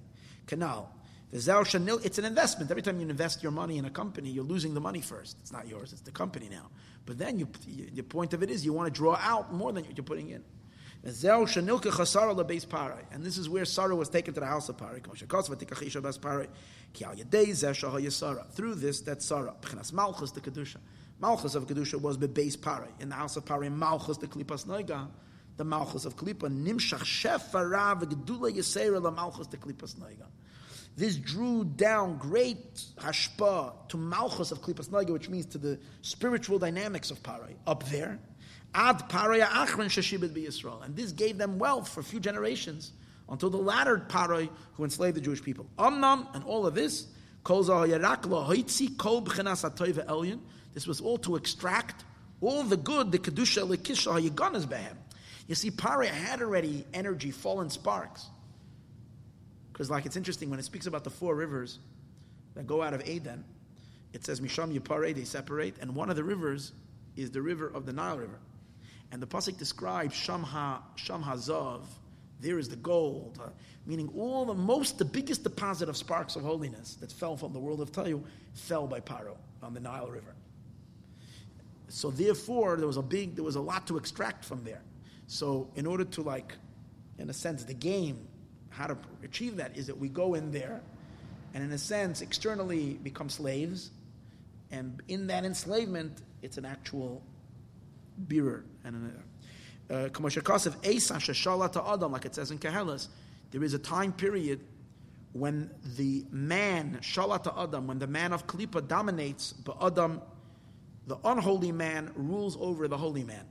Canal. It's an investment. Every time you invest your money in a company, you're losing the money first. It's not yours, it's the company now. But then you, the point of it is you want to draw out more than you're putting in. And this is where Sarah was taken to the house of Pari. Through this, that Sarah, Malchus the Kedusha. Malchus of Kedusha was base Pari. In the house of Pari, Malchus the Klipas Noiga, the Malchus of Klipa, Nimshach Shefara v'Gedula Yisera the Malchus the Klipas Noiga. This drew down great hashpa to Malchus of Klipas Noiga, which means to the spiritual dynamics of Pari, up there. Ad paraya achron sheshibit Yisrael, and this gave them wealth for a few generations until the latter paroi who enslaved the Jewish people. Amnam and all of this, this was all to extract all the good, the kedusha lekisha hayiganas behem. You see, Pare had already energy, fallen sparks. Because, like, it's interesting when it speaks about the four rivers that go out of Eden, it says Misham Yipare, they separate, and one of the rivers is the river of the Nile River. And the pasuk describes Shamha Shamhazav. There is the gold, uh, meaning all the most, the biggest deposit of sparks of holiness that fell from the world of Tohu fell by Paro on the Nile River. So therefore, there was a big, there was a lot to extract from there. So in order to like, in a sense, the game, how to achieve that is that we go in there, and in a sense, externally become slaves, and in that enslavement, it's an actual Birer and uh, Sheshalata Adam, like it says in Kehelas, there is a time period when the man, Shalata Adam, when the man of Klippa dominates, but Adam, the unholy man, rules over the holy man.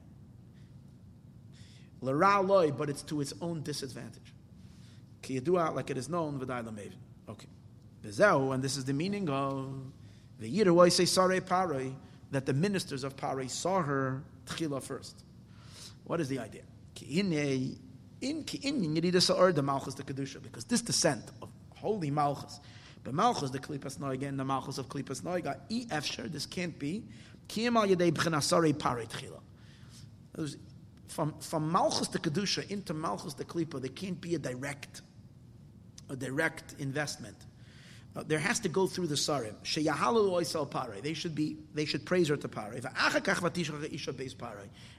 L'ra loy, but it's to its own disadvantage. Ki yadua, like it is known, v'day l'mevin. Okay. V'zeu, and this is the meaning of the Yirah say Sare Paroi, that the ministers of Paroi saw her tchila first. What is the idea? In ki in Yirida the Malchus the Kedusha, because this descent of holy Malchus, but Malchus the Klipas Noiga and the Malchus of Klipas Noiga, e efsher, this can't be, ki al yedei b'chinasare Paroi tchila from, from Malchus to Kedusha into Malchus to Klippa, there can't be a direct, a direct investment. Uh, there has to go through the sarim. They should be. They should praise her to pare.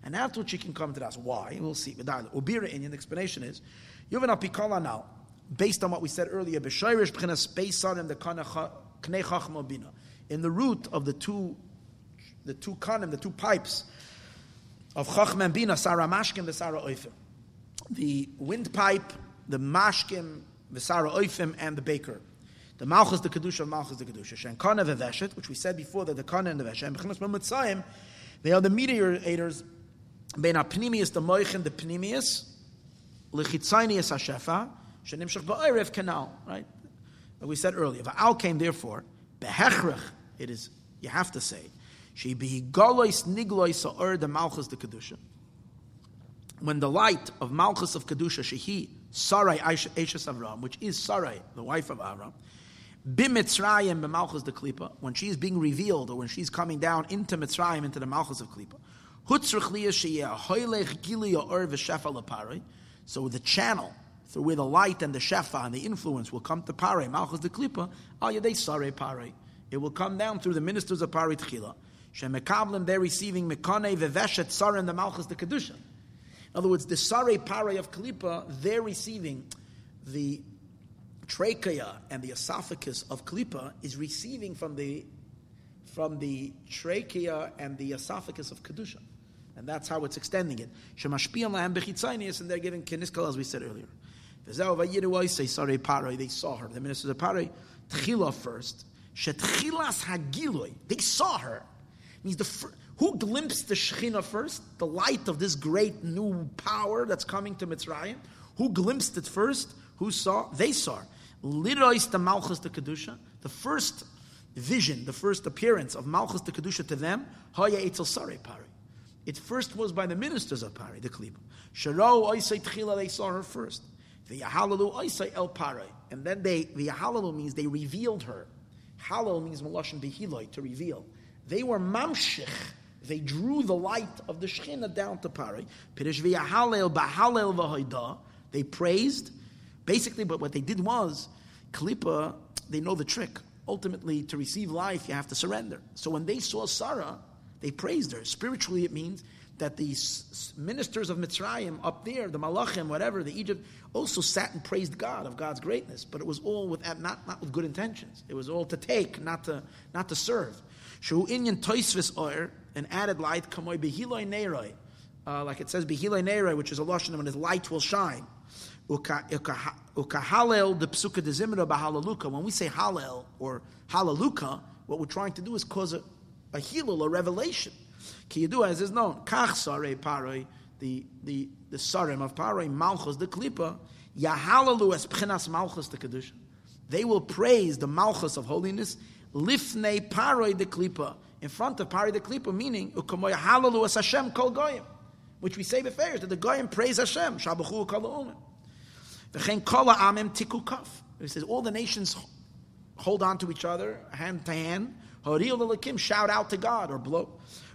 And afterwards she can come to us. Why? We'll see. Ubira in the explanation is, Yuvan apikola now, based on what we said earlier. B'shayrish b'chinas beisarim the knei chachma In the root of the two, the two kanim, the two pipes of Chachma Bina, Sarah Mashkim, the Sarah Oifim. The windpipe, the Mashkim, the Sarah Oifim, and the baker. The Malchus, the Kedusha, Malchus, the Kedusha. Shen Kana which we said before that the Kana and the Veshet, and Bechinas Mitzayim, they are the mediators, Ben Apnimius, the Moichin, the Pnimius, Lechitzaynius HaShefa, Shenimshach Ba'erev Canal, right? We said earlier. Va'al came, therefore, Behechrech, it is, you have to say, she be galois niglois or the malchus the kedusha. When the light of malchus of kedusha shehi Sarai Aishas Avram, which is Sarai, the wife of Avram, bimitzrayim b'malchus the klipa, when she is being revealed or when she's coming down into Mitzrayim into the malchus of klipa. So the channel through where the light and the shefa and the influence will come to pare malchus the klipa, ah, al yadei Sarai pare. It will come down through the ministers of pare tchila. Shemekablim, they're receiving Mekane Veveshet Sarin the Malchus the Kedusha. In other words, the Sare Pare of Kalipa, they're receiving the trachea and the esophagus of Kalipa is receiving from the from the trachea and the esophagus of Kedusha. And that's how it's extending it. Shemashpiyam lahem bechitzaynius, and they're giving keniskal, as we said earlier. Sare Pare, they saw her. The ministers of Pare, Tchila first. Shetchilas Hagiloi, they saw her means the fir- who glimpsed the Shekhinah first, the light of this great new power that's coming to Mitzrayim. Who glimpsed it first? Who saw? They saw. Lirois the Malchus the Kedusha. The first vision, the first appearance of Malchus the Kedusha to them, Haya Eitzel Sare Pari. It first was by the ministers of Pari, the Klib. Sharo Oisai Tchila, they saw her first. The Yahalalu Oisai El Pari. And then they, the Yahalalu means they revealed her. Halal means Malashim Behiloi, to reveal. They were mamshich. They drew the light of the Shekhinah down to Pari. They praised. Basically, but what they did was, Kalipa, they know the trick. Ultimately, to receive life, you have to surrender. So when they saw Sarah, they praised her. Spiritually, it means that the ministers of Mitzrayim up there, the Malachim, whatever, the Egypt, also sat and praised God of God's greatness. But it was all with not, not with good intentions. It was all to take, not to not to serve. An added light, uh, like it says behiloi which is a lashon when his light will shine. When we say halel or halaluka, what we're trying to do is cause a, a hilul, a revelation. Ki as is known, the the the sarim of paroi malchus the klipa yahalalu es pchinas malchus the kedusha. They will praise the malchus of holiness lifnei paroi the klipa, in front of paroi de klipa, meaning ukamoy halalu as Hashem kol goyim, which we say before that the goyim praise Hashem, shabachu kol omen. V'chein kol amim tiku kaf. He says all the nations hold on to each other, hand to hand. Horil l'lakim, shout out to God or blow.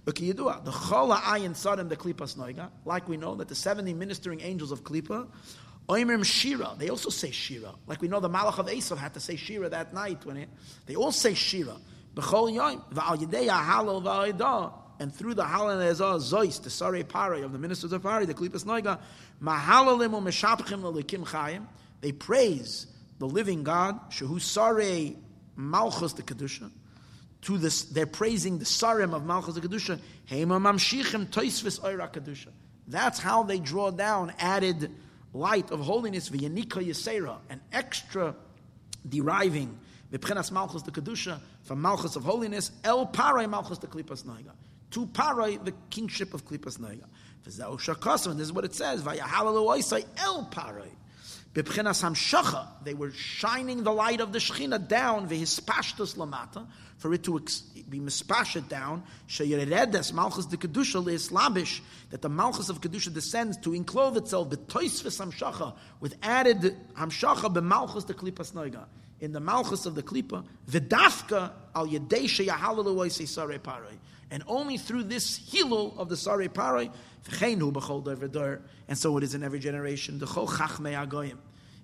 The chola ayin sadim the klipas noiga, like we know that the seventy ministering angels of klipa Oimrim Shira. They also say Shira. Like we know the Malach of Esav had to say Shira that night when it, they all say Shira. B'chol Yom. V'al Yidei HaHalal V'A'idah. And through the Halal Ezah Zois, the Sare Pari of the ministers of Pari, the Klipas Noiga, Mahalalim U'Meshapchim L'Likim Chayim. They praise the living God, Shehu Sare Malchus the Kedusha. To this, they're praising the Sarim of Malchus the Kedusha. Heima Mamshichim Toisvis Oira Kedusha. That's how they draw down added light of holiness, v'yanika yisera, an extra deriving v'pchenas malchus the kedusha from malchus of holiness, el parai malchus the klipas noiga. To parai, the kingship of klipas noiga. This is what it says, el hamshacha, they were shining the light of the Shechina down, v'hispashtus lamata, for it to be mispashed down, sheyeredes malchus de kedusha leislabish, that the malchus of kedusha descends to enclothe itself b'toisvis hamshacha, with added hamshacha b'malchus de klipas noiga. In the malchus of the klipa, v'dafka al yedei sheyahalalu oisai sare parai. And only through this hilul of the Sare Parai, and so it is in every generation, the Chachmei Agoyim,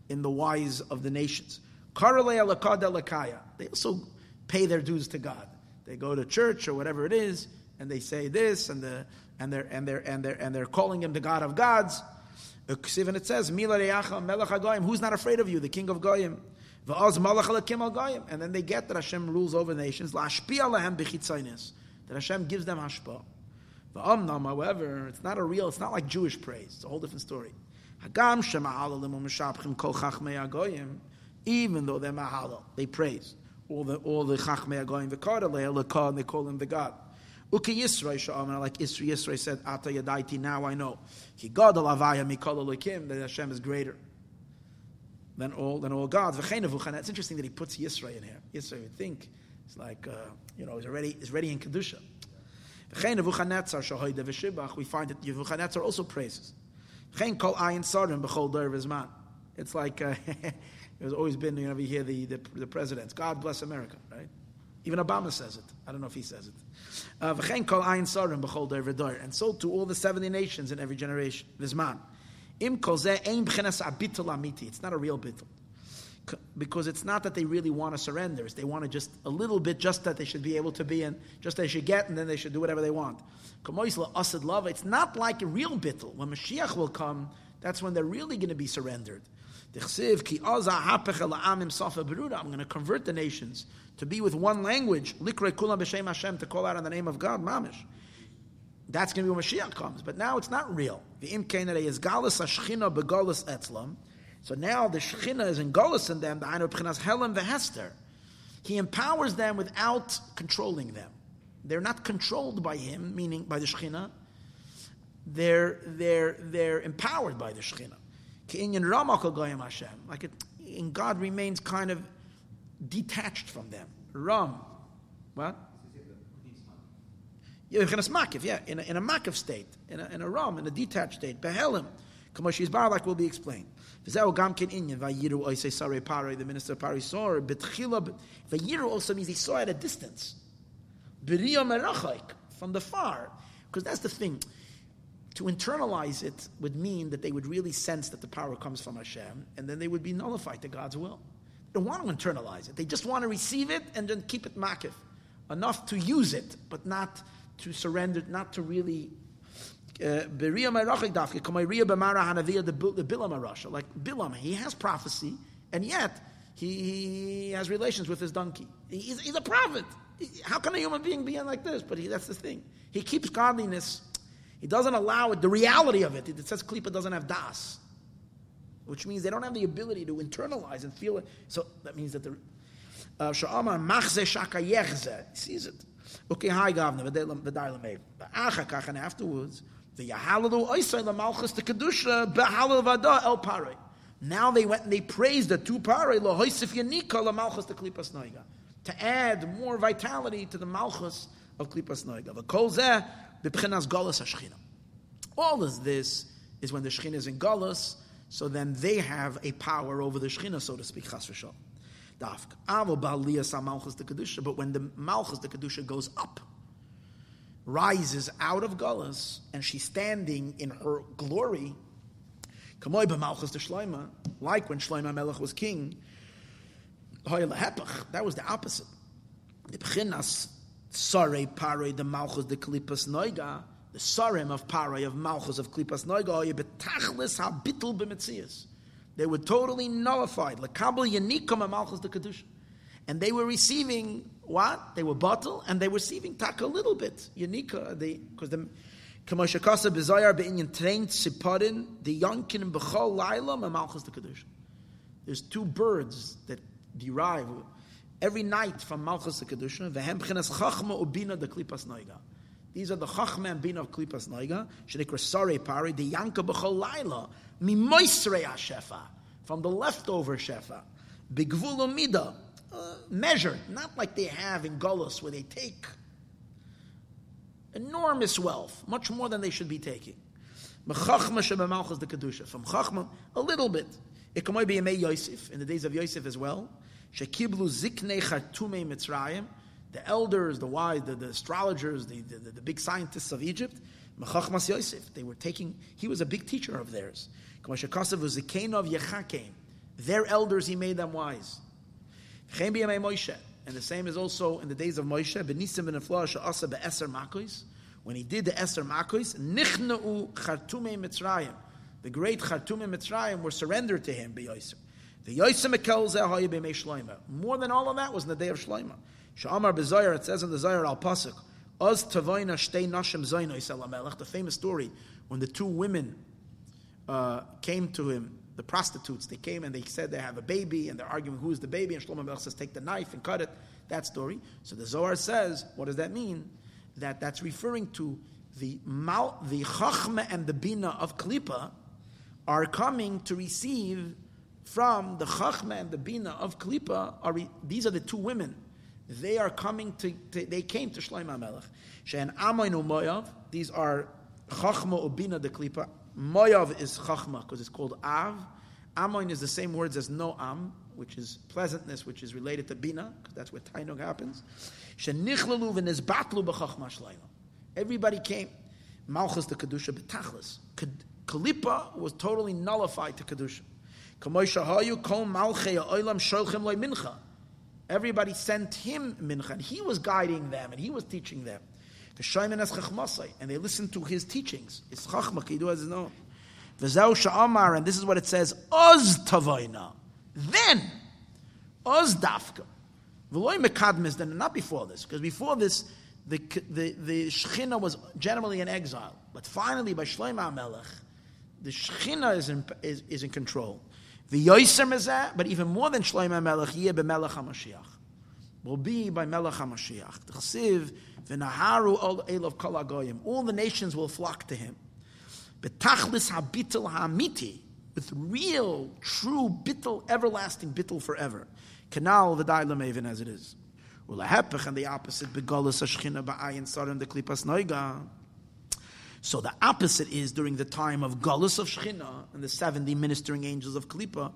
in the wise of the nations. They also pay their dues to God. They go to church or whatever it is, and they say this, and the and they're and they're and they're and they're calling him the God of gods. Uh, and it says, Who's not afraid of you, the King of Goyim? And then they get that Hashem rules over nations that Hashem gives them hashpa. However, it's not a real, it's not like Jewish praise. It's a whole different story. Even though they're mahalal, they praise all the all the chachmei agoyim v'kar and they call him the God. Uki Yisrael sha'amar, like Yisrael, Yisrael said, Ata yadaiti, now I know. Ki God alavaya mikol that Hashem is greater than all than all gods. It's interesting that he puts Yisrael in here. Yisrael, you would think, it's like, uh, you know, he's already, he's already in Kedusha. We find that Nebuchadnezzar also praises. It's like, uh, there's always been, you know, we hear the, the, the presidents, God bless America, right? Even Obama says it. I don't know if he says it. Uh, and so to all the 70 nations in every generation. It's not a real bittul because it's not that they really want to surrender. It's they want to just a little bit, just that they should be able to be in, just they should get, and then they should do whatever they want. It's not like a real bittul. When Mashiach will come, that's when they're really going to be surrendered. I'm going to convert the nations to be with one language. To call out on the name of God, mamish. That's going to be when Mashiach comes. But now it's not real. So now the Shekhinah is in Golis in them, the Ainu Pchinas Helen the Hester. He empowers them without controlling them. They're not controlled by him, meaning by the Shekhinah. They're, they're, they're empowered by the Shekhinah. Like it, and God remains kind of detached from them. Ram. What? Yeah, in a, in a state, in a, in a ram, in a detached state. Behelim. Kamosh Yisbar, like will be explained. V'zeu gam inyan vayiru oisei sarei parei. The minister of Pari saw betchila. Vayiru also means he saw at a distance. B'riya merachik from the far, because that's the thing. To internalize it would mean that they would really sense that the power comes from Hashem, and then they would be nullified to God's will. They don't want to internalize it. They just want to receive it and then keep it makif. Enough to use it, but not to surrender, not to really Arasha. Like Bilam, he has prophecy, and yet he, he has relations with his donkey. He's, he's a prophet. How can a human being be like this? But he, that's the thing. He keeps godliness. He doesn't allow it, the reality of it. It says Klippa doesn't have das, which means they don't have the ability to internalize and feel it. So that means that the uh, Yechze sees it. Okay, hi, Gavna, the Dailameh. And afterwards, the Yahalalu Oisai the Malchus the Kedusha Behalal Vada El Pare. Now they went and they praised the two Pare Lo Hoisif Yanika La Malchus the Klipas Noiga to add more vitality to the Malchus of Klipas Noiga. The Kol Zeh B'Pchinas Golas Hashchina. All of this is when the Shechina is in Golas, so then they have a power over the Shechina, so to speak. Chas v'shal. Dafk. But when the Malchus the Kedusha goes up rises out of Gullus and she's standing in her glory, like when Shlomo Melech was king, that was the opposite. Sare Pare, the Malchus, the Klipas Noiga, the Sarim of Pare, of Malchus, of Klipas Noiga, Betachlis HaBittel B'Metzias. They were totally nullified. Lekabel Yanikum Malchus the Kedusha. And they were receiving what? They were bottle and they were receiving tak a little bit. Yanika, they because the Kamosha Kasa Bezayar Be'inyan Train Siparin, the Yankin B'chol Laila, Malchus the Kedusha. There's two birds that derive every night from Malchus the Kedusha, Vehem B'chinas Chachma Ubina the Klipas Noiga. These are the Chachma and Bina of Klipas Noiga, Shadikra Sare Pari, the Yanka B'chol Mimoisrei Shefa, from the leftover Shefa, Bigvul Mida, uh, measured, not like they have in Golos where they take enormous wealth, much more than they should be taking. From Chachma, a little bit. It can be Yosef, in the days of Yosef as well. Shekiblu ziknei chartume Mitzrayim, the elders, the wise, the, the astrologers, the, the, the, big scientists of Egypt, Mechachmas Yosef, they were taking, he was a big teacher of theirs. Their elders, he made them wise. And the same is also in the days of Moshe, Benisim ben Asa be'eser makois. When he did the Eser makois, Nichna'u chartume Mitzrayim. The great chartume Mitzrayim were surrendered to him, be'yoser. The Yosem Ekel Zehoye b'mei More than all of that was in the day of Shloima. Sha'amar b'Zayar, it says in the Zayar al-Pasuk, Oz tavoina shtei nashim zayno the famous story when the two women uh, came to him the prostitutes, they came and they said they have a baby and they're arguing who is the baby, and Shlomo Melech says, take the knife and cut it. That story. So the Zohar says, what does that mean? That that's referring to the mal, the Chachma and the Bina of Klippa are coming to receive from the Chachma and the Bina of Klippa. Are re, these are the two women. They are coming to, to they came to Shlomo Melech. She'en Amoinu Moyav, these are Chachma Ubina the Klippa. Moyav is chachma because it's called av. Amoin is the same words as noam, which is pleasantness, which is related to bina, because that's where tainug happens. Shenichlalu v'nizbatlu b'chachma shlayla. Everybody came. Malchus the kedusha b'tachlis. Kalipa was totally nullified to kedusha. Kamoisha shahayu kol malchei oilam sholchem loy mincha. Everybody sent him mincha, he was guiding them, and he was teaching them. And they listened to his teachings. It's chachma, kidu as known. V'zeu and this is what it says, oz tavoina. Then, oz dafka. V'loy mekadmis, then not before this, because before this, the, the, the Shechina was generally in exile. But finally, by Shlomo Melech, the Shechina is in, is, is in control. The Yoiser Mezeh, but even more than Shlomo Melech, Yeh b'Melech HaMashiach. Will be by Melech HaMashiach. The Chesiv, V'naharu all elav kol agoyim. All the nations will flock to him. Betachlis habitel hamiti, with real, true bittel, everlasting bittel forever. Canal the dailam even as it is. Ulahepech and the opposite begolas ashchina ba'ayin sarim the klipas noiga. So the opposite is during the time of Gullus of Shechina and the 70 ministering angels of Klippa.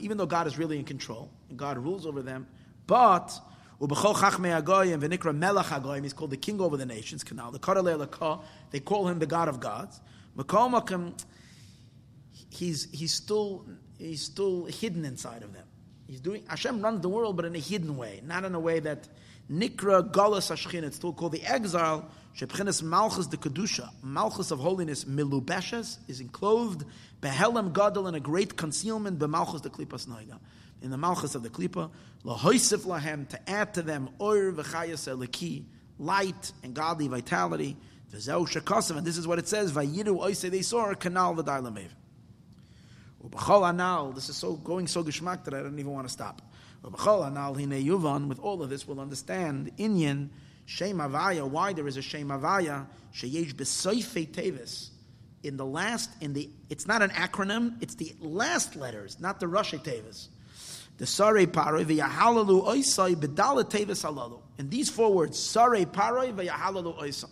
Even though God is really in control God rules over them, but. He's called the king over the nations. They call him the God of gods. He's he's still he's still hidden inside of them. He's doing Hashem runs the world, but in a hidden way, not in a way that Nikra Galus Ashchin. It's still called the exile. Shepchenes Malchus the Kedusha, Malchus of holiness, Milubeshes is enclosed behelem gadol in a great concealment, bemalchus the Klipas Noiga in the Malchus of the Klippa, lahoisif lahem, to add to them oir v'chayas eliki, light and godly vitality, v'zeu shakasav, and this is what it says, vayiru oise they saw, kanal v'dai lamev. This is so going so geschmack that I don't even want to stop. With all of this we'll understand, inyan, Shem Avaya, why there is a Shem Avaya, Sheyesh Besoife Tevis. In the last, in the, it's not an acronym, it's the last letters, not the Rashi Tevis the Sare Paroi v'yahalalu oisai b'dala tevis halalu. In these four words, Sare Paroi v'yahalalu oisai.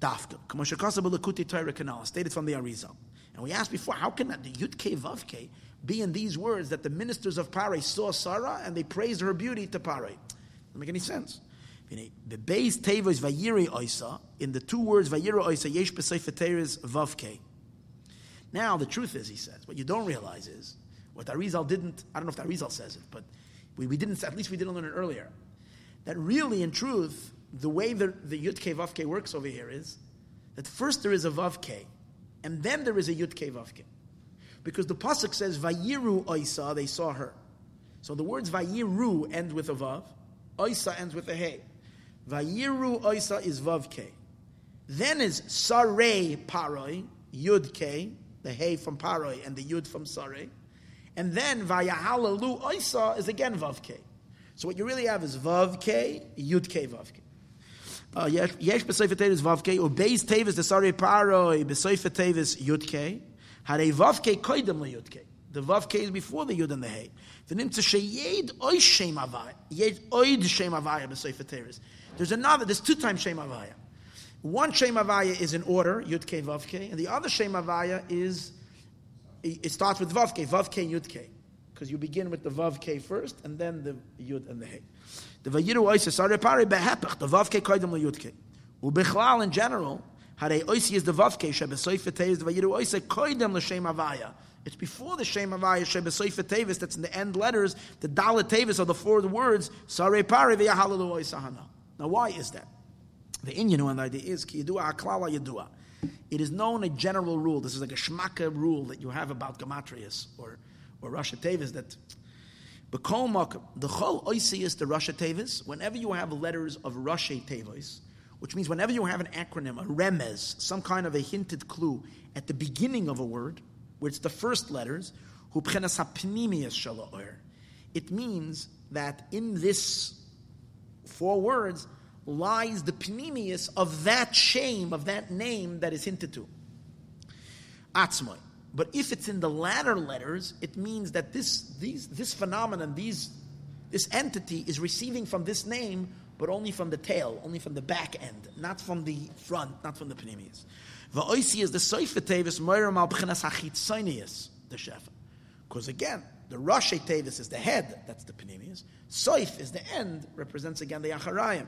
Dafka. Kamoshakasa b'lekuti Torah kanal, stated from the Arizal. And we asked before, how can the Yud Ke Vav be in these words that the ministers of Paray saw Sarah and they praised her beauty to Paray? Doesn't make any sense. The base tevis vayiri oisa in the two words vayiri oisa yesh b'seifeteres vavke. Now the truth is, he says, what you don't realize is what Arizal didn't, I don't know if Arizal says it, but we, we didn't, at least we didn't learn it earlier. That really, in truth, the way the, the Yud Ke Vav Ke works over here is that first there is a Vav Ke, and then there is a Yud Ke Vav Ke. Because the Pasuk says, Vayiru Oisa, they saw her. So the words Vayiru end with a Vav, Oisa ends with a Hey. Vayiru oisa is vav k. Then is sarei paroi, yud k, the hey from paroi and the yud from sarei. And then vayahalalu oisa is again vav k. So what you really have is vav k, yud k, vav k. Uh, yesh b'soifa tevis vav k, ubeis tevis the sarei paroi, b'soifa tevis yud k. Harei vav k koidem le yud. The vav k is before the yud and the hey. V'nimtza sheyed oy shem avaya, yed shem avaya. There's another, there's two times Shem Avaya. One Shem Avaya is in order, yudke, K, Vav K, and the other Shem Avaya is, it starts with Vav K, Vav K, Yud K. Because you begin with the Vav K first, and then the Yud and the Hey. The Vayiru Oisis are pari behepech, the Vav K koidem Yud K. Ubechlal in general, Hare Oisi is the Vav K, Shebesoife Tevis, the Vayiru Oisi koidem l'Shem Avaya. It's before the Shem Avaya Shebesoife Tevis, that's in the end letters, the Dalit Tevis are the four words, Sare v'yahalalu Oisahana. Now, why is that? The Indian one idea is ki yidua aklala yidua. It is known a general rule. This is like a shmaka rule that you have about gematrias or or Rasha Tevis that the chol oisi is the Rasha Tevis. Whenever you have letters of Rasha Tevis, which means whenever you have an acronym, a remez, some kind of a hinted clue at the beginning of a word, where it's the first letters, it means that in this four words, lies the pnimius of that shame, of that name that is hinted to. Atzmoy. But if it's in the latter letters, it means that this, these, this phenomenon, these, this entity is receiving from this name, but only from the tail, only from the back end, not from the front, not from the pnimius. Va'oisi is the soifa tevis moiram al b'chinas the shefa. Because again, the Rashi Tevis is the head, that's the Pnimius. Soif is the end, represents again the Acharayim.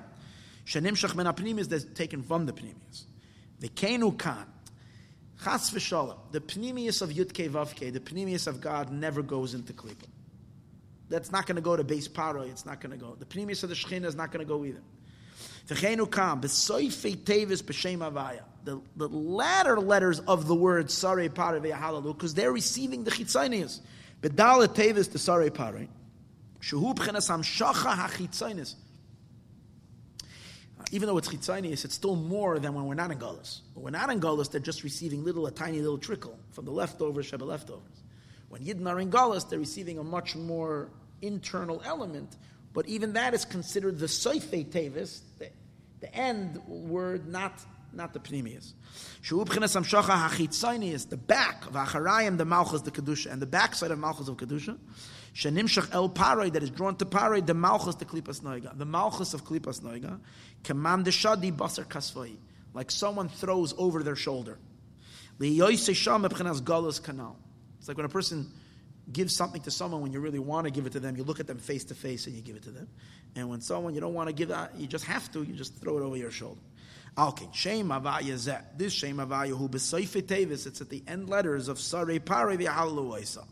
Shenimshach men apnimis that's taken from the Pnimius. The Kenu Kan. Chas v'shalom. The Pnimius of Yudke Vavke, the Pnimius of God never goes into Klippa. That's not going to go to base Paro, it's not going to go. The Pnimius of the Shechina is not going to go either. The, the latter letters of the word Sare Paro v'yahalalu, because they're receiving the Chitzanias. Bedalet Tevis the Sare Pare. Shehu b'chenas hamshacha hachitzainis. Uh, even though it's chitzainis, it's still more than when we're not in Gullus. When we're not in Gullus, they're just receiving little, a tiny little trickle from the leftovers, Sheba leftovers. When Yidden are in Gullus, they're receiving a much more internal element, but even that is considered the soife tevis, the, the end word, not not the pnimius. Shu b'chinas amshacha the back of acharayim, the malchus, the kedusha, and the backside of malchus of kedusha. Shenimshach el paroi that is drawn to paroi, the malchus, the klipas noiga, the malchus of klipas noiga. Kamam shadi basar kasvoi, like someone throws over their shoulder. B'chinas galus kanal. It's like when a person gives something to someone when you really want to give it to them, you look at them face to face and you give it to them. And when someone you don't want to give that, you just have to, you just throw it over your shoulder. Okay, Shem Avaya. This shame Avaya Besoife Tevis, it's at the end letters of Sare Pare V'Halu Oisa.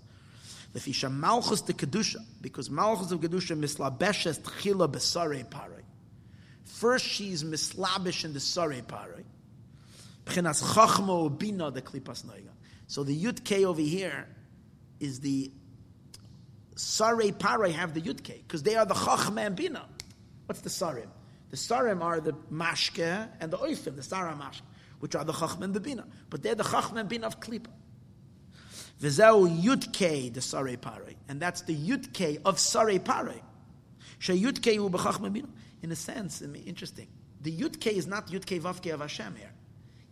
Lefisha Malchus de Kedusha, because Malchus of Kedusha mislabeshes Tchila Besare Pare. First she's mislabish in the Sare Pare. So the Yud K over here is the Sare Pare have the Yud K, because they are the Chachma and Bina. What's the Sarim? The Sarim are the Mashke and the Oifim, the Sarah Mashke, which are the Chachma and the Bina. But they're the Chachma and Bina of Klippa. V'zeu Yudke, the Sarei Pare. And that's the Yudke of Sarei Pare. She Yudke u b'chachma bina. In a sense, I mean, interesting. The Yudke is not Yudke Vavke of Hashem here.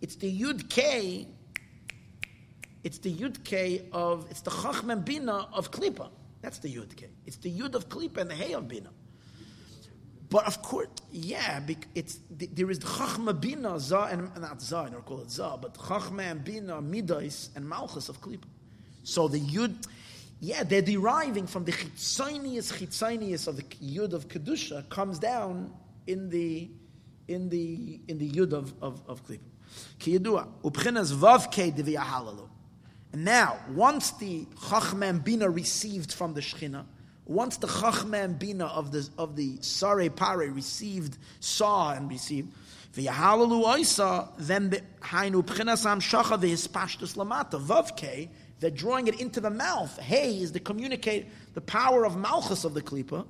It's the Yudke, it's the Yudke of, it's the Chachma Bina of Klippa. That's the Yudke. It's the Yud of Klippa and the Hey of Bina. But of course, yeah, it's there is the Chachma Bina Za and not Za, I don't call it Za, but Chachma and Bina Midais and Malchus of Klippa. So the Yud, yeah, they're deriving from the Chitzonius Chitzonius of the Yud of Kedusha comes down in the in the in the Yud of of, of Klippa. Ki Yidua Ubchinas Vav Ke Halalu. And now, once the Chachma Bina received from the Shechina, once the Chachma Bina of the of the Sare Pare received, saw and received, v'yahalalu oisa, then the Hainu Pchinas Am Shacha v'hispashtus lamata vavke They're drawing it into the mouth. Hey is to communicate the power of malchus of the klipa.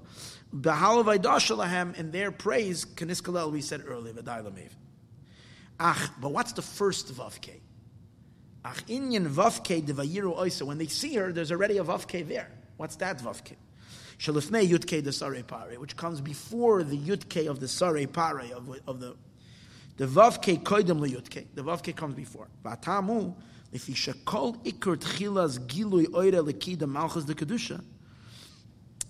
Behalavai in their praise, kaniskalel, we said earlier, v'dailamev. Ach, but what's the first vavke? Ach, inyan vavke devayiru oisa. When they see her, there's already a vavke there. What's that vavke? Shalifnei yutke the sare pare, which comes before the yutke of the sare pare of, of the the vavke koidem liyutke. The vavke comes before. Vatamu lefi shakol ikr tchilas gilui oire lekida malchus de kedusha.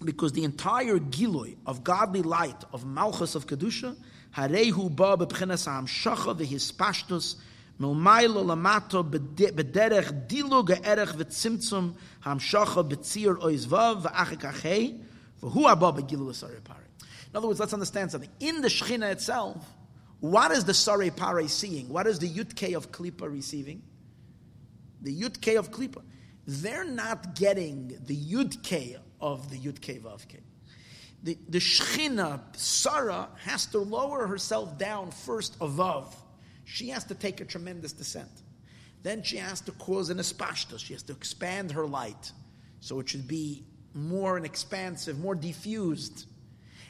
Because the entire gilui of godly light of malchus of kedusha, harehu ba bebchenas hamshacha v'hispashtus milmaylo lamato bederech hamshacha oizvav v'achikachei v'hu l'sarepare. In other words, let's understand something. In the Shechina itself, what is the Sare Pare seeing? What is the Yutke of Klippa receiving? The Yutke of Klippa. They're not getting the Yudke of the Yudke Vavke. The, the Shechina, Sarah, has to lower herself down first above. She has to take a tremendous descent. Then she has to cause an espashtos. She has to expand her light. So it should be more and expansive, more diffused.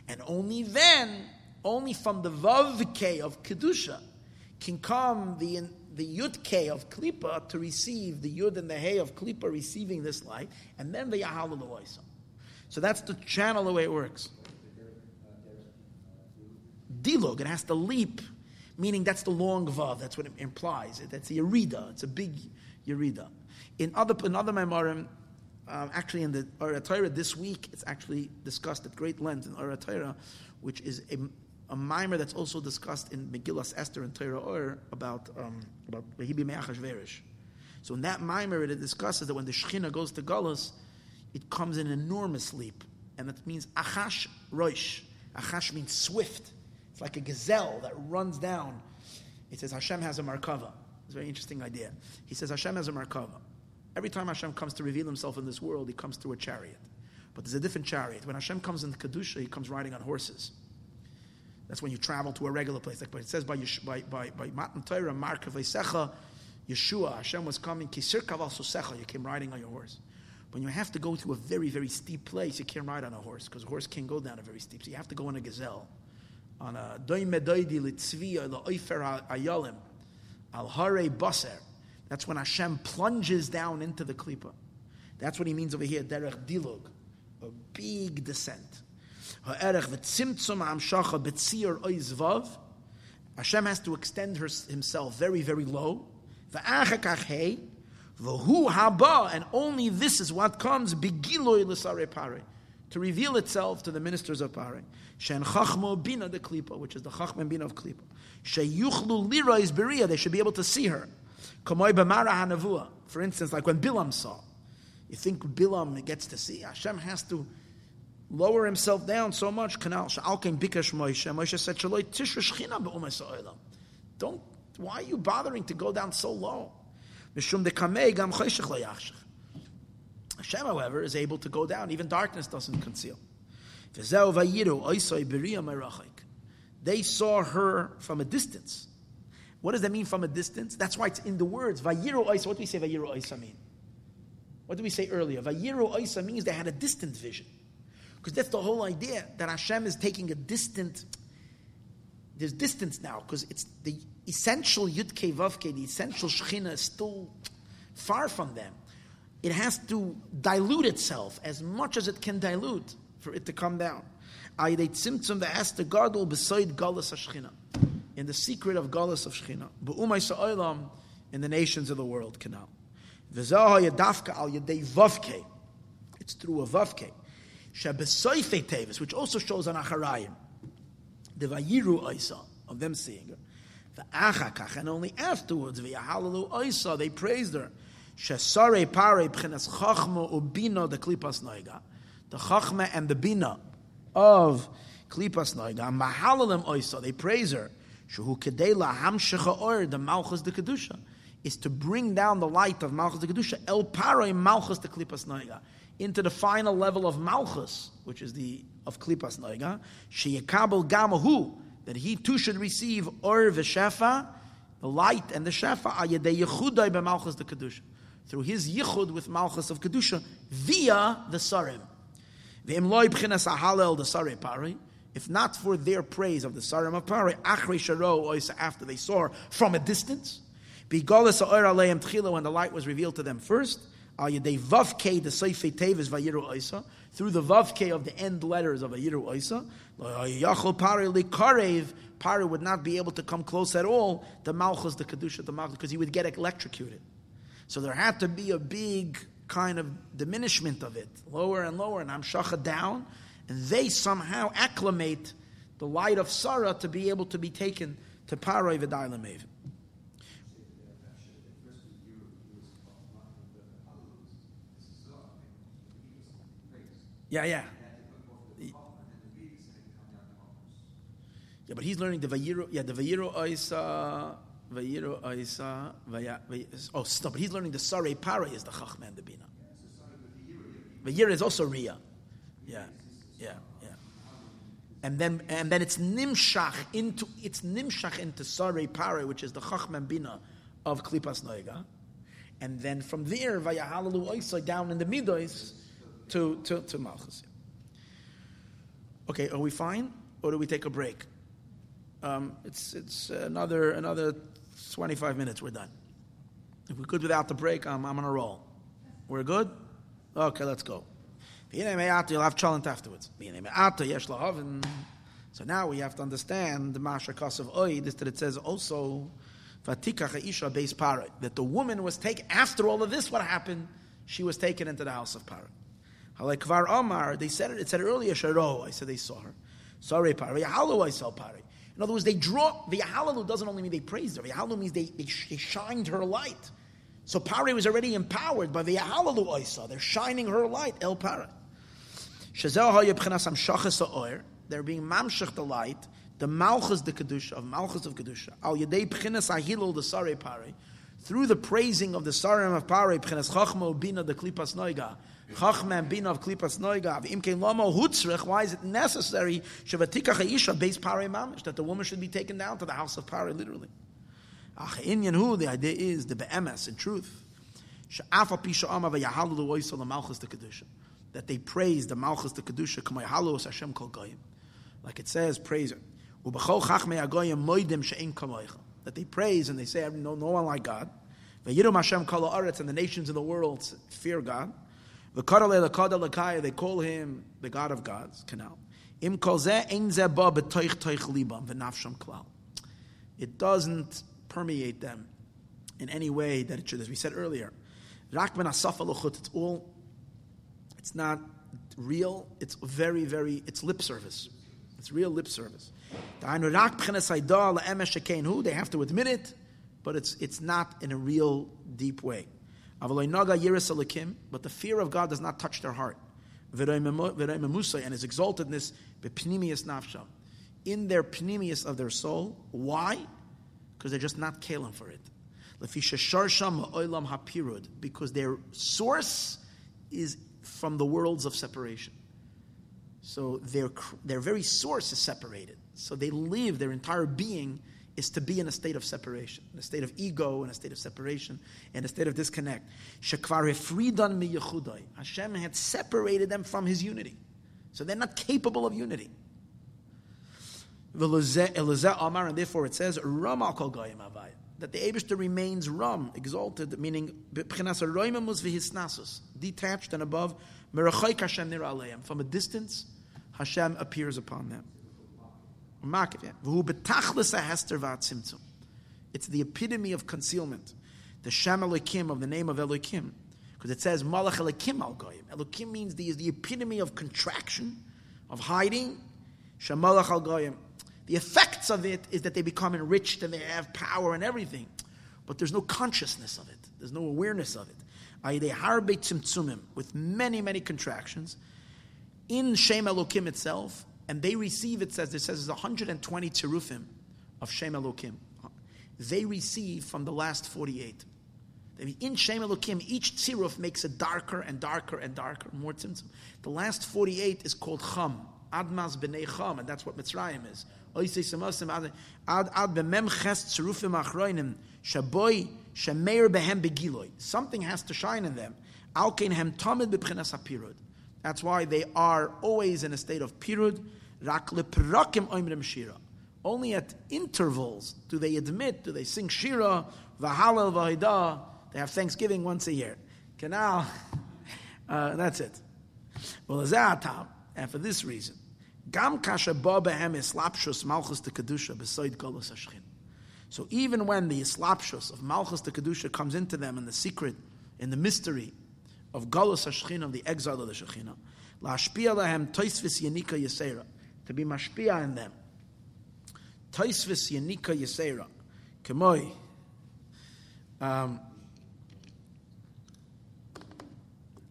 And only then only from the Vav of Kedusha can come the, the Yud K of Klippa to receive the Yud and the Hey of Klippa receiving this light, and then the Yahal So that's the channel, the way it works. Dilog, it has to leap, meaning that's the long Vav, that's what it implies. That's the Yerida, it's a big Yerida. In other, in other Memorim, um, actually in the Torah this week, it's actually discussed at great length in Torah, which is a a mimer that's also discussed in Megillas Esther and Torah Or about um, about Vehibi Me'achashverish. So in that mimer, it discusses that when the Shechina goes to Galus, it comes in an enormous leap, and it means Achash Roish. Achash means swift. It's like a gazelle that runs down. It says Hashem has a markava. It's a very interesting idea. He says Hashem has a markava. Every time Hashem comes to reveal himself in this world, he comes through a chariot. But there's a different chariot. When Hashem comes in the Kedusha, he comes riding on horses. That's when you travel to a regular place. Like but it says by by by by Matan Torah, Mark Secha, Yeshua, Hashem was coming. Kisir Kaval you came riding on your horse. When you have to go to a very very steep place, you can't ride on a horse because a horse can't go down a very steep. So you have to go on a gazelle, on a doimedoidi litzviya la'oifer ayolim al hare baser. That's when Hashem plunges down into the klipa. That's what he means over here, derech dilug, a big descent. Ha'erech v'tzimtzum ha'amshacha b'tzir oizvav. Hashem has to extend her, himself very, very low. V'achakach hei. V'hu haba. And only this is what comes begiloi l'sare pare. To reveal itself to the ministers of Pare. Shen chachmo bina de klipa, which is the chachma bina of klipa. Sheyuchlu lira is beria. They should be able to see her. Kamoi b'mara hanavua. For instance, like when Bilam saw. You think Bilam gets to see? Hashem has to lower himself down so much. Canal Sha'alkim Bikash Moshe. Moshe said, Shaloi Tishra Shechina Be'umas Don't, why are you bothering to go down so low? Mishum de Kamei Gam Choshech Lo Hashem, however, is able to go down. Even darkness doesn't conceal. They saw her from a distance. What does that mean from a distance? That's why it's in the words. Vayiru Oisa. What do we say Vayiru Oisa mean? What did we say earlier? Vayiru Oisa means they had a distant vision. Because that's the whole idea that Hashem is taking a distant. There's distance now because it's the essential Yudke Vavke, the essential Shechina is still far from them. It has to dilute itself as much as it can dilute for it to come down. Ayidei tzimtzum the gadol beside galus Shechina, in the secret of galus of Shechina. Be'umay sa'olam in the nations of the world canal. V'zah yadafka al yadei vavke. It's through a vavke. Shabesoife Tevis, which also shows on Acharayim, the Vayiru Oisa, of them seeing her. The Achakach, and only afterwards, V'yahalalu Oisa, they praised her. Shesare Pare Pchenas Chachma Ubina, the Klipas Noiga. The Chachma and the Bina of Klipas Noiga. Mahalalim Oisa, they praise her. Shuhu Kedela Hamshecha Or, the Malchus de Kedusha, is to bring down the light of Malchus de Kedusha, El Pare Malchus de Klipas Noiga into the final level of Malchus, which is the of Klipas Noiga, Sheyakabel Gamahu, that he too should receive Or v'Shefa, the light and the Shefa, Ayadei Yechudai b'Malchus the Kedusha, through his yichud with Malchus of Kedusha via the Sarim. If not for their praise of the Sarim of Pari, sharo after they saw from a distance, when the light was revealed to them first, through the vavke of the end letters of vayiru oisa, pari would not be able to come close at all to malchus the kedusha the malchus because he would get electrocuted. So there had to be a big kind of diminishment of it, lower and lower, and Amshacha down, and they somehow acclimate the light of Sarah to be able to be taken to Paroi V'dailamev. Yeah, yeah. Yeah, but he's learning the Vayiru, yeah, the Vayiru Oisa, Vaya, uh, oh, stop, he's learning the Sare Para is the Chachman the Bina. Vayira is also Ria. Yeah, yeah, yeah. And then, and then it's Nimshach into, it's Nimshach into Sare Para, which is the Chachman Bina of Klipas Noiga. And then from there, Vayahalalu Oisa down in the Midois, to, to, to Malchus. Okay, are we fine? Or do we take a break? Um, it's it's another another 25 minutes, we're done. If we're good without the break, I'm, I'm on a roll. We're good? Okay, let's go. You'll have challenge afterwards. So now we have to understand the Mashakas of Oid is that it says also that the woman was taken, after all of this, what happened? She was taken into the house of Parah. Like Kvar Omar, they said it, it said earlier, Sharo, I said they saw her. Sorry, Pari. I saw Pari. In other words, they draw, the Yahalalu doesn't only mean they praised her, Yahalalu means they, they, they shined her light. So Pari was already empowered by the Yahalalu I saw. They're shining her light, El Pari. They're being mamshach the light, the malchus the kedusha of malchus of kedusha. Al yedei pchinas ahilul the sare pari, through the praising of the sarim of pari pchinas chachmo bina the klipas noiga Chachma Bina of Klipas Noigav. Imkein Lomo Hutzrich. Why is it necessary? Shavatika Chayisha base Pare Mamish that the woman should be taken down to the house of Pare, literally. Ach Inyan Hu. The idea is the be'emes in truth. Sha'afa Pisha Ama VaYahalu Loisol Malchus the Kedusha. That they praise the Malchus the Kedusha. Kamayahalu Hashem Kol Goyim. Like it says, praise. Ubachol Chachme Agoyim Moidim She'im Kamoicha. That they praise and they say, no, no one like God. Vayirum Hashem Kol Haaretz and the nations of the world fear God. They call him the God of gods, canal. It doesn't permeate them in any way that it should, as we said earlier. It's all, it's not real, it's very, very, it's lip service. It's real lip service. They have to admit it, but it's, it's not in a real deep way. But the fear of God does not touch their heart. And his exaltedness, in their pnimius of their soul. Why? Because they're just not kalim for it. Because their source is from the worlds of separation. So their, their very source is separated. So they live their entire being is to be in a state of separation, in a state of ego, in a state of separation, in a state of disconnect. Hashem had separated them from His unity, so they're not capable of unity. And therefore it says, that the Abishter remains Ram, exalted, meaning detached and above, from a distance, Hashem appears upon them. It's the epitome of concealment. The Sham Elokim of the name of Elokim. Because it says Malach Elokim al Goyim. Elokim means the, the epitome of contraction, of hiding. Shamalach al Goyim. The effects of it is that they become enriched and they have power and everything. But there's no consciousness of it. There's no awareness of it. With many, many contractions. In Shem Elokim itself, and they receive, it says, it says there's 120 tirufim of Shem Elokim. They receive from the last 48. In Shem Elokim, each tziruf makes it darker and darker and darker, more tzimtzum. The last 48 is called Cham, Admas b'nei Cham, and that's what Mitzrayim is. Something has to shine in them. Tamid hapirud. That's why they are always in a state of pirud. Rak. Only at intervals do they admit, do they sing shira, v'halal v'haidah. They have Thanksgiving once a year. Canal. Uh, that's it. Well, and for this reason, gam kasha ba behem malchus de kedusha besoid golos hashchin. So even when the islapshus of malchus de kedusha comes into them in the secret, in the mystery of golos hashchin, of the exile of the shechina, lashpia lahem toisvis yanika yisera, to be mashpia in them. Toisvis yanika yisera, kemoi. Um,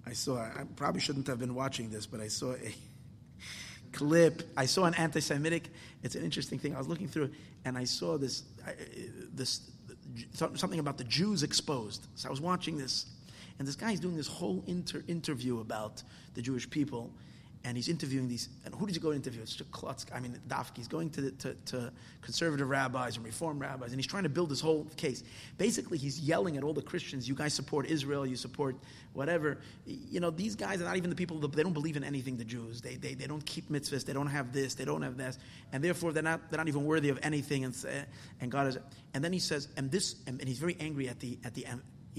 I saw, I probably shouldn't have been watching this, but I saw a clip. I saw an anti Semitic, it's an interesting thing. I was looking through and I saw this, this something about the Jews exposed. So I was watching this, and this guy is doing this whole inter- interview about the Jewish people and he's interviewing these. And who did you go interview? It's Klutz. I mean, Dafki. He's going to, to, to, conservative rabbis and reform rabbis, and he's trying to build this whole case. Basically, he's yelling at all the Christians. You guys support Israel. You support whatever. You know, these guys are not even the people. They don't believe in anything. The Jews. They, they, they don't keep mitzvahs. They don't have this. They don't have this. And therefore, they're not they're not even worthy of anything. And and God is. And then he says, and this, and, and he's very angry at the at the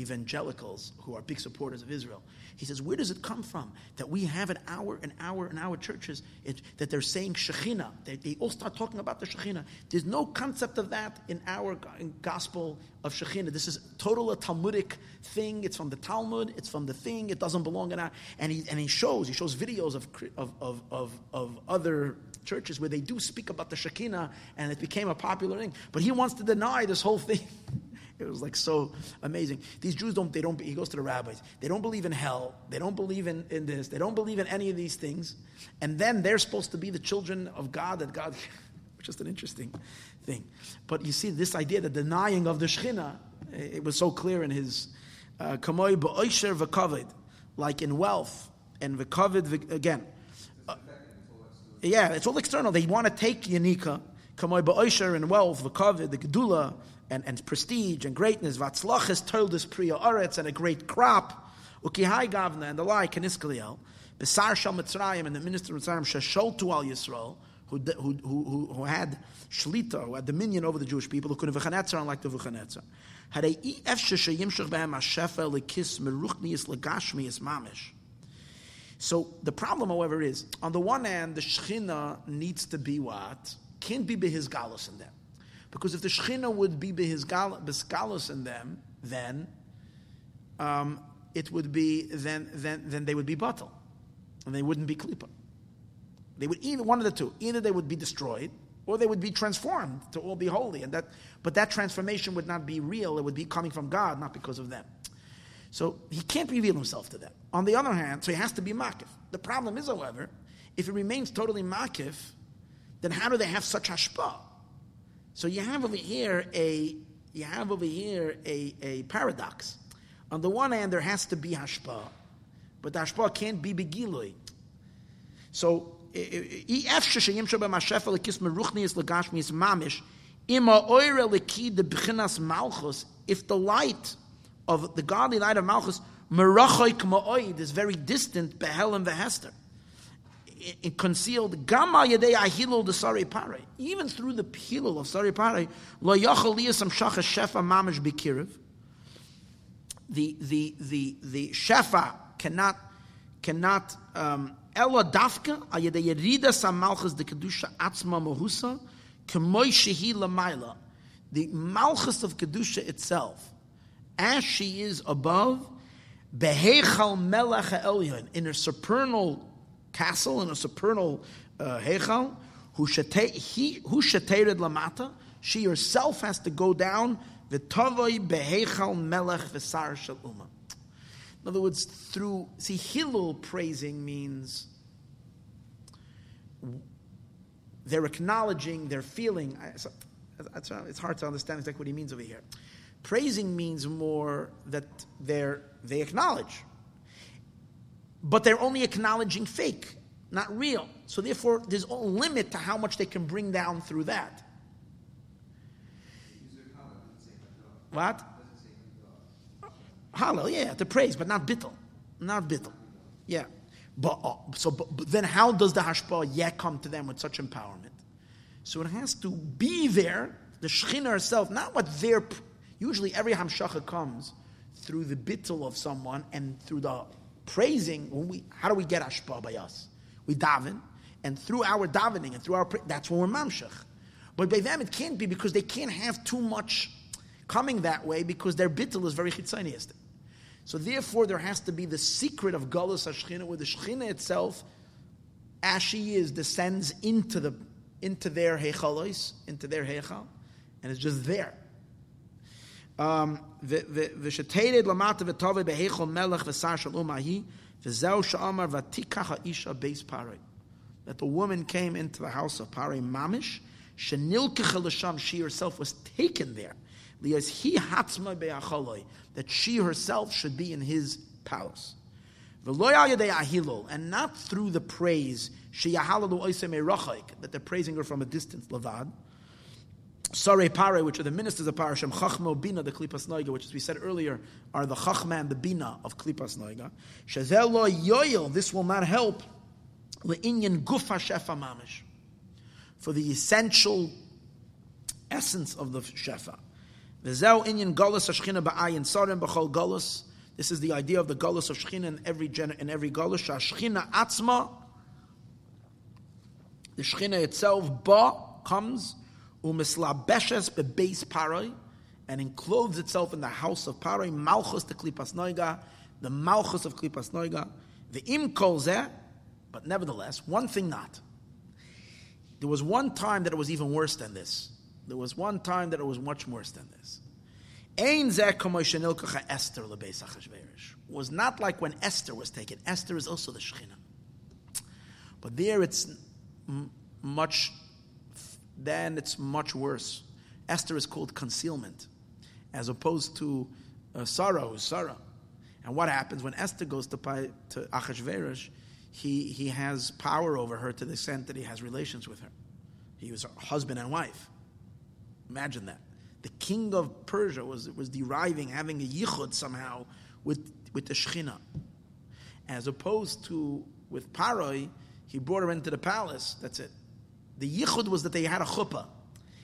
evangelicals who are big supporters of Israel. He says, where does it come from that we have an hour, an hour, in our churches it, that they're saying Shekhinah? They, they, all start talking about the Shekhinah. There's no concept of that in our gospel of Shekhinah. This is total a Talmudic thing. It's from the Talmud. It's from the thing. It doesn't belong in our. And he and he shows he shows videos of of of of, of other churches where they do speak about the Shekinah and it became a popular thing. But he wants to deny this whole thing. It was like so amazing. These Jews don't, they don't, he goes to the rabbis. They don't believe in hell. They don't believe in, in this. They don't believe in any of these things. And then they're supposed to be the children of God that God, which is an interesting thing. But you see, this idea, the denying of the Shekhinah, it was so clear in his, uh, Kamoy ba'oisher v'kaved, like in wealth, and v'kaved, again. Uh, yeah, it's all external. They want to take Yanika, Kamoy ba'oisher and wealth, v'kaved, the Gedula, and, and prestige and greatness, vatzlachas told us priya aretz and a great crop, ukihai gavna and the like, and iskaliel, besar shal mitzrayim and the minister of Mitzrayim shasholtu al Yisrael, who, who, who, who had shlita, who had dominion over the Jewish people, who could have v'chanetzer unlike the v'chanetzer. Hadei ef sheshayimshach behem hashefa lekis meruchnius legashmius mamish. So the problem, however, is on the one hand, the Shechina needs to be what? Can't be his galus in them. Because if the Shechina would be bisgalus in them, then um, it would be then then then they would be batal, and they wouldn't be klipa. They would either one of the two. Either they would be destroyed, or they would be transformed to all be holy. And that, but that transformation would not be real. It would be coming from God, not because of them. So he can't reveal himself to them. On the other hand, so he has to be makif. The problem is, however, if he remains totally makif, then how do they have such hashpah? So you have over here a you have over here a, a paradox. On the one hand, there has to be hashpa, but the hashpa can't be begilui. So. If the light of the godly light of malchus is very distant behelim vehester concealed gama yedei ahilul the sari pare. Even through the hilul of sari pare, lo yachal liyasam shacha shefa mamish bikiriv. The the the the shefa cannot cannot um, ela dafka ayedei yerida sam malchus de kedusha atzma mohusa kemoy shehi lamaila. The malchus of kedusha itself, as she is above, behechal melech elyon in her supernal castle in a supernal uh, Heichal, who shatered lamata, she herself has to go down, v'tavoi behechal melech v'sar shaluma. In other words, through, see, Hillel praising means they're acknowledging, they're feeling. It's hard to understand exactly what he means over here. Praising means more that they're, they acknowledge but they're only acknowledging fake, not real. So therefore, there's a limit to how much they can bring down through that. What? Hallel, yeah, to praise, but not bittel. Not bittel. Yeah. But, uh, so, but, but then how does the hashpah yet come to them with such empowerment? So it has to be there, the Shekhinah herself, not what they're. Usually every Hamshacha comes through the bittel of someone and through the praising. When we, how do we get hashpah by us? We daven, and through our davening and through our, that's when we're mamshach. But by them it can't be because they can't have too much coming that way because their bittel is very chitzoniistic. So therefore, there has to be the secret of Galus Hashchina, where the Shechina itself, as she is, descends into the into their heichalos, into their heichal, and it's just there um the the the shatated lamata vetave behechol melech vesar shel umahi vezeu shamar vatikach isha beis parai that the woman came into the house of parai mamish shenilkach lisham she herself was taken there. Lias he hatzma beacholoi that she herself should be in his palace. And not through the praise that they're praising her from a distance, Lavad, Sare Pare, which are the ministers of Parasham, Chachmo Bina, the Klipas Noiga, which, as we said earlier, are the Chachma and the Bina of Klipas Noiga. Shazelo Yoyel, this will not help. Le'inyan Gufa Shefa Mamish. For the essential essence of the Shefa. V'zeu inyan galus hashchina ba'ayin sarim b'chol galus. This is the idea of the galus of shchina in every gen- in every galus. Shachchina atzma, the shchina itself, ba comes umislabeshes bebeis paroi, and enclothes itself in the house of paroi. Malchus the klipas noiga, the malchus of klipas noiga. The im kol but nevertheless, one thing not. There was one time that it was even worse than this. There was one time that it was much worse than this. Was not like when Esther was taken. Esther is also the Shekhinah. But there it's much, then it's much worse. Esther is called concealment, as opposed to uh, Sarah, who's Sarah. And what happens when Esther goes to, to Achashverosh? He, he has power over her to the extent that he has relations with her. He was her husband and wife. Imagine that. The king of Persia was, was deriving, having a yichud somehow with, with the Shechina. As opposed to with Paroi, he brought her into the palace. That's it. The yichud was that they had a chuppah.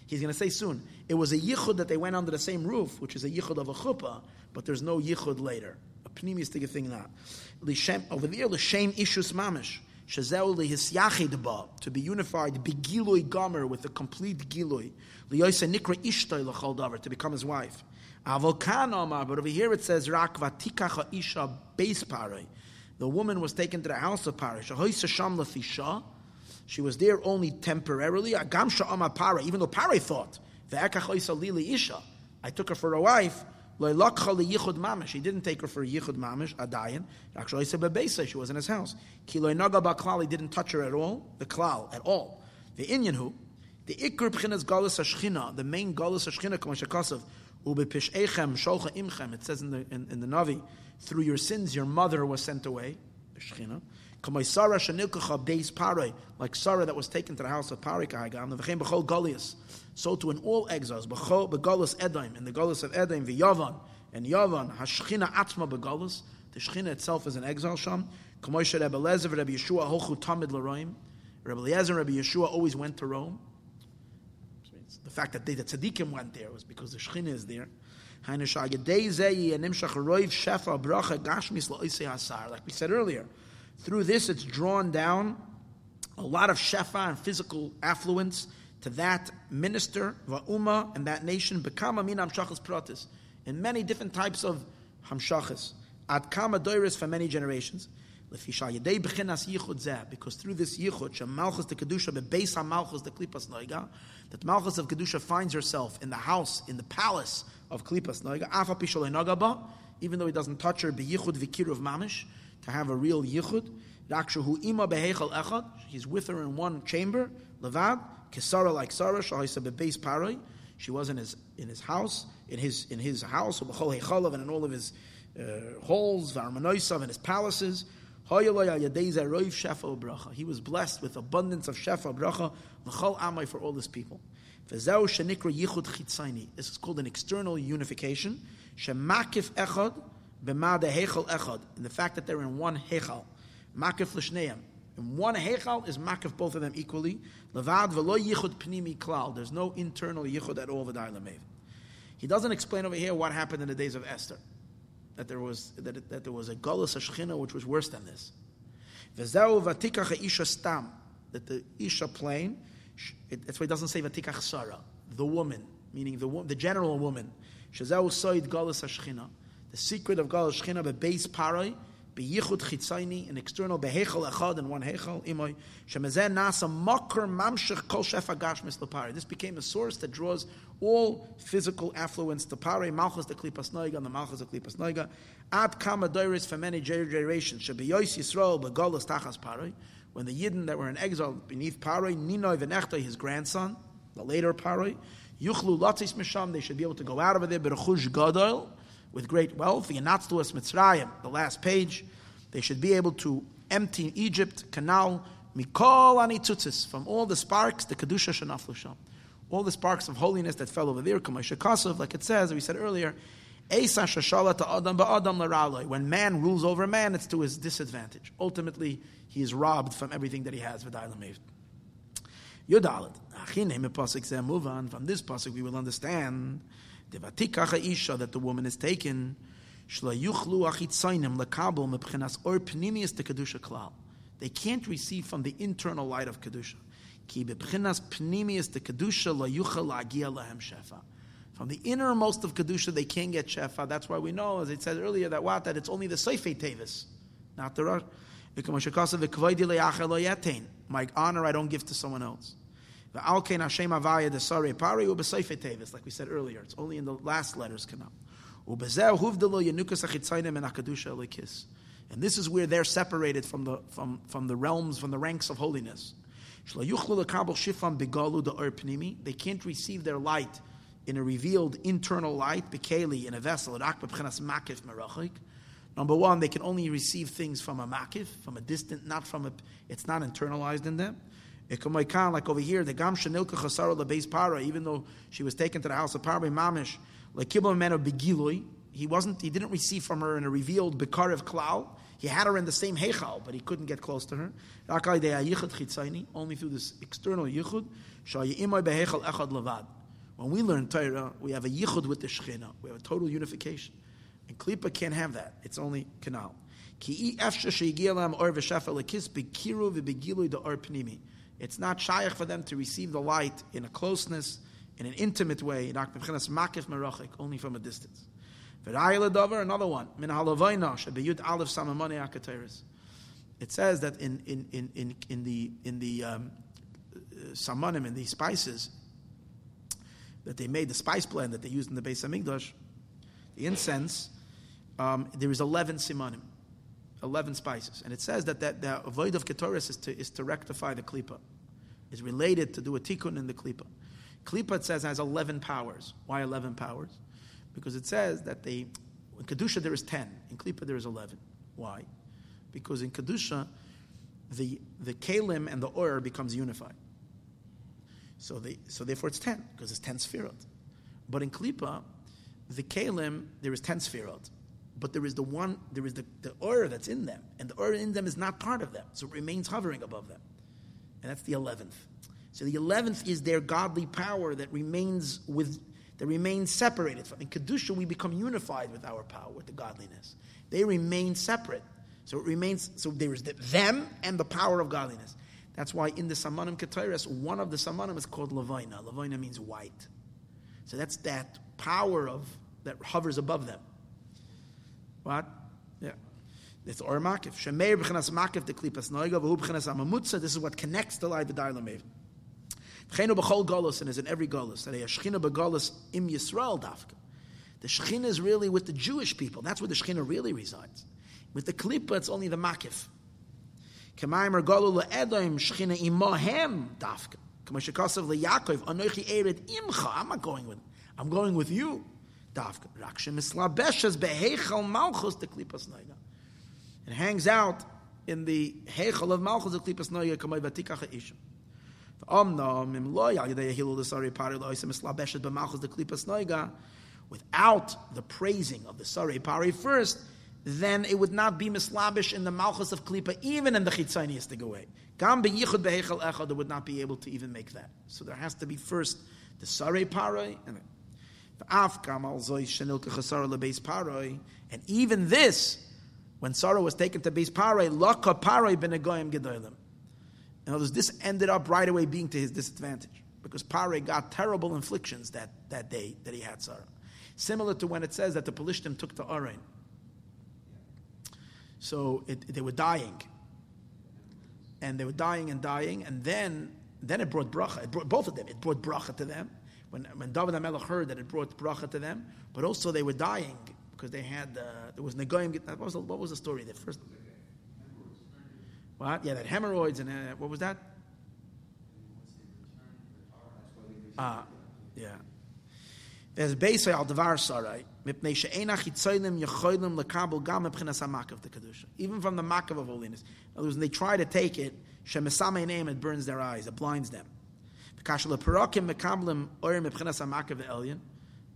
He's going to say soon. It was a yichud that they went under the same roof, which is a yichud of a chuppah, but there's no yichud later. A pneumistic thing not. Over there, the shame ishus mamish to be unified, begilui gomer with a complete giloi. gilui, nikra davar to become his wife. Avokan omar. but over here it says rak vatikacha isha base pare. The woman was taken to the house of pare. She was there only temporarily. Agam pare, even though pare thought, isha, I took her for a wife. He didn't take her for yichud mamish, a dayan. Actually, she was in his house. Kiloi naga baklal, he didn't touch her at all, the klal, at all. The Inyan who, the ikr b'chinas galus hashchina, the main galus hashchina, kama shakasav, ubepish echem, sholcha imchem, it says in the, in, in the Navi, through your sins your mother was sent away, b'shchina. Like Sarah that was taken to the house of Parik Hagam, the v'chem b'chol galias so to in all exiles, Begolus Edaim, in the Golus of the Yavan, and Yavan, Hashchina Atma Begolus, the Shechina itself is an exile sham. Kamoisha Rebbe Lezer, Rebbe Yeshua, Hochu Tamid L'Roim. Rebbe Lezer and Rebbe Yeshua always went to Rome. The fact that they, the tzaddikim went there was because the Shechina is there. Like we said earlier, through this it's drawn down a lot of shefa and physical affluence to that minister, va'uma, and that nation, bekama min hamshachas pratis, in many different types of hamshachas, ad kama doiris for many generations. Because through this yichud, shemalchus the kedusha bebeis hamalchus the klipas noiga, that malchus of kedusha finds herself in the house, in the palace of klipas noiga, afa nagaba, even though he doesn't touch her, beyichud of mamish, to have a real yichud. Echad, he's with her in one chamber, levad, Kisara like Sarah. She was in his in his house, in his in his house, and in all of his uh, halls, Varmanoisav, and his palaces. He was blessed with abundance of shefa bracha l'chol amai for all his people. This is called an external unification. Shemakif echad b'ma de hechal echad, in the fact that they're in one hechal, makif l'shneim. In one hechal is makif both of them equally. Levad v'lo yichud pnimi klal. There's no internal yichud at all v'day lamev. He doesn't explain over here what happened in the days of Esther, that there was that, that there was a galus ashchina which was worse than this. V'zeu v'tikach isha stam, that the isha plane. It, that's why it doesn't say v'tikach sara, the woman, meaning the the general woman. Shazau soid galus ashchina. The secret of galus the base paroi beyichud chitzayni, an external behechel echad and one hechel imoy shemezen nasa makar mamshich kol shefa gashmis lepari. This became a source that draws all physical affluence to pare malchus the klipas noiga and the malchus the klipas noiga ad kama doiris for many generations shebeyois yisrael begolas tachas pare when the yidden that were in exile beneath pare ninoi venechta his grandson the later pare yuchlu latzis misham they should be able to go out of there berechush gadol with great wealth. The Yanatzluas Mitzrayim, the last page, they should be able to empty Egypt canal mikol anitzutzis from all the sparks, the kedusha shenaflu all the sparks of holiness that fell over there. Kamashakasov, like it says, we said earlier, Esa shashala to adam ba'adam laraloi. When man rules over man, it's to his disadvantage. Ultimately, he is robbed from everything that he has. On. From this pasuk, we will understand Devatikach isha that the woman is taken. Or. They can't receive from the internal light of kedusha. Shefa. From the innermost of kedusha, they can't get shefa. That's why we know, as it said earlier, that what that it's only the seifei tevis, not the rosh. My honor I don't give to someone else. Like we said earlier, it's only in the last letters come out. And this is where they're separated from the, from, from the realms, from the ranks of holiness. They can't receive their light in a revealed internal light, in a vessel. Number one, they can only receive things from a makif, from a distant, not from a, it's not internalized in them. Like over here, the Gam Shanilka Chasara Lebeis Para, even though she was taken to the house of Parbe Mamish, like Kibbutz Man of Begiloi, he wasn't, he didn't receive from her in a revealed Bekar of Klal. He had her in the same Heichal, but he couldn't get close to her. Only through this external Yichud. When we learn Torah, we have a Yichud with the Shechina. We have a total unification. And Klippa can't have that. It's only Canal. It's not shaykh for them to receive the light in a closeness, in an intimate way, only from a distance. Another one. It says that in, in, in, in, in the, in the um, samanim, in the spices, that they made, the spice blend that they used in the Beis Hamikdash, the incense, um, there is 11 simanim. 11 spices. And it says that, that the avoid of Ketoris is to, is to rectify the klipa, is related to do a tikkun in the klipa. Klipa, it says, has 11 powers. Why 11 powers? Because it says that they, in Kedusha there is 10, in Klipa there is 11. Why? Because in Kedusha, the, the kalim and the oir becomes unified. So, they, so therefore it's 10, because it's 10 sfirot. But in Klipa, the kalim, there is 10 sfirot but there is the one, there is the, the aura that's in them, and the aura in them is not part of them, so it remains hovering above them. And that's the eleventh. So the eleventh is their godly power that remains with that remains separated from. In Kedusha, we become unified with our power, with the godliness. They remain separate. So it remains, so there is the, them and the power of godliness. That's why in the Samanim Ketairas, one of the Samanim is called Levina. Levina means white. So that's that power of that hovers above them. What? Yeah. It's or makif. Shemeir b'chinas makif de klipas noiga v'hu b'chinas amamutza. This is what connects the light the darla mev. V'cheinu b'chol golus and is in every golus. That a shechina b'golus im Yisrael dafka. The shechina is really with the Jewish people. That's where the shechina really resides. With the klipa, it's only the makif. K'mayim er golu le'edoim shechina imohem dafka. K'mashikasav le'Yakov anoichi ered imcha. I'm not going with. I'm going with you behechal malchus de klipas noiga. It hangs out in the hechal of malchus de klipas noiga kamay vatikach im hilul desari pari bemalchus de klipas noiga. without the praising of the Sarei Pari first, then it would not be mislabish in the Malchus of Klippa, even in the Chitzaniistic way. Gam beyichud behechel echad, would not be able to even make that. So there has to be first the Sarei Pari, and and even this, when Sarah was taken to base Paray, Laka Paray ben Agoyim Gedolim. In other words, this ended up right away being to his disadvantage because Paray got terrible inflictions that, that day that he had Sarah. Similar to when it says that the Pelishtim took to Arain. So it, they were dying. And they were dying and dying, and then then it brought bracha. It brought both of them. It brought bracha to them. When, when David HaMelech heard that it brought bracha to them, but also they were dying because they had, uh, there was Negoim, what was, the, what was the story? The first, what? Yeah, that hemorrhoids and uh, what was that? Ah, yeah. There's Beisay al Devar Sarai, Mipnei She'ena Chitzoylim Yechoylim Lekabel Gam Mepchinas HaMakav the Kedusha. Even from the Makav of holiness. In other words, when they try to take it, Shemesame name, it burns their eyes, it blinds them.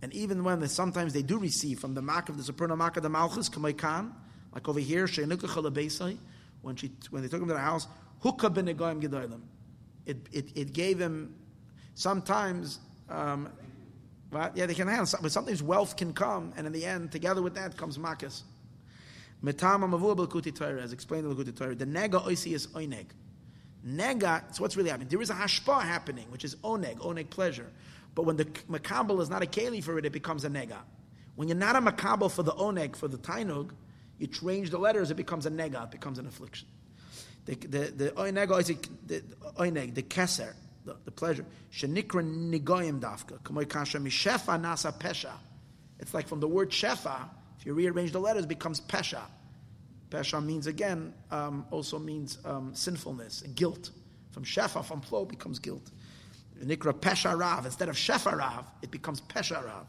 And even when they, sometimes they do receive from the Mak of the Supernal Mak of the Malchus, like over here, when she when they took him to the house, Hukka. It, it, it gave him sometimes um, but yeah, they can handle but sometimes wealth can come, and in the end, together with that comes makas. Metama as explained in the Likkutei Torah, the nega oisi is oineg. Nega, so what's really happening? There is a hashpa happening, which is oneg, oneg pleasure. But when the makabel is not a keli for it, it becomes a nega. When you're not a makabel for the oneg, for the tainug, you change the letters, it becomes a nega, it becomes an affliction. The, the, the oneg, the, oneg, the keser, the, the pleasure. Shenikra nigoyim dafka. Kasha mishefa nasa pesha. It's like from the word shefa, if you rearrange the letters, it becomes pesha. Pesha means again, um, also means um, sinfulness guilt. From shefa, from flow, becomes guilt. Nikra pesha. Instead of shefa it becomes pesha rav.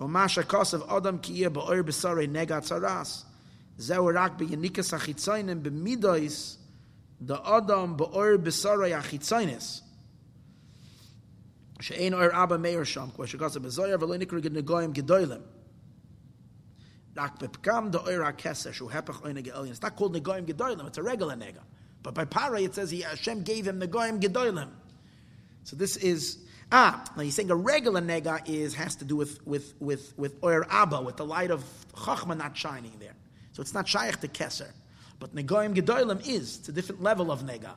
Umasha kosav adam kiyeh ba'or b'sarei negat saras. Zeu rak b'yenikas achitzainim b'midois the adam ba'or b'sarei achitzainis. She'ein or abba meir sham. Kwa shekasa b'zoyer v'lo nikra g'negoyim gedoylim. Rak bepkam the oira kesesh who hepech oina ge'elin. It's not called negoyim gedoylim. It's a regular nega. But by para it says he Hashem gave him negoyim gedoylim. So this is ah. Now he's saying a regular nega is has to do with with with with oir abba with the light of chachma not shining there. So it's not shaykh to keser. But negoyim gedoylim is it's a different level of nega.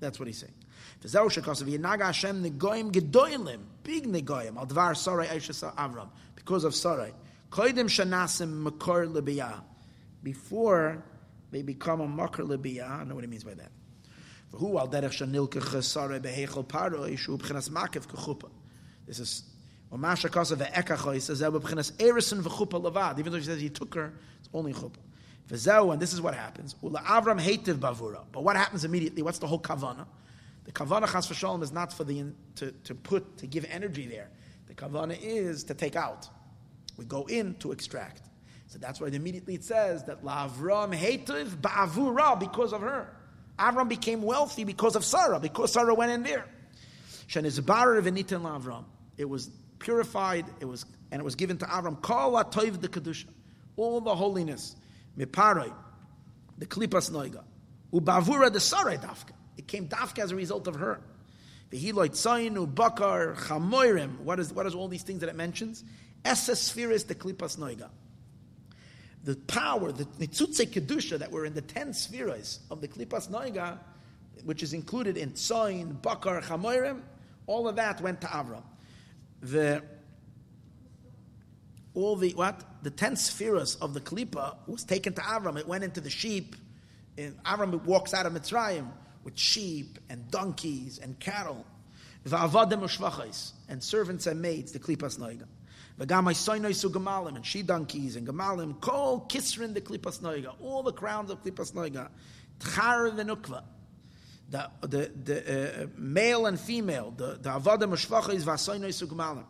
That's what he's saying. V'zeu shekos v'yinaga Hashem negoyim gedoylim big negoyim al dvar sarai Avram because of sarai. Koidim shanasim makor libiyah. Before they become a makor libiyah, I know what he means by that. Who al derech shanilke chesare paro b'chinas kechupa. This is when Masha Kasa ve'ekacho, he says that b'chinas erison v'chupa levad. Even though he says he took her, it's only chupa. V'zeu, and this is what happens. Ula Avram hated bavura. But what happens immediately? What's the whole kavana? The kavana chas v'shalom is not for the to, to put to give energy there. The kavana is to take out. We go in to extract. So that's why immediately it says that Lavram hativ ba'avura because of her. Avram became wealthy because of Sarah, because Sarah went in there. Shenizbar v'nitin Lavram. It was purified. It was and it was given to Avram. Kol atoiv the kedusha, all the holiness. Miparoi, the klipas noiga, ubavura the Sarah dafka. It came dafka as a result of her. What is what is all these things that it mentions? Eser Sephiros the klipas noiga. The power, the nitzutze kedusha that were in the ten spheres of the klipas noiga, which is included in tzayin, bakar, chamoirim, all of that went to Avram. The all the what the ten spheres of the klipa was taken to Avram. It went into the sheep. And Avram walks out of Mitzrayim with sheep and donkeys and cattle, and servants and maids. The klipas noiga. V'gamai soinoi su gemalim, and she donkeys and gemalim, kol kisrin the klipas noiga, all the crowns of klipas noiga, tchar v'nukva, the, the, the uh, male and female, the, the avada mishvacha is v'asoinoi su gemalim.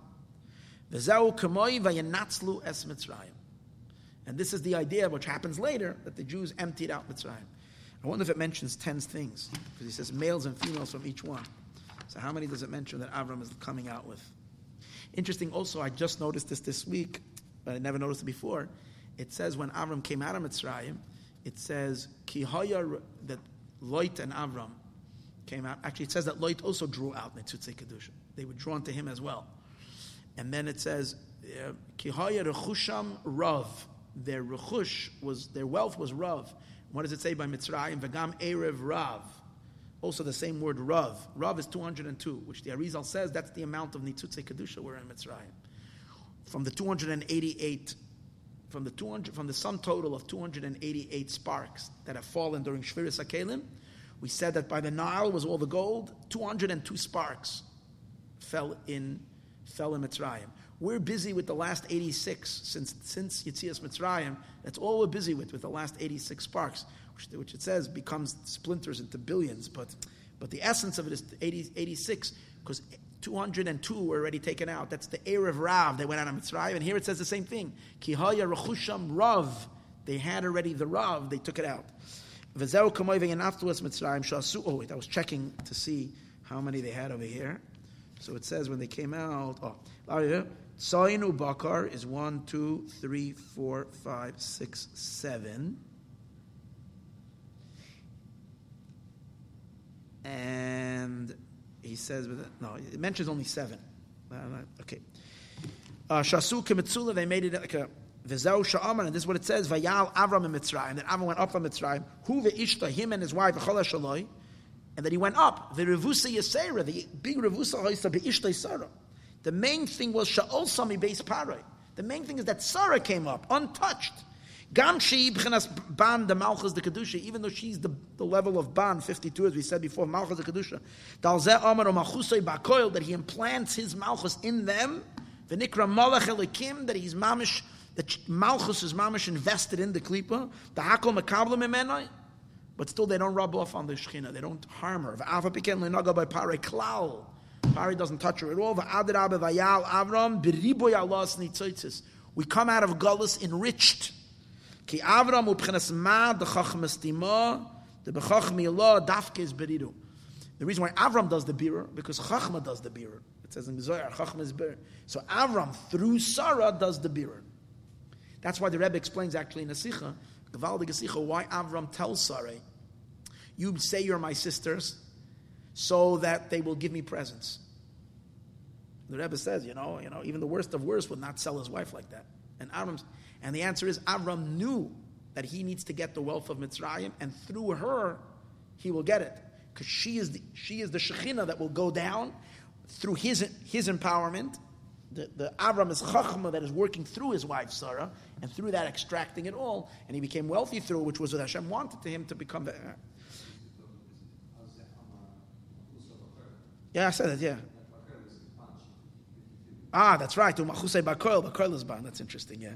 V'zeu kamoi v'yanatzlu es Mitzrayim. And this is the idea which happens later, that the Jews emptied out Mitzrayim. I wonder if it mentions ten things, because he says males and females from each one. So how many does it mention that Avram is coming out with? Interesting also, I just noticed this this week, but I never noticed it before. It says when Avram came out of Mitzrayim, it says, that Loit and Avram came out. Actually, it says that Loit also drew out Netzutze Kedusha. They were drawn to him as well. And then it says, Kihaya Rechusham Rav. Their Rechush was, their wealth was Rav. What does it say by Mitzrayim? Vagam Erev Rav. Also the same word Rav. Rav is 202, which the Arizal says that's the amount of Nitzutze Kedusha we're in Mitzrayim. From the 288, from the 200, from the sum total of 288 sparks that have fallen during Shviris Akelim, we said that by the Nile was all the gold, 202 sparks fell in, fell in Mitzrayim. We're busy with the last 86 since, since Yitzias Mitzrayim. That's all we're busy with, with the last 86 sparks, which, it says becomes splinters into billions. But, but the essence of it is 80, 86, because 202 were already taken out. That's the Erev Rav. They went out of Mitzrayim. And here it says the same thing. Kihaya Rechusham Rav. They had already the Rav. They took it out. V'zeu kamoy and afterwards Mitzrayim shasu. Oh wait, I was checking to see how many they had over here. So it says when they came out. Oh, oh Sainu Bakar is one, two, three, four, five, six, seven. And he says, no, it mentions only seven. Uh, okay. Uh, Shasu Kemitzula, they made it like a V'zeu sha'aman, and this is what it says, Vayal Avram in Mitzrayim, that Avram went up from Mitzrayim, Hu ve'ishta, him and his wife, V'chola shaloi, and that he went up, the Revusa Yisera, the big Revusa Hoysa be'ishta Yisera. The main thing was Sha'ol Sami Beis Paray. The main thing is that Sarah came up, untouched. Gam she ban the malchus the kedusha, even though she's the, the level of ban fifty two, as we said before, malchus the kedusha. Dalzeh Amar malchusay bakoil that he implants his malchus in them. The nikra malach elikim that he's mamish that malchus is mamish invested in the klipa. The hakol makablim imenai. But still, they don't rub off on the shechina. They don't harm her. V'afa piken lenaga by pare klal. Pari doesn't touch her at all. We come out of Gullus enriched. Ki Avram ma the tima the dafke is. The reason why Avram does the birur because Chachma does the birur. It says in Zohar, Chachma is birur. So Avram through Sarah does the birur. That's why the Rebbe explains actually in a Sikha, Gavaldig Sikha, why Avram tells Sarah, "You say you're my sisters, so that they will give me presents." The Rebbe says, you know, you know, even the worst of worst would not sell his wife like that. And Avram, and the answer is Avram knew that he needs to get the wealth of Mitzrayim, and through her, he will get it because she is the, she is the Shekhinah that will go down through his his empowerment. The, the Avram is Chachma that is working through his wife Sarah, and through that extracting it all, and he became wealthy through, which was what Hashem wanted to him to become. The, uh, yeah, I said it. Yeah. Ah, that's right. Ban. That's interesting. Yeah.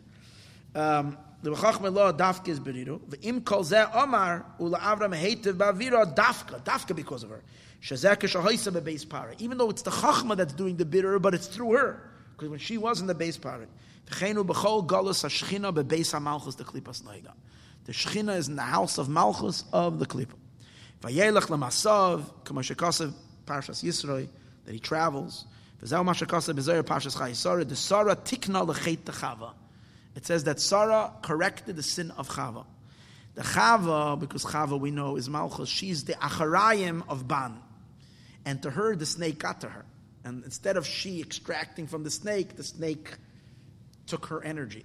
Um, the b'chachme lo dafka is beriru. V'im kol zeh omar ula Avram heitiv ba'avira dafka, dafka because of her. Shazek shahoisa bebeis para. Even though it's the chachma that's doing the bitter, but it's through her because when she was in the base para. V'cheinu b'chol galus hashchina bebeis hamalchus the klipas. The shchina is in the house of malchus of the klipa. Vayelach lemasav kamashakasav parshas Yisroi that he travels. The Sarah tikna lechet Chava. It says that Sarah corrected the sin of Chava. The Chava, because Chava we know is Malchus, she's the Acharayim of Ban. And to her, the snake got to her. And instead of she extracting from the snake, the snake took her energy.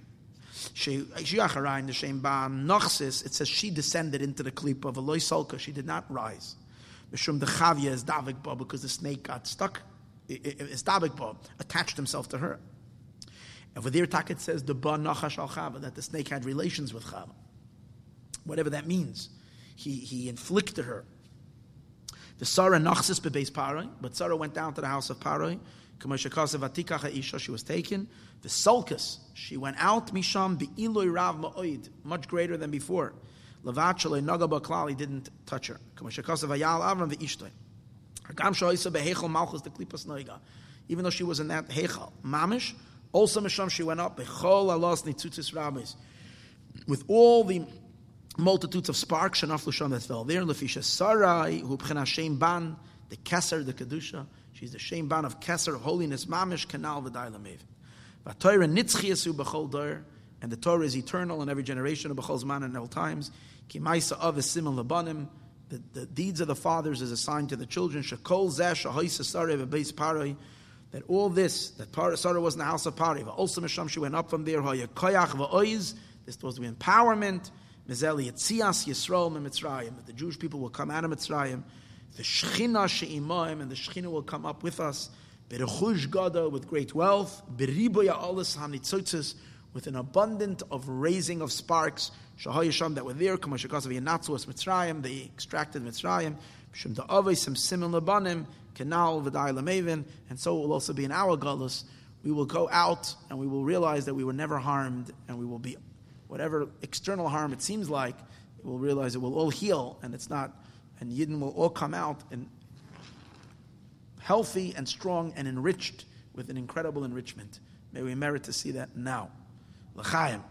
She Acharayim, the Shem Ban, Nochsis, it says she descended into the clip of Eloi Salka, she did not rise. Mishum the Chavya is Davik because the snake got stuck Istabik attached himself to her. Over there, Taket says the ba nachash al chava that the snake had relations with Chava. Whatever that means, he he inflicted her. The Sarah nachsis bebeis Paroi, but Sarah went down to the house of Paroi. She was taken. The sulcus, she went out. Misham be'iloy rav ma'oid, much greater than before. Lavachale nagaba klali didn't touch her. Even though she was in that Hechal, Mamish, also Misham she went up, Bechol Alos Nitzutis Rabbis, with all the multitudes of sparks, Shanaf Lusham that fell there, Lefisha Sarai, who Shem Ban, the Keser, the Kedusha. She's the Shem Ban of Keser, of holiness, Mamish, Kanal, V'dai Lamev. V'Torah nitzchiyasu b'chol dor, and the Torah is eternal in every generation of b'chol zman and all times. Ki ma'isa av esimon labanim, the, the deeds of the fathers is assigned to the children. Shekol zeh shahoysa sareh v'beis paroi, that all this, that Sarah was in the house of Pari, also Misham, she went up from there, koyach v'oiz, this was the empowerment, mizeli yitzias Yisrael Mitzrayim, that the Jewish people will come out of Mitzrayim, the Shechina she'imayim, and the Shechina will come up with us, berechush gada, with great wealth, beriboya alis hanitzotzis, with an abundant of raising of sparks, shahayisham that were there, kamashakasav yanatzuas Mitzrayim, they extracted Mitzrayim, shum da'avay some simon labanim, Kenal v'dai lamevin, and so it will also be in our galus. We will go out and we will realize that we were never harmed, and we will be whatever external harm it seems like. We'll realize it will all heal, and it's not, and Yidden will all come out and healthy and strong and enriched with an incredible enrichment. May we merit to see that now. L'chaim.